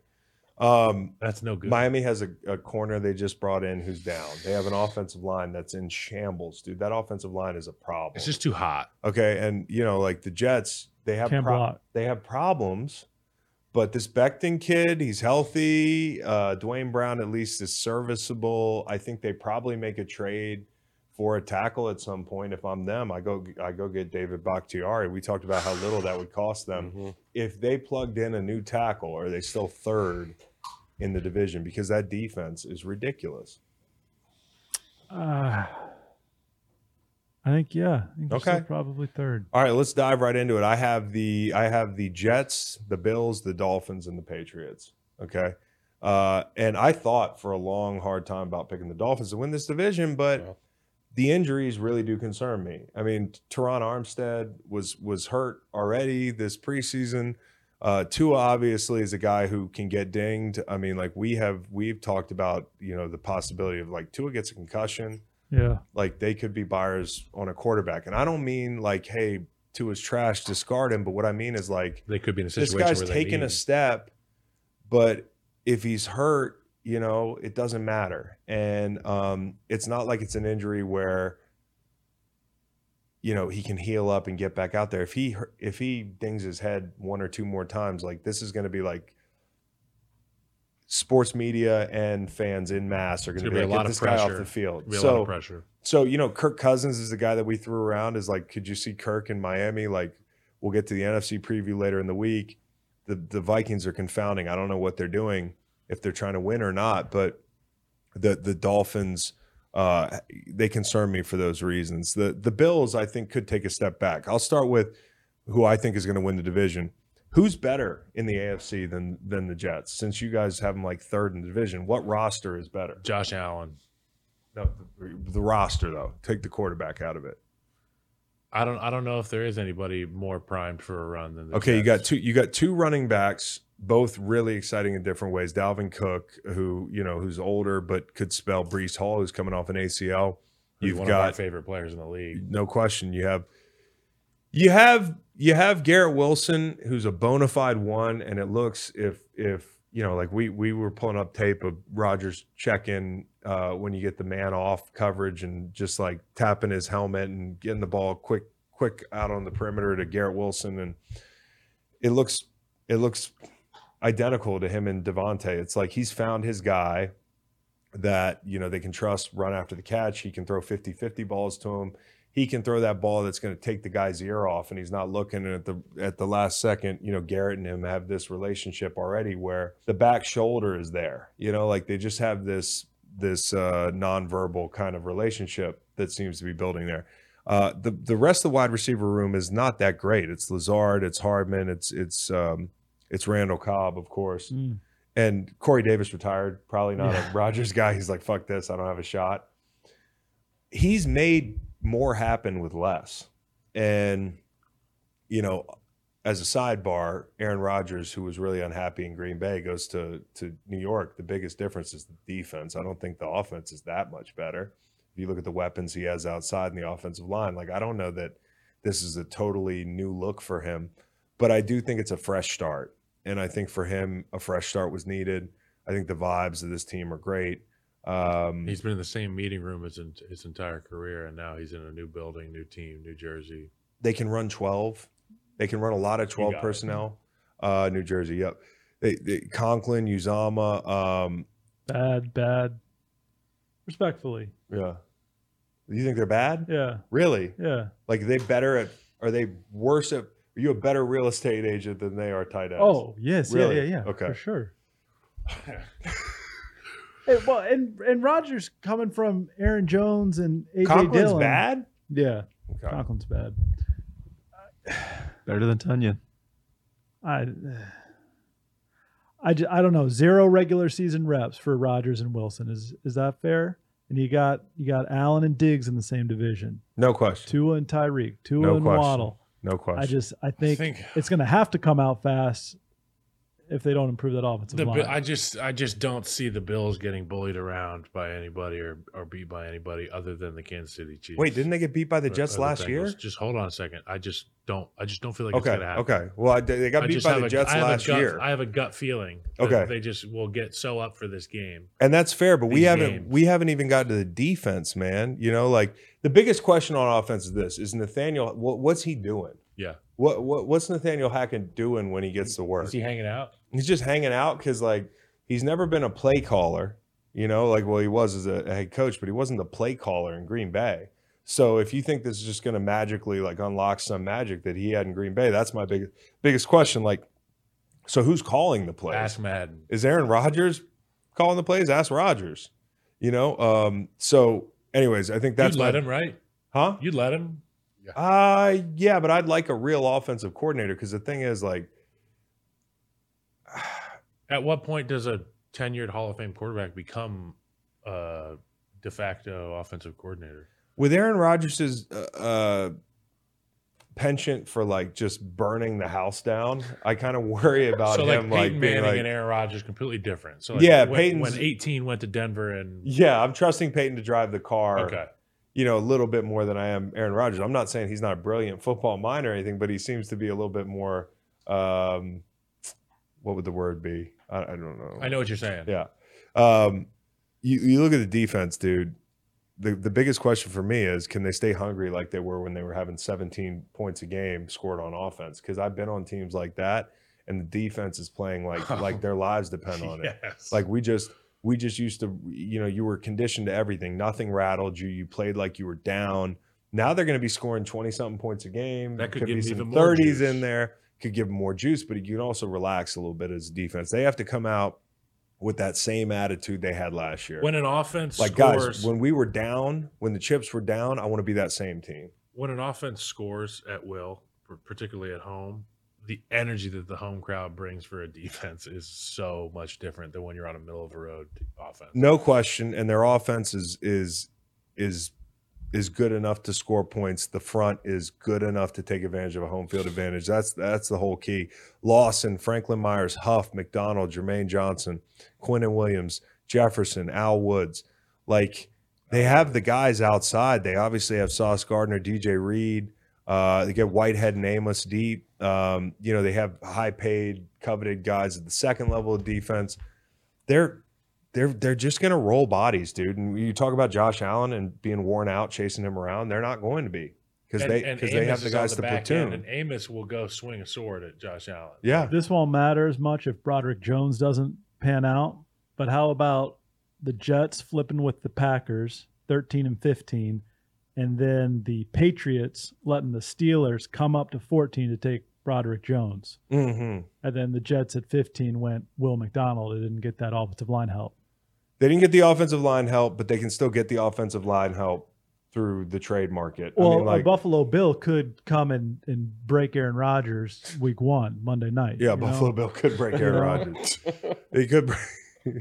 Um, That's no good. Miami has a, a corner they just brought in who's down. They have an offensive line that's in shambles, dude. That offensive line is a problem. it's just too hot. okay, and you know, like the Jets, they have Can't pro- they have problems. But this Becton kid, he's healthy. Uh, Duane Brown at least is serviceable. I think they probably make a trade for a tackle at some point. If I'm them, I go I go get David Bakhtiari. We talked about how little that would cost them Mhm. if they plugged in a new tackle. Are they still third in the division? Because that defense is ridiculous. Uh, I think yeah. I think Okay. probably third. All right, let's dive right into it. I have the I have the Jets, the Bills, the Dolphins, and the Patriots. Okay. Uh, and I thought for a long, hard time about picking the Dolphins to win this division, but Yeah. the injuries really do concern me. I mean, Terron Armstead was was hurt already this preseason. Uh, Tua obviously is a guy who can get dinged. I mean, like we have we've talked about, you know, the possibility of like Tua gets a concussion Yeah. like they could be buyers on a quarterback. And I don't mean like, hey, Tua's trash, discard him. But what I mean is like They could be in a this situation guy's where they taking a step, but if he's hurt, you know, it doesn't matter. And um, it's not like it's an injury where you know he can heal up and get back out there. If he if he dings his head one or two more times, like this is going to be like sports media and fans in mass are going to be, be a lot get of this guy off the field. Be a lot So pressure. so you know, Kirk Cousins is the guy that we threw around. Is like, could you see Kirk in Miami? Like, we'll get to the NFC preview later in the week. The the Vikings are confounding. I don't know what they're doing if they're trying to win or not, but the the Dolphins uh, they concern me for those reasons. The the Bills I think could take a step back. I'll start with who I think is going to win the division. Who's better in the AFC than than the Jets? Since you guys have them like third in the division, what roster is better? Josh Allen. No, the, the roster though. Take the quarterback out of it. I don't. I don't know if there is anybody more primed for a run than. The Okay, you got two. You got two running backs, both really exciting in different ways. Dalvin Cook, who you know, who's older but could spell. Breece Hall, who's coming off an ACL. He's You've one of our got favorite players in the league. no question. You have, you have, you have Garrett Wilson, who's a bona fide one, and it looks if if you know, like we we were pulling up tape of Rodgers check in uh, when you get the man off coverage and just like tapping his helmet and getting the ball quick quick out on the perimeter to Garrett Wilson, and it looks it looks identical to him and Davante. It's like he's found his guy that you know they can trust run after the catch. He can throw 50-50 balls to him. He can throw that ball that's going to take the guy's ear off, and he's not looking at the at the last second. You know, Garrett and him have this relationship already where the back shoulder is there. You know, like they just have this this uh, nonverbal kind of relationship that seems to be building there. Uh, the the rest of the wide receiver room is not that great. It's Lazard, it's Hardman, it's it's um, it's Randall Cobb, of course Mm. and Corey Davis retired. Probably not Yeah. a Rodgers guy. He's like, fuck this, I don't have a shot. He's made more happen with less. And, you know, as a sidebar, Aaron Rodgers, who was really unhappy in Green Bay, goes to to New York. The biggest difference is the defense. I don't think the offense is that much better. If you look at the weapons he has outside in the offensive line, like I don't know that this is a totally new look for him, but I do think it's a fresh start. And I think for him, a fresh start was needed. I think the vibes of this team are great. Um, He's been in the same meeting room his, his entire career, and now he's in a new building, new team, New Jersey. they can run 12. They can run a lot of 12 got it. personnel. Uh, New Jersey, yep. They, they, Conklin, Uzomah, um, Bad, bad. Respectfully. yeah. You think they're bad? Yeah. Really? Yeah. Like they better at? Are they worse at? Are you a better real estate agent than they are tight ends? Oh, yes. Really? Yeah, yeah, yeah. Okay. For sure. Hey, well, and and Rodgers coming from Aaron Jones and AJ Conklin's Dillon. bad. Yeah, Okay. Conklin's bad. Better than Tonyan. I, I, ju- I don't know. Zero regular season reps for Rodgers and Wilson. Is is that fair? And you got you got Allen and Diggs in the same division. No question. Tua and Tyreek. Tua No and question. Waddle. No question. I just I think, think- it's going to have to come out fast if they don't improve that offensive The, line. I just I just don't see the Bills getting bullied around by anybody or, or beat by anybody other than the Kansas City Chiefs. Wait, didn't they get beat by the Jets or the last year? Just hold on a second. I just don't. I just don't feel like it's Okay. gonna happen. Okay. Well, I, they got I beat by the a- Jets I have a last gut- year, I have a gut feeling. that Okay. They just will get so up for this game. and that's fair. But we haven't games. we haven't even gotten to the defense, man. You know, like the biggest question on offense is this: Is Nathaniel? What, what's he doing? Yeah. What, what what's Nathaniel Hackett doing when he gets to work? Is he hanging out? He's just hanging out because like he's never been a play caller you know like well he was as a, a head coach but he wasn't the play caller in green bay so if you think this is just going to magically like unlock some magic that he had in green bay that's my biggest biggest question like so who's calling the plays Ask Madden. is aaron rodgers calling the plays ask rodgers you know um so anyways i think that's You'd let my- him, right? huh You'd let him. uh yeah but i'd like a real offensive coordinator because the thing is like At what point does a tenured Hall of Fame quarterback become a de facto offensive coordinator? with Aaron Rodgers' uh, uh, penchant for like just burning the house down, I kind of worry about so like him Peyton like being Manning like, and Aaron Rodgers completely different. So like Yeah, when, when 18 went to Denver and yeah, I'm trusting Peyton to drive the car, okay, you know, a little bit more than I am Aaron Rodgers. I'm not saying he's not a brilliant football mind or anything, but he seems to be a little bit more. Um, what would the word be? I, I don't know. I know what you're saying. Yeah. Um, you, you look at the defense, dude. The, the biggest question for me is can they stay hungry like they were when they were having 17 points a game scored on offense? Because I've been on teams like that, and the defense is playing like like their lives depend on it. Like we just we just used to, you know, you were conditioned to everything. Nothing rattled you. You played like you were down. Now they're going to be scoring 20 something points a game. That could be give some even 30s juice. in there. Could give them more juice, but you can also relax a little bit as a defense. They have to come out with that same attitude they had last year. when an offense like scores, guys, when we were down, when the chips were down, I want to be that same team. when an offense scores at will, particularly at home, the energy that the home crowd brings for a defense is so much different than when you're on a middle of the road offense. No question, and their offense is is is is good enough to score points. The front is good enough to take advantage of a home field advantage. That's that's the whole key. Lawson, Franklin Myers, Huff, McDonald, Jermaine Johnson, Quinnen Williams, Jefferson, Al Woods. Like they have the guys outside. They obviously have Sauce Gardner, DJ Reed. Uh, they get Whitehead and Amos deep. Um, you know, they have high paid, coveted guys at the second level of defense. They're they're they're just gonna roll bodies, dude. And you talk about Josh Allen and being worn out, chasing him around. They're not going to be because they because they have the is on guys to back end, platoon. and Amos will go swing a sword at Josh Allen. yeah, This won't matter as much if Broderick Jones doesn't pan out. But how about the Jets flipping with the Packers, 13 and 15, and then the Patriots letting the Steelers come up to 14 to take Broderick Jones. hmm And then the Jets at 15 went Will McDonald. They didn't get that offensive line help. They didn't get the offensive line help, but they can still get the offensive line help through the trade market. Well, I mean, like a Buffalo Bill could come and, and break Aaron Rodgers week one, Monday night. yeah, you know? Buffalo Bill could break Aaron Rodgers. It could. Break,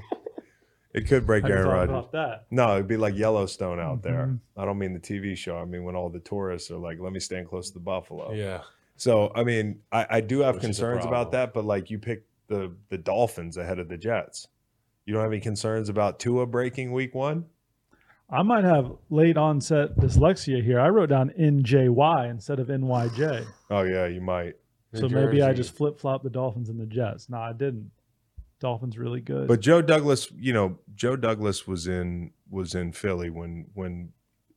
it could break Have Aaron Rodgers. No, it'd be like Yellowstone out there. Mhm. I don't mean the TV show. I mean when all the tourists are like, "Let me stand close to the buffalo." Yeah. So I mean, I, I do have Which concerns about that, but like you picked the the Dolphins ahead of the Jets. You don't have any concerns about Tua breaking Week One? I might have late onset dyslexia here. I wrote down NJY instead of NYJ. Oh yeah, you might. So maybe I just flip flop the Dolphins and the Jets. No, I didn't. Dolphins really good. But Joe Douglas, you know, Joe Douglas was in was in Philly when when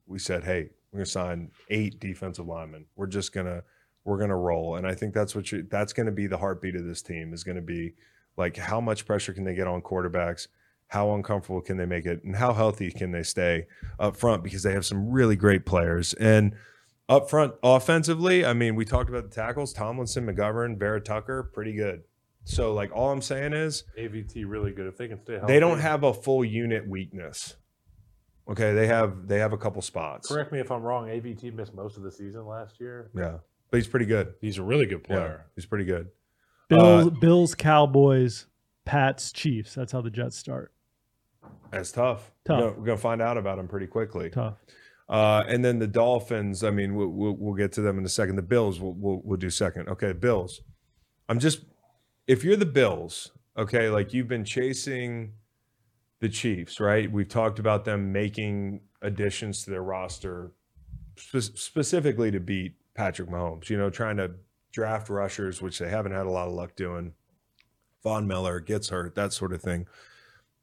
we said, "Hey, we're going to sign eight defensive linemen. We're just going to we're going to roll." And I think that's what you that's going to be the heartbeat of this team is going to be like how much pressure can they get on quarterbacks? How uncomfortable can they make it? And how healthy can they stay up front because they have some really great players. And up front offensively, I mean, we talked about the tackles, Tomlinson, McGovern, Vera-Tucker, pretty good. So like all I'm saying is AVT really good if they can stay healthy. they don't have a full unit weakness. Okay, they have they have a couple spots. Correct me if I'm wrong. AVT missed most of the season last year. Yeah, but he's pretty good. He's a really good Yeah, player. he's pretty good. Bills, uh, Bills, Cowboys, Pats, Chiefs. That's how the Jets start. That's tough. Tough. We're gonna, we're gonna find out about them pretty quickly. Tough. Uh, and then the Dolphins. I mean, we'll, we'll, we'll get to them in a second. The Bills. We'll, we'll we'll do second. Okay, Bills. I'm just if you're the Bills. Okay, like you've been chasing the Chiefs, right? We've talked about them making additions to their roster spe- specifically to beat Patrick Mahomes. You know, trying to draft rushers, which they haven't had a lot of luck doing. Von Miller gets hurt, that sort of thing.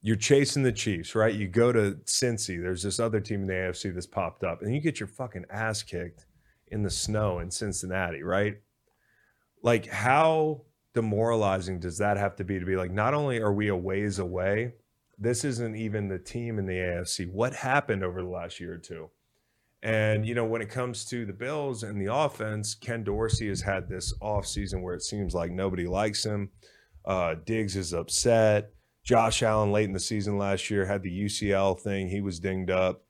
You're chasing the Chiefs, right? You go to Cincy. There's this other team in the AFC that's popped up, and you get your fucking ass kicked in the snow in Cincinnati, right? Like, how demoralizing does that have to be to be like, not only are we a ways away, this isn't even the team in the AFC. What happened over the last year or two? And, you know, when it comes to the Bills and the offense, Ken Dorsey has had this offseason where it seems like nobody likes him. Uh, Diggs is upset. Josh Allen late in the season last year had the UCL thing. He was dinged up.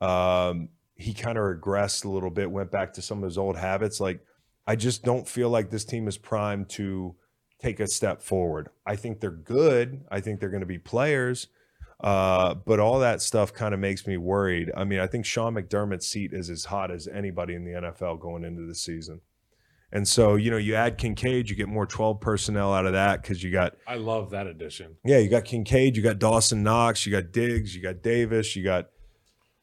Um, he kind of regressed a little bit, went back to some of his old habits. Like, I just don't feel like this team is primed to take a step forward. I think they're good. I think they're going to be players. Uh, but all that stuff kind of makes me worried. I mean, I think Sean McDermott's seat is as hot as anybody in the NFL going into the season. And so, you know, you add Kincaid, you get more 12 personnel out of that because you got I love that addition. yeah, you got Kincaid, you got Dawson Knox, you got Diggs, you got Davis, you got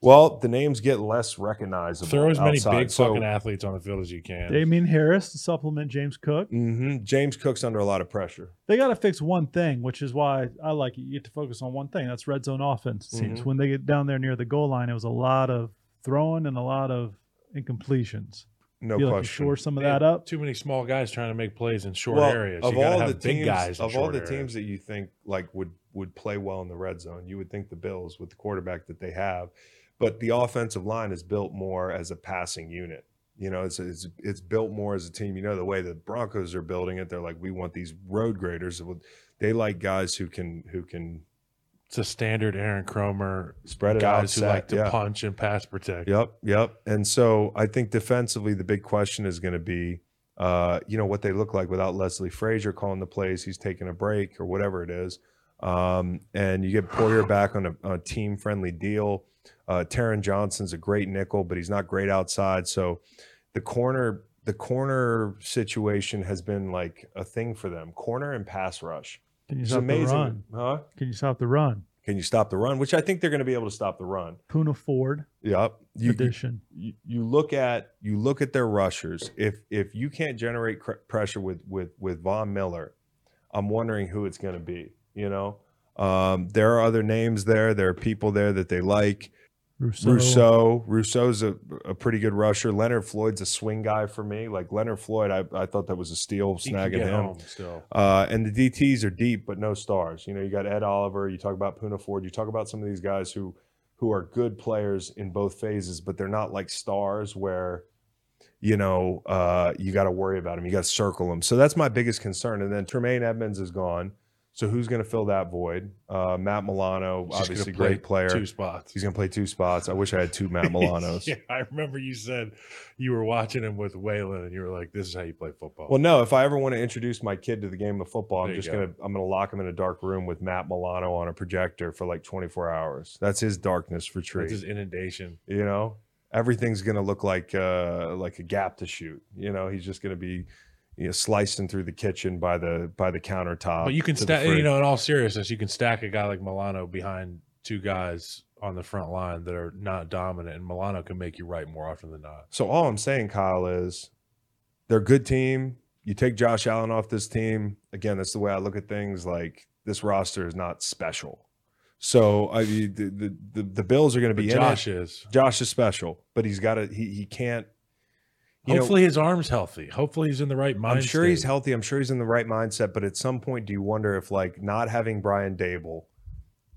well, the names get less recognizable. Throw as many outside. big So- fucking athletes on the field as you can. Damien Harris to supplement James Cook. Mm-hmm. James Cook's under a lot of pressure. They got to fix one thing, which is why I like it. You get to focus on one thing. That's red zone offense. It seems Mhm. when they get down there near the goal line, it was a lot of throwing and a lot of incompletions. No Feel like question. shore some of They that up. Too many small guys trying to make plays in short Well, areas. Of You gotta all have the big teams, guys of all the areas. teams that you think like would would play well in the red zone, you would think the Bills with the quarterback that they have. But the offensive line is built more as a passing unit. You know, it's it's it's built more as a team. You know, the way the Broncos are building it, they're like, we want these road graders. They like guys who can who can It's a standard Aaron Kromer spread it out. guys who like to yeah. punch and pass protect. Yep, yep. And so I think defensively, the big question is going to be, uh, you know, what they look like without Leslie Frazier calling the plays. He's taking a break or whatever it is. Um, and you get Poyer back on a, a team friendly deal. Uh, Taron Johnson's a great nickel, but he's not great outside. So the corner, the corner situation has been like a thing for them. Corner and pass rush. Can you It's stop the run? huh? Can you stop the run? Can you stop the run? Which I think they're going to be able to stop the run. Poona Ford Yep. You, addition. you, you look at you look at their rushers. If if you can't generate cr- pressure with with with Von Miller, I'm wondering who it's going to be. You know, um, there are other names there. There are people there that they like. Rousseau. Rousseau, Rousseau's a, a pretty good rusher. Leonard Floyd's a swing guy for me. Like Leonard Floyd, I, I thought that was a steal He snagging him. still. Uh, and the DTs are deep, but no stars. You know, you got Ed Oliver. You talk about Poona Ford. You talk about some of these guys who who are good players in both phases, but they're not like stars where you know uh, you got to worry about them. You got to circle them. So that's my biggest concern. And then Tremaine Edmunds is gone. So who's going to fill that void? Uh, Matt Milano, He's obviously play great player. Two spots. He's going to play two spots. I wish I had two Matt Milanos. yeah, I remember you said you were watching him with Waylon, and you were like, "This is how you play football." Well, no. If I ever want to introduce my kid to the game of football, I'm just go. gonna I'm gonna lock him in a dark room with Matt Milano on a projector for like 24 hours. That's his darkness for tree. That's his inundation. you know, everything's gonna look like uh like a gap to shoot. You know, he's just gonna be you know, slicing through the kitchen by the by the countertop. But you can stack, you know, in all seriousness, you can stack a guy like Milano behind two guys on the front line that are not dominant, and Milano can make you right more often than not. So all I'm saying, Kyle, is they're a good team. You take Josh Allen off this team. Again, that's the way I look at things. Like this roster is not special. So I mean, the the the, the Bills are going to But be Josh in it. is. Josh is special, but he's got to he he can't. You know, Hopefully his arm's healthy. Hopefully he's in the right mindset. I'm sure he's healthy. I'm sure he's in the right mindset. But at some point, do you wonder if like not having Brian Daboll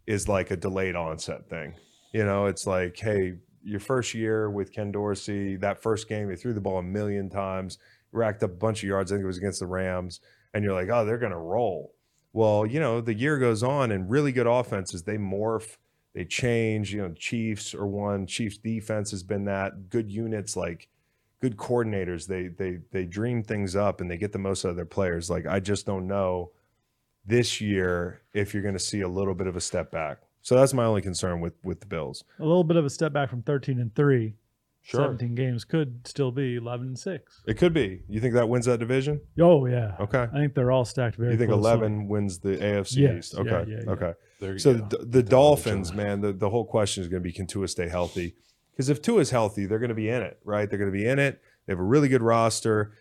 is like a delayed onset thing? You know, it's like, hey, your first year with Ken Dorsey, that first game, they threw the ball a million times, racked up a bunch of yards. I think it was against the Rams, and you're like, oh, they're gonna roll. Well, you know, the year goes on, and really good offenses they morph, they change. You know, Chiefs are one. Chiefs defense has been that. Good units like good coordinators they they they dream things up and they get the most out of their players like i just don't know this year if you're going to see a little bit of a step back so that's my only concern with with the bills A little bit of a step back from 13 and 3. Sure. 17 games could still be 11 and 6. it could be you think that wins that division Oh, yeah. okay I think they're all stacked very you think closely. 11 wins the afc Yes, east okay yeah, yeah. okay There you so go. the, the dolphins man the, the whole question is going to be can tua stay healthy because if Tua's healthy they're going to be in it right? They're going to be in it. They have a really good roster.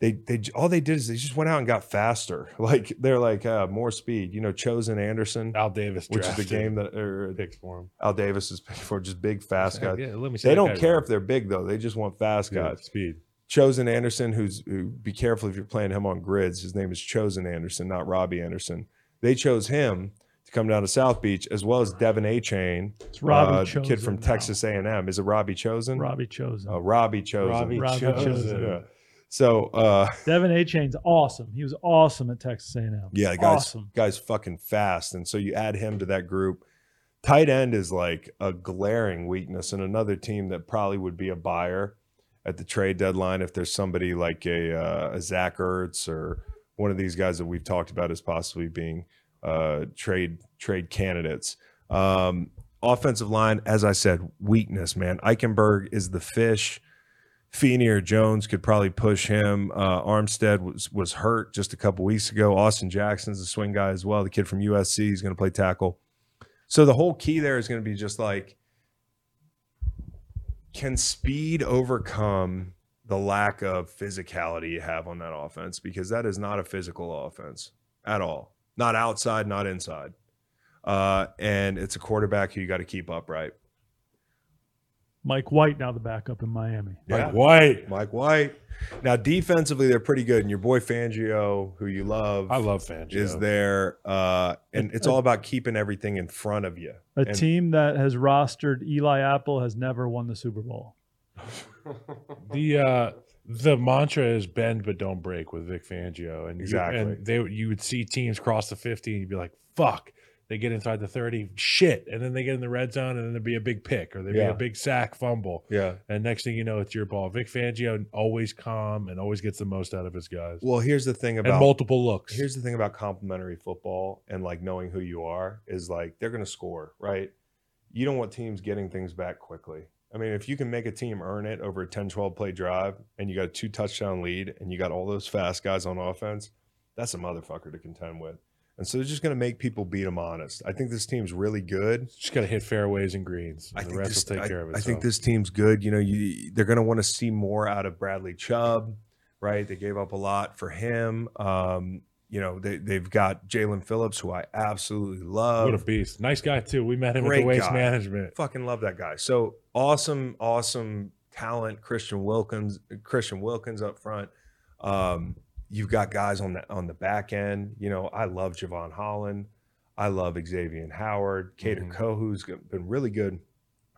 They they all they did is they just went out and got faster. Like they're like uh, more speed. You know chosen anderson Al Davis, which is the game that or picks for him. al davis is picked for just big fast guys. Yeah, let me they don't care if they're big though. They just want fast Yeah, guys. speed. chosen anderson who's who, be careful if you're playing him on grids. His name is chosen anderson not robbie anderson. They chose him come down to south beach as well as De'Von Achane It's Robbie uh, Chosen kid from now. texas a&m is it robbie chosen Robbie Chosen. uh, robbie chosen Robbie, Robbie Chosen. Chosen. yeah. so uh Devin A. Chain's awesome. He was awesome at Texas A&M. Yeah, guy's awesome. guy's fucking fast, and so you add him to that group. Tight end is like a glaring weakness, and another team that probably would be a buyer at the trade deadline if there's somebody like a, uh, a Zach Ertz or one of these guys that we've talked about as possibly being uh, trade trade candidates. Um, offensive line, as I said, weakness. Man, Eichenberg is the fish. Feeney or Jones could probably push him. Uh, Armstead was was hurt just a couple weeks ago. Austin Jackson's a swing guy as well. The kid from USC is going to play tackle. So the whole key there is going to be just like, can speed overcome the lack of physicality you have on that offense? Because that is not a physical offense at all. Not outside, not inside. Uh, and it's a quarterback who you got to keep upright. Mike White now the backup in Miami. Yeah. Like White. Mike White. Now defensively, they're pretty good, and your boy Fangio, who you love, I love Fangio. is there, uh, and it's all about keeping everything in front of you. A And- team that has rostered Eli Apple has never won the Super Bowl. the uh the mantra is bend but don't break with Vic Fangio, and you- and they you would see teams cross the fifty, and you'd be like, "Fuck!" They get inside the thirty, shit, and then they get in the red zone, and then there'd be a big pick or there'd Yeah. be a big sack fumble, Yeah. and next thing you know, it's your ball. Vic Fangio always calm and always gets the most out of his guys, Well, here's the thing and about multiple looks. here's the thing about complimentary football and like knowing who you are is like they're going to score, right? You don't want teams getting things back quickly. I mean, if you can make a team earn it over a 10 12 play drive and you got a two touchdown lead and you got all those fast guys on offense, that's a motherfucker to contend with. And so they're just going to make people beat them honest. I think this team's really good. just got to hit fairways and greens. I the think, rest this, will take I, care of it. I think this team's good. You know, you they're going to want to see more out of Bradley Chubb, right? They gave up a lot for him. Um, you know, they they've got Jaelan Phillips, who I absolutely love. what a beast! Nice guy too. We met him at the waste guy. management. Fucking love that guy. So awesome, awesome talent. Christian Wilkins, Christian Wilkins up front. Um, you've got guys on the on the back end. You know, I love Jevon Holland. I love Xavier Howard. Kader Mhm. Kohou's been really good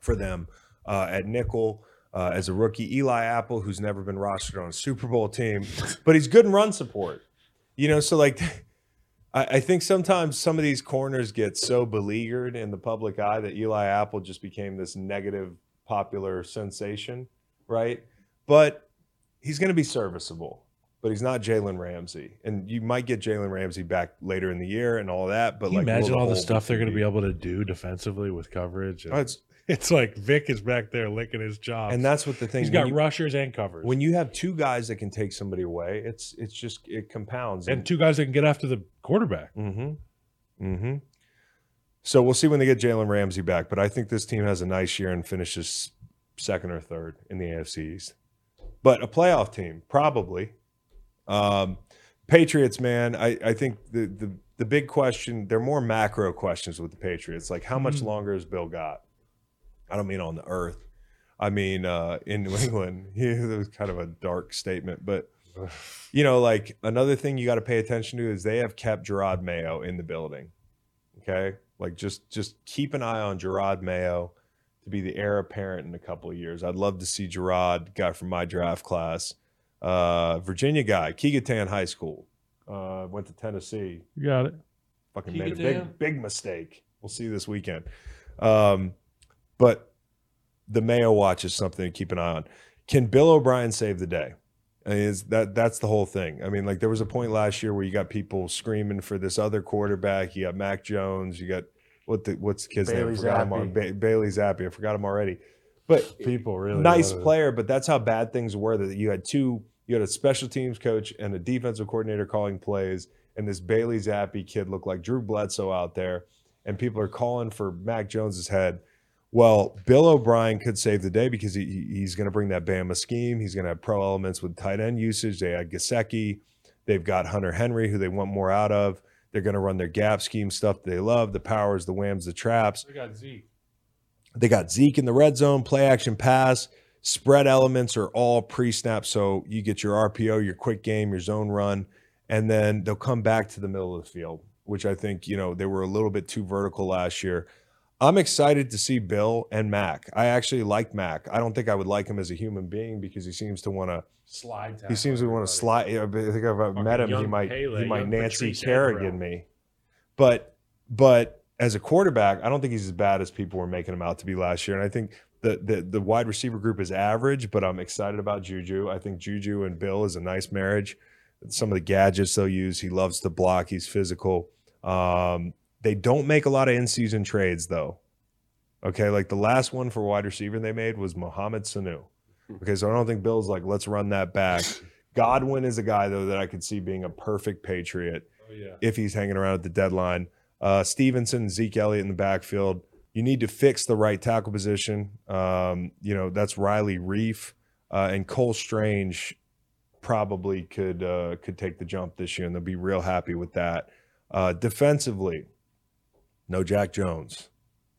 for them uh, at nickel. Uh, as a rookie, Eli Apple, who's never been rostered on a Super Bowl team, but he's good in run support. You know, so like I, I think sometimes some of these corners get so beleaguered in the public eye that Eli Apple just became this negative popular sensation, right? But he's going to be serviceable, but he's not Jalen Ramsey. And you might get Jalen Ramsey back later in the year and all that. But like, imagine all the stuff they're going to be able to do defensively with coverage. And Oh, it's, it's like Vic is back there licking his chops. and that's what the thing he's got you- rushers and covers, when you have two guys that can take somebody away, it's it's just it compounds. and two guys that can get after the quarterback. Mm-hmm. Mm-hmm. So we'll see when they get Jalen Ramsey back, but I think this team has a nice year and finishes second or third in the AFC East. But a playoff team, probably. Um, Patriots, man, I, I think the, the the big question, they're more macro questions with the Patriots. Like, how much Mhm. longer has Bill got? I don't mean on the earth. I mean uh, in New England. Yeah, that was kind of a dark statement, but you know, like another thing you got to pay attention to is they have kept Jerod Mayo in the building. Okay, like just just keep an eye on Jerod Mayo to be the heir apparent in a couple of years. I'd love to see Jerod, guy from my draft class, uh, Virginia guy, Keegan High School, uh, went to Tennessee. You got it. Fucking made a big big mistake. We'll see you this weekend. Um, but the Mayo watch is something to keep an eye on. Can Bill O'Brien save the day? I mean, is that that's the whole thing. I mean, like there was a point last year where you got people screaming for this other quarterback. You got Mac Jones. You got what the what's the kid's name? I Bailey forgot him Zappe. al- Ba- Bailey Zappe. I forgot him already. But People really nice player, but that's how bad things were. That you had two, you had a special teams coach and a defensive coordinator calling plays, and this Bailey Zappe kid looked like Drew Bledsoe out there, and people are calling for Mac Jones's head. Well, Bill O'Brien could save the day because he, he- he's going to bring that Bama scheme. He's going to have pro elements with tight end usage. They had Gesicki. They've got Hunter Henry, who they want more out of. They're going to run their gap scheme stuff that they love the powers, the whams, the traps. We got Zeke. They got Zeke in the red zone, play action pass, spread elements are all pre snap. So you get your RPO, your quick game, your zone run, and then they'll come back to the middle of the field, which I think, you know, they were a little bit too vertical last year. I'm excited to see Bill and Mac. I actually like Mac. I don't think I would like him as a human being because he seems to want to. Slide. He seems to want to slide. I think if I met him, he might Pele, he might Nancy Patrice Kerrigan me. But but as a quarterback, I don't think he's as bad as people were making him out to be last year. And I think the the the wide receiver group is average, but I'm excited about Juju. I think Juju and Bill is a nice marriage. Some of the gadgets they'll use, he loves to block. He's physical. Um, they don't make a lot of in-season trades though. Okay, like the last one for wide receiver they made was Mohamed Sanu. Okay, so I don't think Bill's like, let's run that back. Godwin is a guy though that I could see being a perfect Patriot Oh yeah. if he's hanging around at the deadline. Uh, Stevenson, Zeke Elliott in the backfield. You need to fix the right tackle position. Um, you know that's Riley Reiff uh, and Cole Strange probably could uh, could take the jump this year, and they'll be real happy with that. Uh, defensively, no Jack Jones.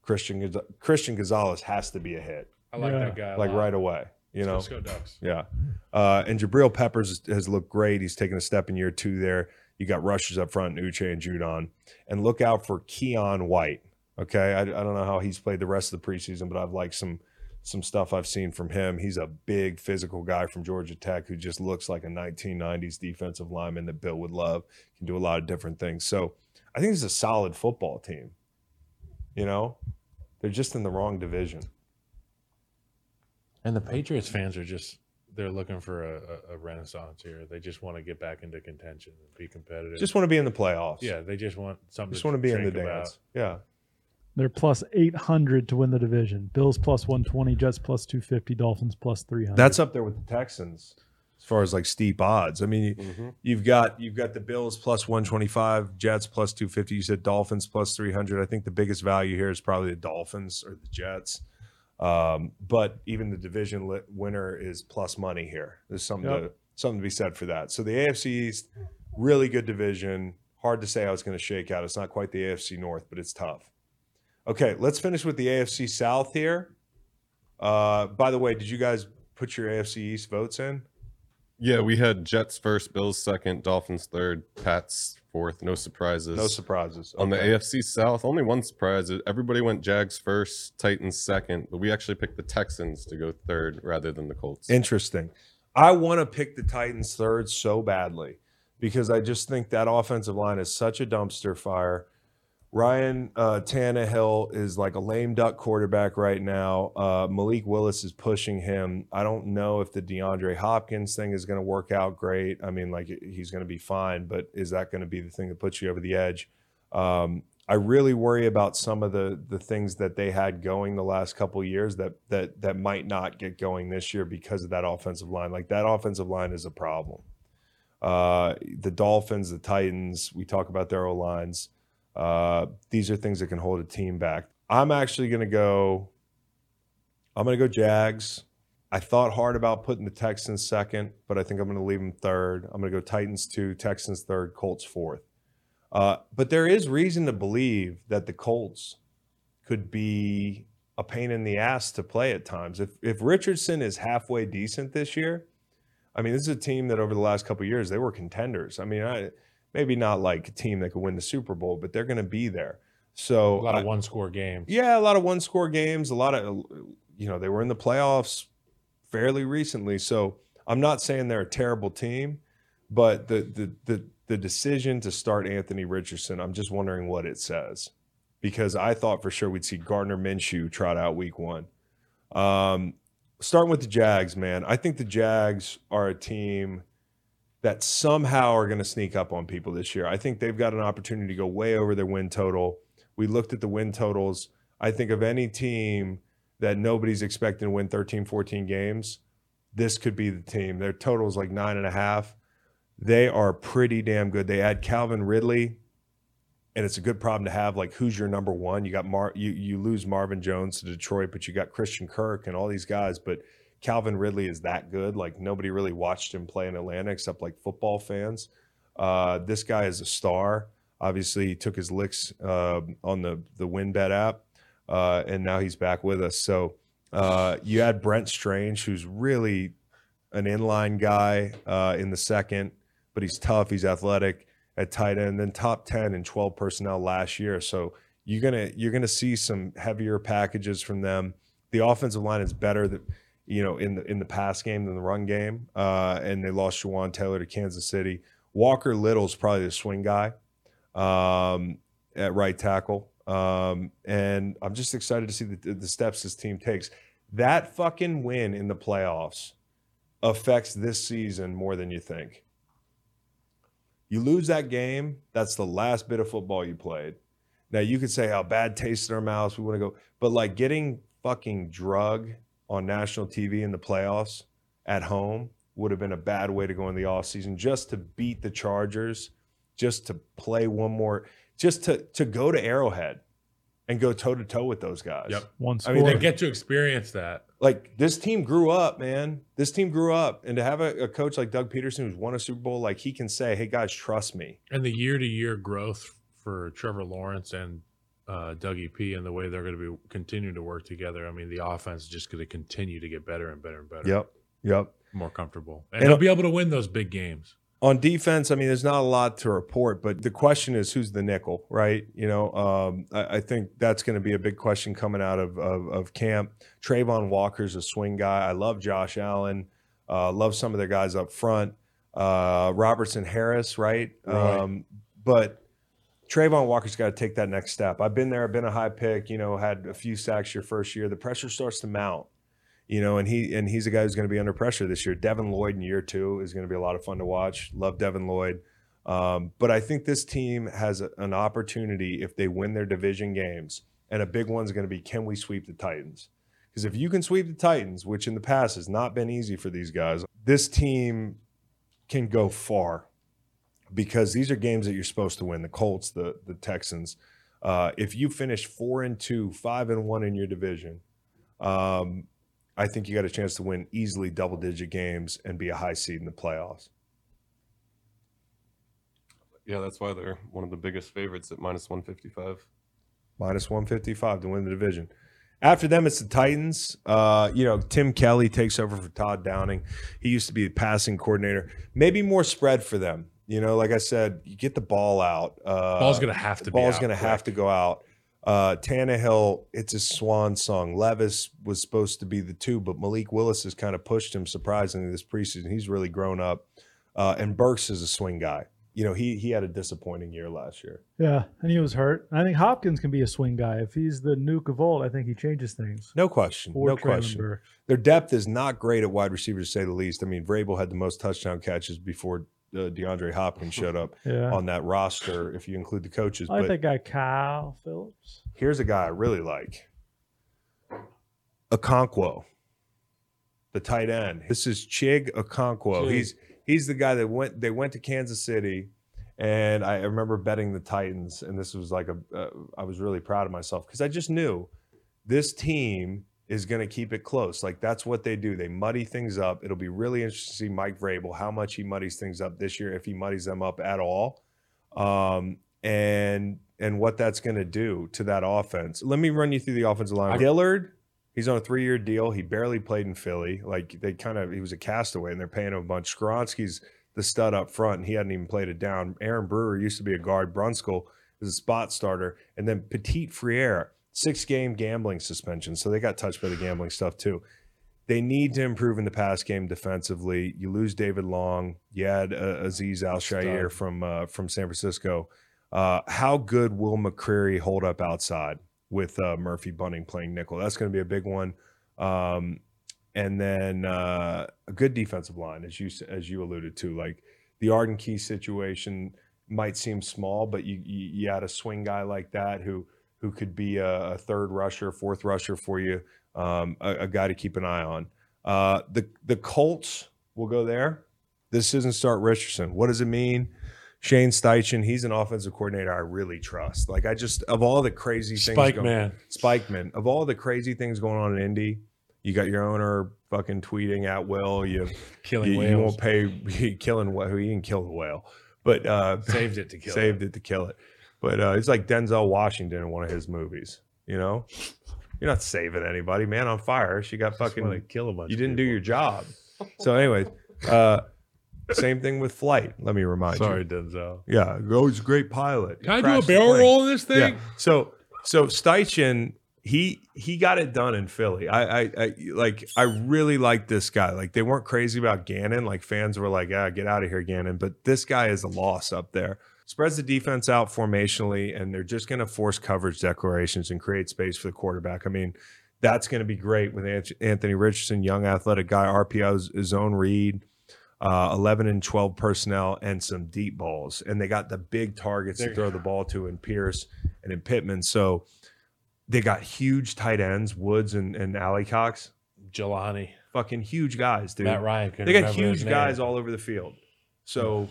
Christian Christian Gonzalez has to be a hit, I like Yeah. that guy. a like lot. right away. You know, Let's go Ducks. yeah. Uh, and Jabril Peppers has looked great. He's taken a step in year two there. You got rushers up front, Uche and Judon. And look out for Keion White. Okay. I, I don't know how he's played the rest of the preseason, but I've liked some some stuff I've seen from him. He's a big physical guy from Georgia Tech who just looks like a 1990s defensive lineman that Bill would love. Can do a lot of different things. So I think it's a solid football team. You know, they're just in the wrong division. And the Patriots fans are just they're looking for a, a, a renaissance here. They just want to get back into contention and be competitive. Just want to be in the playoffs. yeah, they just want something. Just want to be in the think about. dance. Yeah. They're plus 800 to win the division. Bills plus 120, Jets plus 250, Dolphins plus 300. That's up there with the Texans as far as like steep odds. I mean, Mhm. you've got you've got the Bills plus 125, Jets plus 250. You said Dolphins plus 300. I think the biggest value here is probably the Dolphins or the Jets. Um, but even the division winner is plus money here. There's something Yep. to something to be said for that. So the AFC East, really good division. Hard to say how it's going to shake out. It's not quite the AFC North, but it's tough. Okay, let's finish with the AFC South here. Uh, by the way, did you guys put your AFC East votes in? Yeah, we had Jets first, Bills second, Dolphins third, Pats fourth. No surprises. No surprises. On the AFC South, only one surprise. Everybody went Jags first, Titans second, but we actually picked the Texans to go third rather than the Colts. Interesting. I want to pick the Titans third so badly because I just think that offensive line is such a dumpster fire. Ryan uh, Tannehill is like a lame duck quarterback right now. Uh, Malik Willis is pushing him. I don't know if the DeAndre Hopkins thing is going to work out great. I mean, like he's going to be fine, but is that going to be the thing that puts you over the edge? Um, I really worry about some of the the things that they had going the last couple years that that that might not get going this year because of that offensive line. Like that offensive line is a problem. Uh, the Dolphins, the Titans, we talk about their O lines. Uh, these are things that can hold a team back. I'm actually going to go. I'm going to go Jags. I thought hard about putting the Texans second, but I think I'm going to leave them third. I'm going to go Titans two, Texans third, Colts fourth. Uh, but there is reason to believe that the Colts could be a pain in the ass to play at times. If if Richardson is halfway decent this year, I mean, this is a team that over the last couple years they were contenders. I mean, I, maybe not like a team that could win the Super Bowl, but they're going to be there. So A lot of one score games. yeah, a lot of one score games, a lot of you know, they were in the playoffs fairly recently. So I'm not saying they're a terrible team, but the the the the decision to start Anthony Richardson, I'm just wondering what it says. Because I thought for sure we'd see Gardner Minshew trot out week one. Um, starting with the Jags, man. I think the Jags are a team that somehow are going to sneak up on people this year. I think they've got an opportunity to go way over their win total. We looked at the win totals. I think of any team that nobody's expecting to win 13, 14 games, this could be the team. Their total is like nine and a half. They are pretty damn good. They add Calvin Ridley, and it's a good problem to have. Like, who's your number one? You got Mar, you you lose Marvin Jones to Detroit, but you got Christian Kirk and all these guys. But Calvin Ridley is that good. Like nobody really watched him play in Atlanta except like football fans. Uh, this guy is a star. Obviously, he took his licks uh, on the the WinBet app, uh, and now he's back with us. So uh, you had Brent Strange, who's really an inline guy uh, in the second, but he's tough. He's athletic at tight end. Then top ten and twelve personnel last year. So you're gonna you're gonna see some heavier packages from them. The offensive line is better. You know, in the in the pass game than the run game. Uh, and they lost Jawaan Taylor to Kansas City. Walker Little's probably the swing guy um, at right tackle. Um, and I'm just excited to see the, the steps this team takes. That fucking win in the playoffs affects this season more than you think. You lose that game, that's the last bit of football you played. Now you could say how bad taste in our mouths, we want to go, but like getting fucking drug on national TV in the playoffs at home would have been a bad way to go in the offseason just to beat the Chargers, just to play one more, just to to go to Arrowhead and go toe to toe with those guys. Yep. One I mean, They get to experience that. Like this team grew up, man. This team grew up, and to have a, a coach like Doug Pederson who's won a Super Bowl, like he can say, "Hey guys, trust me." And the year to year growth for Trevor Lawrence and uh, Dougie P and the way they're going to be continuing to work together. I mean, the offense is just going to continue to get better and better and better. Yep, yep. More comfortable. And, And- they'll be able to win those big games. on defense, I mean, there's not a lot to report, but the question is who's the nickel, right? You know, um, I, I think that's going to be a big question coming out of, of, of camp. Travon Walker's a swing guy. I love Josh Allen. Uh, love some of their guys up front. Uh, Robertson Harris, right? Right. Um, but Travon Walker's got to take that next step. I've been there. I've been a high pick. You know, had a few sacks your first year. The pressure starts to mount. You know, and he and he's a guy who's going to be under pressure this year. Devin Lloyd in year two is going to be a lot of fun to watch. Love Devin Lloyd, um, but I think this team has a, an opportunity if they win their division games, and a big one's going to be can we sweep the Titans? Because if you can sweep the Titans, which in the past has not been easy for these guys, this team can go far because these are games that you're supposed to win. The Colts, the the Texans. Uh, if you finish four and two, five and one in your division, um, I think you got a chance to win easily double digit games and be a high seed in the playoffs. Yeah, that's why they're one of the biggest favorites at minus 155. Minus 155 to win the division. After them, it's the Titans. Uh, you know, Tim Kelly takes over for Todd Downing. He used to be the passing coordinator. Maybe more spread for them. You know, like I said, you get the ball out. Uh, Ball's going to have to the be ball's out going to have to go out. Uh, Tannehill, it's a swan song. Levis was supposed to be the two, but Malik Willis has kind of pushed him surprisingly this preseason. He's really grown up. Uh, and Burks is a swing guy. You know, he he had a disappointing year last year. yeah, and he was hurt. I think Hopkins can be a swing guy. If he's the Nuk of old, I think he changes things. No question. For no Traylon question. Burks. Their depth is not great at wide receiver, to say the least. I mean, Vrabel had the most touchdown catches before uh, DeAndre Hopkins showed up Yeah. on that roster, if you include the coaches. I like But that guy Kyle Phillips. here's a guy I really like Okonkwo, the tight end. This is Chig Okonkwo. Chig. He's he's the guy that went they went to Kansas City and I remember betting the Titans and this was like a uh, I was really proud of myself cuz I just knew this team is going to keep it close. Like that's what they do. They muddy things up. It'll be really interesting to see Mike Vrabel how much he muddies things up this year if he muddies them up at all. Um, and and what that's going to do to that offense. Let me run you through the offensive line. Dillard, he's on a three year deal. He barely played in Philly. Like they kind of he was a castaway, and they're paying him a bunch. Skoronski's the stud up front, and he hadn't even played it down. Aaron Brewer used to be a guard. Brunskill is a spot starter, and then Petit Frere, six game gambling suspension. So they got touched by the gambling stuff too. They need to improve in the pass game defensively. You lose David Long. You had uh, Azeez Al Shaair from uh, from San Francisco. Uh, how good will McCreary hold up outside with uh, Murphy Bunting playing nickel? That's going to be a big one. Um, and then uh, a good defensive line, as you as you alluded to, like the Arden Key situation might seem small, but you you, you had a swing guy like that who who could be a, a third rusher, fourth rusher for you, um, a, a, guy to keep an eye on. Uh, the the Colts will go there. This isn't start Richardson. What does it mean? Shane Steichen, he's an offensive coordinator I really trust. Like I just of all the crazy things Spike going, man. Spike man, of all the crazy things going on in Indy, you got your owner fucking tweeting at will. You killing you, whales. you won't pay killing whale. He didn't kill the whale, but uh, saved it to kill it. saved it. it to kill it. But uh, it's like Denzel Washington in one of his movies. You know, you're not saving anybody. Man on fire. She got Just wanna fucking. kill a bunch. You didn't do your job. So, anyways, uh, same thing with flight. Let me remind you. Sorry, you. Denzel. Yeah, oh, he's a great pilot. Can I do a barrel roll in this thing? Yeah. So so Steichen, he he got it done in Philly. I, I I like I really like this guy. Like they weren't crazy about Gannon. Like fans were like, ah, get out of here, Gannon. But this guy is a loss up there. Spreads the defense out formationally, and they're just going to force coverage declarations and create space for the quarterback. I mean, that's going to be great with Anthony Richardson, young athletic guy, RPO, zone read, uh, 11 and 12 personnel, and some deep balls. And they got the big targets to They're- throw the ball to in Pierce and in Pittman. So they got huge tight ends, Woods and, and Alie Cox, Jelani. fucking huge guys, dude. Matt Ryan. they got huge guys all over the field. So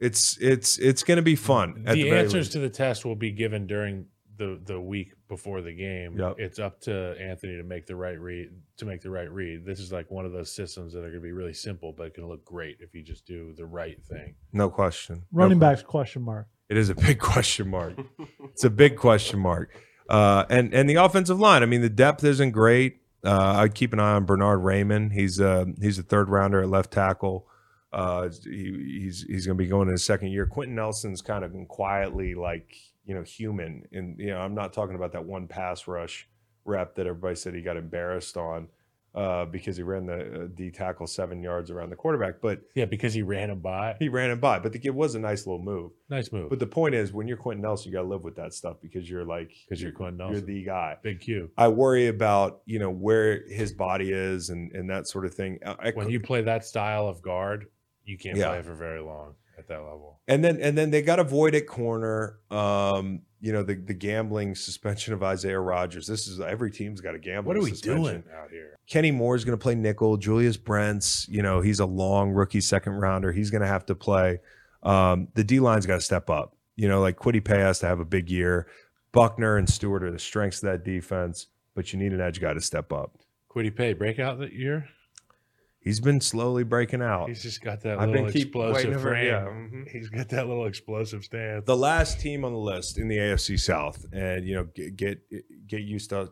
it's it's it's going to be fun. at the, very answers to the test will be given during the the week before the game. Yep. It's up to Anthony to make the right read to make the right read. This is like one of those systems that are going to be really simple, but going to look great if you just do the right thing. no question. Running question. backs question mark. It is a big question mark. it's a big question mark. Uh, and and the offensive line. I mean, the depth isn't great. Uh, I'd keep an eye on Bernhard Raimann. He's uh, he's a third rounder at left tackle. Uh, he, he's he's going to be going in his second year. Quenton Nelson's kind of been quietly like you know human, and you know I'm not talking about that one pass rush rep that everybody said he got embarrassed on uh, because he ran the uh, D tackle seven yards around the quarterback, but Yeah, because he ran him by. he ran him by. But the, it was a nice little move. Nice move. But the point is, when you're Quenton Nelson, you got to live with that stuff because you're like, 'Cause you're Quenton Nelson. You're the guy. Big Q. I worry about you know where his body is and and that sort of thing. I, I- When you play that style of guard, you can't Yeah. play for very long at that level. and then and then they got a void at corner. Um, you know the the gambling suspension of Isaiah Rodgers. This is every team's got a gambling. What are we suspension. doing out here? Kenny Moore is going to play nickel. Julius Brents, you know, he's a long rookie second rounder. He's going to have to play. Um, the D line's got to step up. You know, like Kwity Paye has to have a big year. Buckner and Stewart are the strengths of that defense, but you need an edge guy to step up. Kwity Paye breakout that year. He's been slowly breaking out. He's just got that I've little been keep explosive frame. yeah, mhm. He's got that little explosive stance. the last team on the list in the AFC South, and you know, get get, get used to.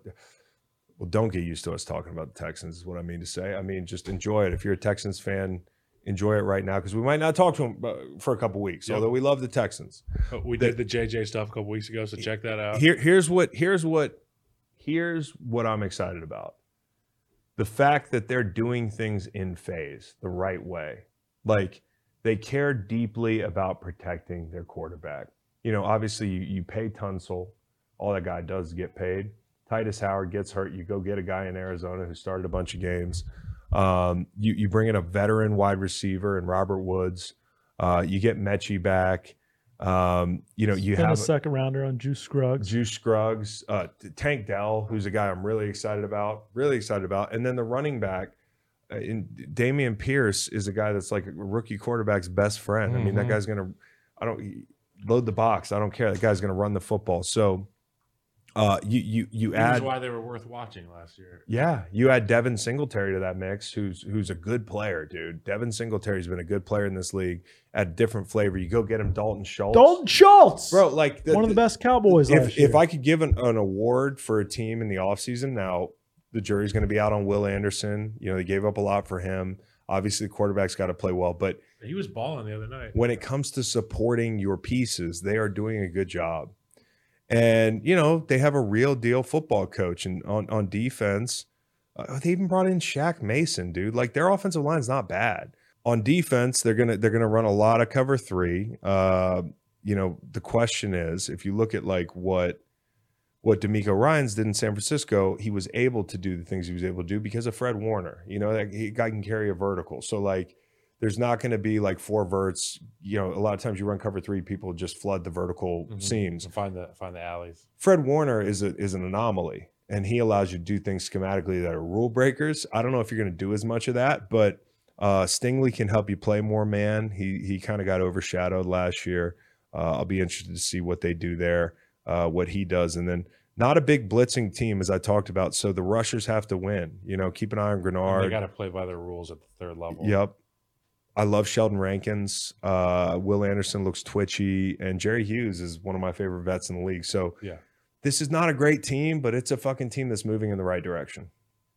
Well, don't get used to us talking about the Texans. Is what I mean to say. I mean, just enjoy it. If you're a Texans fan, enjoy it right now because we might not talk to them uh, for a couple weeks. Yep. Although we love the Texans. We the- did the JJ stuff a couple weeks ago, so check that out. Here, here's what here's what here's what I'm excited about. The fact that they're doing things in phase the right way. Like they care deeply about protecting their quarterback. You know, obviously you, you pay Tunsil, all that guy does is get paid. Tytus Howard gets hurt, you go get a guy in Arizona who started a bunch of games. Um, you you bring in a veteran wide receiver and Robert Woods. Uh, you get Mechie back. Um, you know, you Been a have second rounder on Juice Scruggs. Juice Scruggs, uh, Tank Dell, who's a guy I'm really excited about, really excited about, and then the running back, uh, in Dameon Pierce is a guy that's like a rookie quarterback's best friend. I mean, that Mhm. guy's gonna, I don't load the box. I don't care. That guy's gonna run the football. So, Uh, you you you That's add why they were worth watching last year. yeah, you add Devin Singletary to that mix, who's who's a good player, dude. Devin Singletary's been a good player in this league. Add different flavor. You go get him Dalton Schultz, Dalton Schultz, bro. Like one of the best Cowboys last If year. if I could give an, an award for a team in the offseason, now the jury's going to be out on Will Anderson. You know they gave up a lot for him. Obviously, the quarterback's got to play well, but He was balling the other night. when it comes to supporting your pieces, they are doing a good job. And you know they have a real deal football coach, and on on defense, uh, they even brought in Shaq Mason, dude. Like their offensive line's not bad. On defense, they're gonna they're gonna run a lot of cover three. Uh, you know the question is, if you look at like what what DeMeco Ryans did in San Francisco, he was able to do the things he was able to do because of Fred Warner. You know, that guy can carry a vertical. So like there's not going to be like four verts. You know, a lot of times you run cover three, people just flood the vertical Mhm. seams. So find the find the alleys. Fred Warner is a, is an anomaly, and he allows you to do things schematically that are rule breakers. I don't know if you're going to do as much of that, but uh, Stingley can help you play more man. He he kind of got overshadowed last year. Uh, I'll be interested to see what they do there, uh, what he does, and then not a big blitzing team as I talked about. So the rushers have to win. You know, keep an eye on And they got to play by their rules at the third level. Yep. I love Sheldon Rankins. Uh, Will Anderson looks twitchy, and Jerry Hughes is one of my favorite vets in the league. So, Yeah. this is not a great team, but it's a fucking team that's moving in the right direction.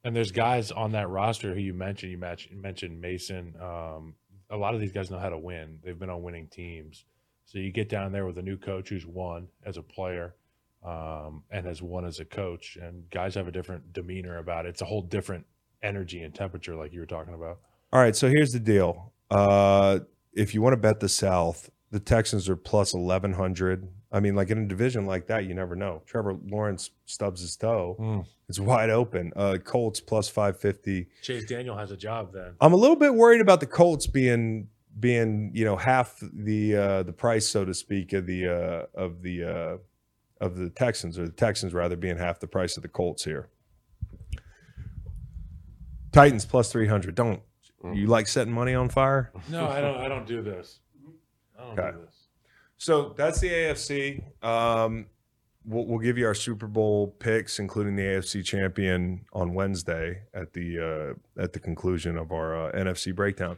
And there's guys on that roster who you mentioned. You mentioned Mason. Um, a lot of these guys know how to win. They've been on winning teams. So you get down there with a new coach who's won as a player um, and has won as a coach, and guys have a different demeanor about it. It's a whole different energy and temperature, like you were talking about. All right, so here's the deal. Uh, if you want to bet the South, the Texans are plus 1100. I mean, like in a division like that, you never know. Trevor Lawrence stubs his toe. Mm. It's wide open. Uh, Colts plus 550. Chase Daniel has a job then. I'm a little bit worried about the Colts being being you know half the uh, the price, so to speak, of the uh, of the uh, of the Texans, or the Texans rather being half the price of the Colts here. Titans plus three hundred. Don't you like setting money on fire? No, I don't. I don't do this. I don't Okay. do this. So that's the AFC. Um, we'll, we'll give you our Super Bowl picks, including the AFC champion, on Wednesday at the uh, at the conclusion of our uh, NFC breakdown.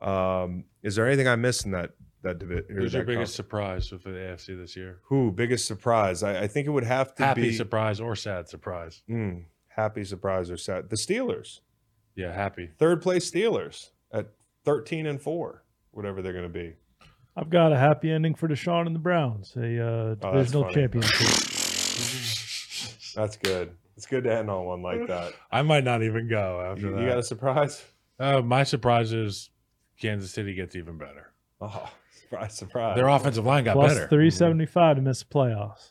Um, is there anything I missed in that that division? Who's your biggest surprise with the AFC this year? Who biggest surprise? I, I think it would have to Happy be surprise or sad surprise? Mm, happy surprise or sad. The Steelers, Yeah, happy. third place Steelers at thirteen and four, whatever they're going to be. I've got a happy ending for Deshaun and the Browns, a uh, Oh, that's divisional funny. championship. That's good. It's good to end on one like that. I might not even go after You, that. you got a surprise? Uh, my surprise is Kansas City gets even better. Oh, surprise, surprise. Their offensive line got Plus better. 375 to miss the playoffs.